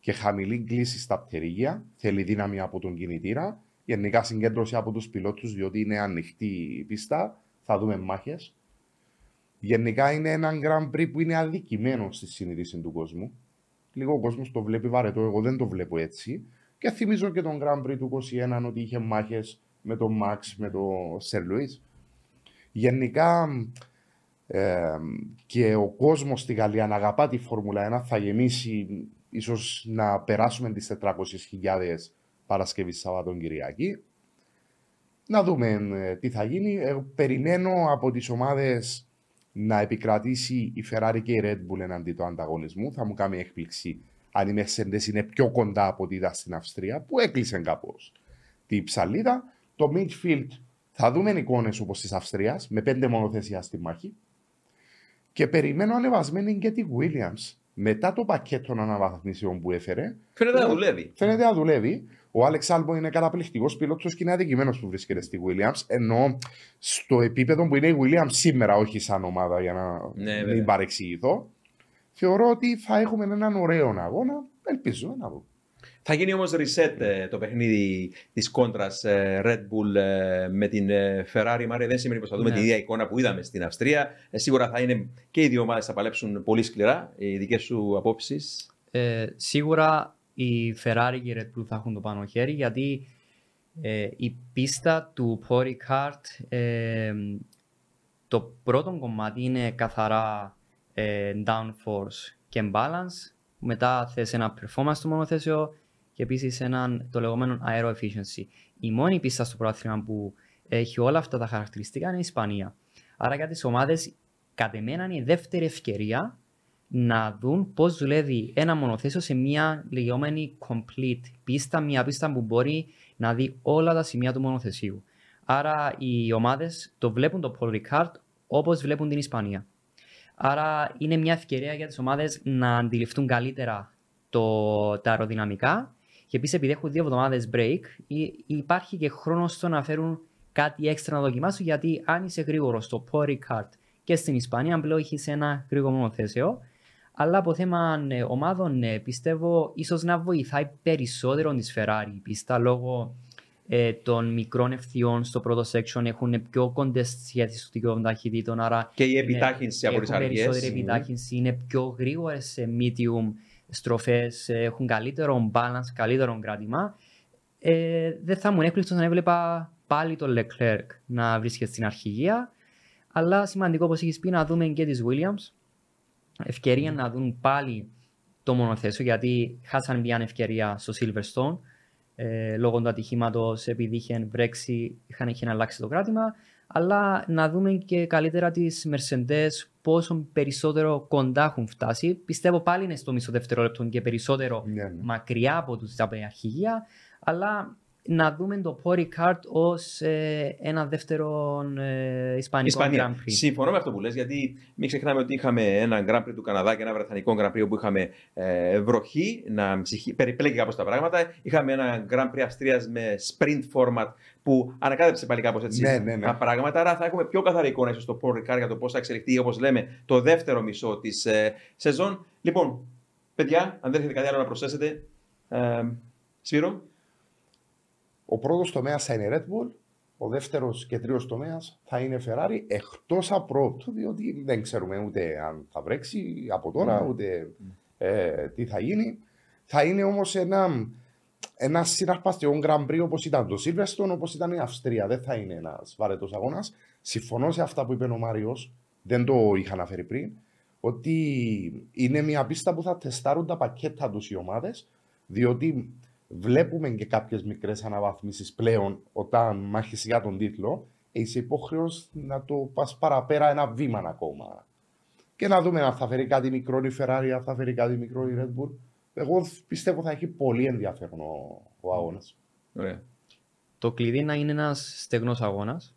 και χαμηλή κλίση στα πτερίγια. Θέλει δύναμη από τον κινητήρα. Γενικά συγκέντρωση από τους πιλότους διότι είναι ανοιχτή η πίστα. Θα δούμε μάχες. Γενικά είναι ένα Grand Prix που είναι αδικημένο στη συνείδηση του κόσμου. Λίγο ο κόσμος το βλέπει βαρετό, εγώ δεν το βλέπω έτσι. Και θυμίζω και τον Grand Prix του 21 ότι είχε μάχες με τον Max, με τον Σερ Λουίς. Γενικά ε, και ο κόσμος στη Γαλλία να αγαπά τη Φόρμουλα 1 θα γεμίσει ίσως να περάσουμε τις 400.000 Παρασκευής Σαββατόν Κυριακή. Να δούμε ε, τι θα γίνει. Ε, περιμένω από τις ομάδες να επικρατήσει η Ferrari και η Red Bull εναντί του ανταγωνισμού. Θα μου κάνει έκπληξη αν η Mercedes είναι πιο κοντά από ό,τι ήταν στην Αυστρία, που έκλεισε κάπως τη ψαλίδα. Το midfield θα δούμε εικόνες όπως της Αυστρίας, με πέντε μονοθεσιά στη μάχη. Και περιμένω ανεβασμένη και τη Williams. Μετά το πακέτο αναβαθμίσεων που έφερε, Φαίνεται να δουλεύει. φαίνεται να δουλεύει. Ο Άλεξ Άλμπο είναι καταπληκτικός πιλότος και είναι αδικημένος που βρίσκεται στη Williams. Ενώ στο επίπεδο που είναι η Williams σήμερα, όχι σαν ομάδα για να Ναι, μην βέβαια. παρεξηγηθώ, θεωρώ ότι θα έχουμε έναν ωραίο αγώνα. Ελπίζω να δω. Θα γίνει όμως reset ε, το παιχνίδι της κόντρας ε, Red Bull ε, με την ε, Ferrari. Μάρια δεν σημαίνει πως θα δούμε Ναι. την ίδια εικόνα που είδαμε στην Αυστρία. Ε, σίγουρα θα είναι και οι δύο ομάδες θα παλέψουν πολύ σκληρά. Οι δικές σου απόψεις; Ε, σίγουρα η Ferrari και η Red Bull θα έχουν το πάνω χέρι γιατί ε, η πίστα του Pori Kart ε, το πρώτο κομμάτι είναι καθαρά ε, downforce και balance μετά θες ένα performance στο μονοθέσιο και επίσης έναν το λεγόμενο aero efficiency. Η μόνη πίστα στο πρωτάθλημα που έχει όλα αυτά τα χαρακτηριστικά είναι η Ισπανία. Άρα για τις ομάδες κατ' εμένα είναι η δεύτερη ευκαιρία να δουν πώς δουλεύει ένα μονοθέσιο σε μια λεγόμενη complete πίστα, μια πίστα που μπορεί να δει όλα τα σημεία του μονοθεσίου. Άρα οι ομάδες το βλέπουν το Paul Ricard όπως βλέπουν την Ισπανία. Άρα είναι μια ευκαιρία για τις ομάδες να αντιληφθούν καλύτερα το, τα αεροδυναμικά και επίσης επειδή έχουν δύο εβδομάδες break υ- υπάρχει και χρόνος στο να φέρουν κάτι έξτρα να δοκιμάσουν γιατί αν είσαι γρήγορος στο Paul Ricard και στην Ισπανία πλέον έχεις ένα γρήγορο μονοθέσιο αλλά από θέμα ε, ομάδων ε, πιστεύω ίσως να βοηθάει περισσότερο τη Ferrari η πίστα λόγω ε, των μικρών ευθειών στο πρώτο section έχουν πιο κοντές σχέσεις του δικαιών ταχυτήτων άρα Και η είναι- επιτάχυνση από τις έχουν περισσότερη αργίες. επιτάχυνση, είναι πιο γρήγορες σε medium στροφές, ε, έχουν καλύτερο balance, καλύτερο κράτημα. Ε, δεν θα ήμουν έκπληκτος να έβλεπα πάλι τον Leclerc να βρίσκεται στην αρχηγία. Αλλά σημαντικό, όπως έχεις πει, να δούμε και τις Williams. Ευκαιρία να δουν πάλι το μονοθέσιο, γιατί χάσαν μια ευκαιρία στο Silverstone. Ε, λόγω του ατυχήματος, επειδή είχε βρέξει, είχαν, είχε αλλάξει το κράτημα. Αλλά να δούμε και καλύτερα τις Mercedes πόσο περισσότερο κοντά έχουν φτάσει. Πιστεύω πάλι είναι στο μισό δευτερόλεπτο και περισσότερο Ναι, ναι. μακριά από τους από την αρχηγία, αλλά να δούμε το Pori Kart ως ε, ένα δεύτερο ε, ισπανικό Ισπανία. Grand Prix. Συμφωνώ με αυτό που λες, γιατί μην ξεχνάμε ότι είχαμε ένα Grand Prix του Καναδά και ένα Βρετανικό Grand Prix όπου είχαμε ε, βροχή, να ψυχή, περιπλέκει κάπως τα πράγματα. Είχαμε ένα Grand Prix Αυστρίας με sprint format που ανακάτεψε πάλι κάπως έτσι Ναι, ναι, ναι. τα πράγματα. Άρα θα έχουμε πιο καθαρή εικόνα ίσως στο Paul Ricard για το πώς θα εξελιχθεί, όπως λέμε, το δεύτερο μισό της ε, σεζόν. Λοιπόν, παιδιά, αν δεν έχετε κάτι άλλο να προσθέσετε, ε, Σπύρο. Ο πρώτος τομέας θα είναι η Red Bull. Ο δεύτερος και τρίτος τομέας θα είναι Ferrari εκτός απρόπτου, διότι δεν ξέρουμε ούτε αν θα βρέξει από τώρα, Ναι. ούτε ε, τι θα γίνει. Θα είναι όμως ένα, ένα συναρπαστικό Grand Prix όπως ήταν το Silverstone, όπως ήταν η Αυστρία. Δεν θα είναι ένας βαρετός αγώνας. Συμφωνώ σε αυτά που είπε ο Μάριος, δεν το είχα αναφέρει πριν, ότι είναι μια πίστα που θα τεστάρουν τα πακέτα τους οι ομάδες, διότι βλέπουμε και κάποιες μικρές αναβαθμίσεις πλέον όταν μάχεσαι για τον τίτλο. Είσαι υποχρέωση να το πας παραπέρα ένα βήμα ακόμα. Και να δούμε αν θα φέρει κάτι μικρό η Ferrari, αν θα φέρει κάτι μικρό η Red Bull. Εγώ πιστεύω θα έχει πολύ ενδιαφέρον ο, ο αγώνας. Ωραία. Το κλειδί να είναι ένας στεγνός αγώνας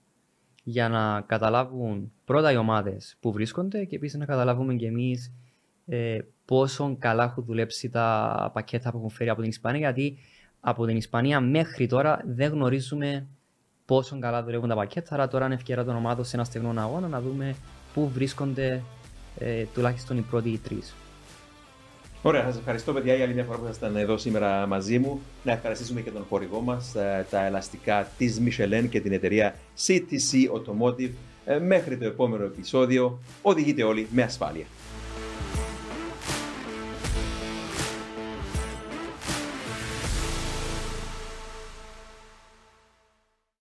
για να καταλάβουν πρώτα οι ομάδες που βρίσκονται και επίσης να καταλάβουμε και εμείς ε, πόσο καλά έχουν δουλέψει τα πακέτα που έχουν φέρει από την Ισπανία γιατί από την Ισπανία μέχρι τώρα δεν γνωρίζουμε πόσο καλά δουλεύουν τα πακέτα άρα τώρα είναι ευκαιρία των ομάδων σε ένα στεγνό αγώνα να δούμε πού βρίσκονται ε, τουλάχιστον οι πρώτοι τρεις. Ωραία, σας ευχαριστώ, παιδιά, για άλλη μια φορά που ήσασταν εδώ σήμερα μαζί μου. Να ευχαριστήσουμε και τον χορηγό μας, τα ελαστικά της Michelin και την εταιρεία CTC Automotive. Ε, Μέχρι το επόμενο επεισόδιο, οδηγείτε όλοι με ασφάλεια.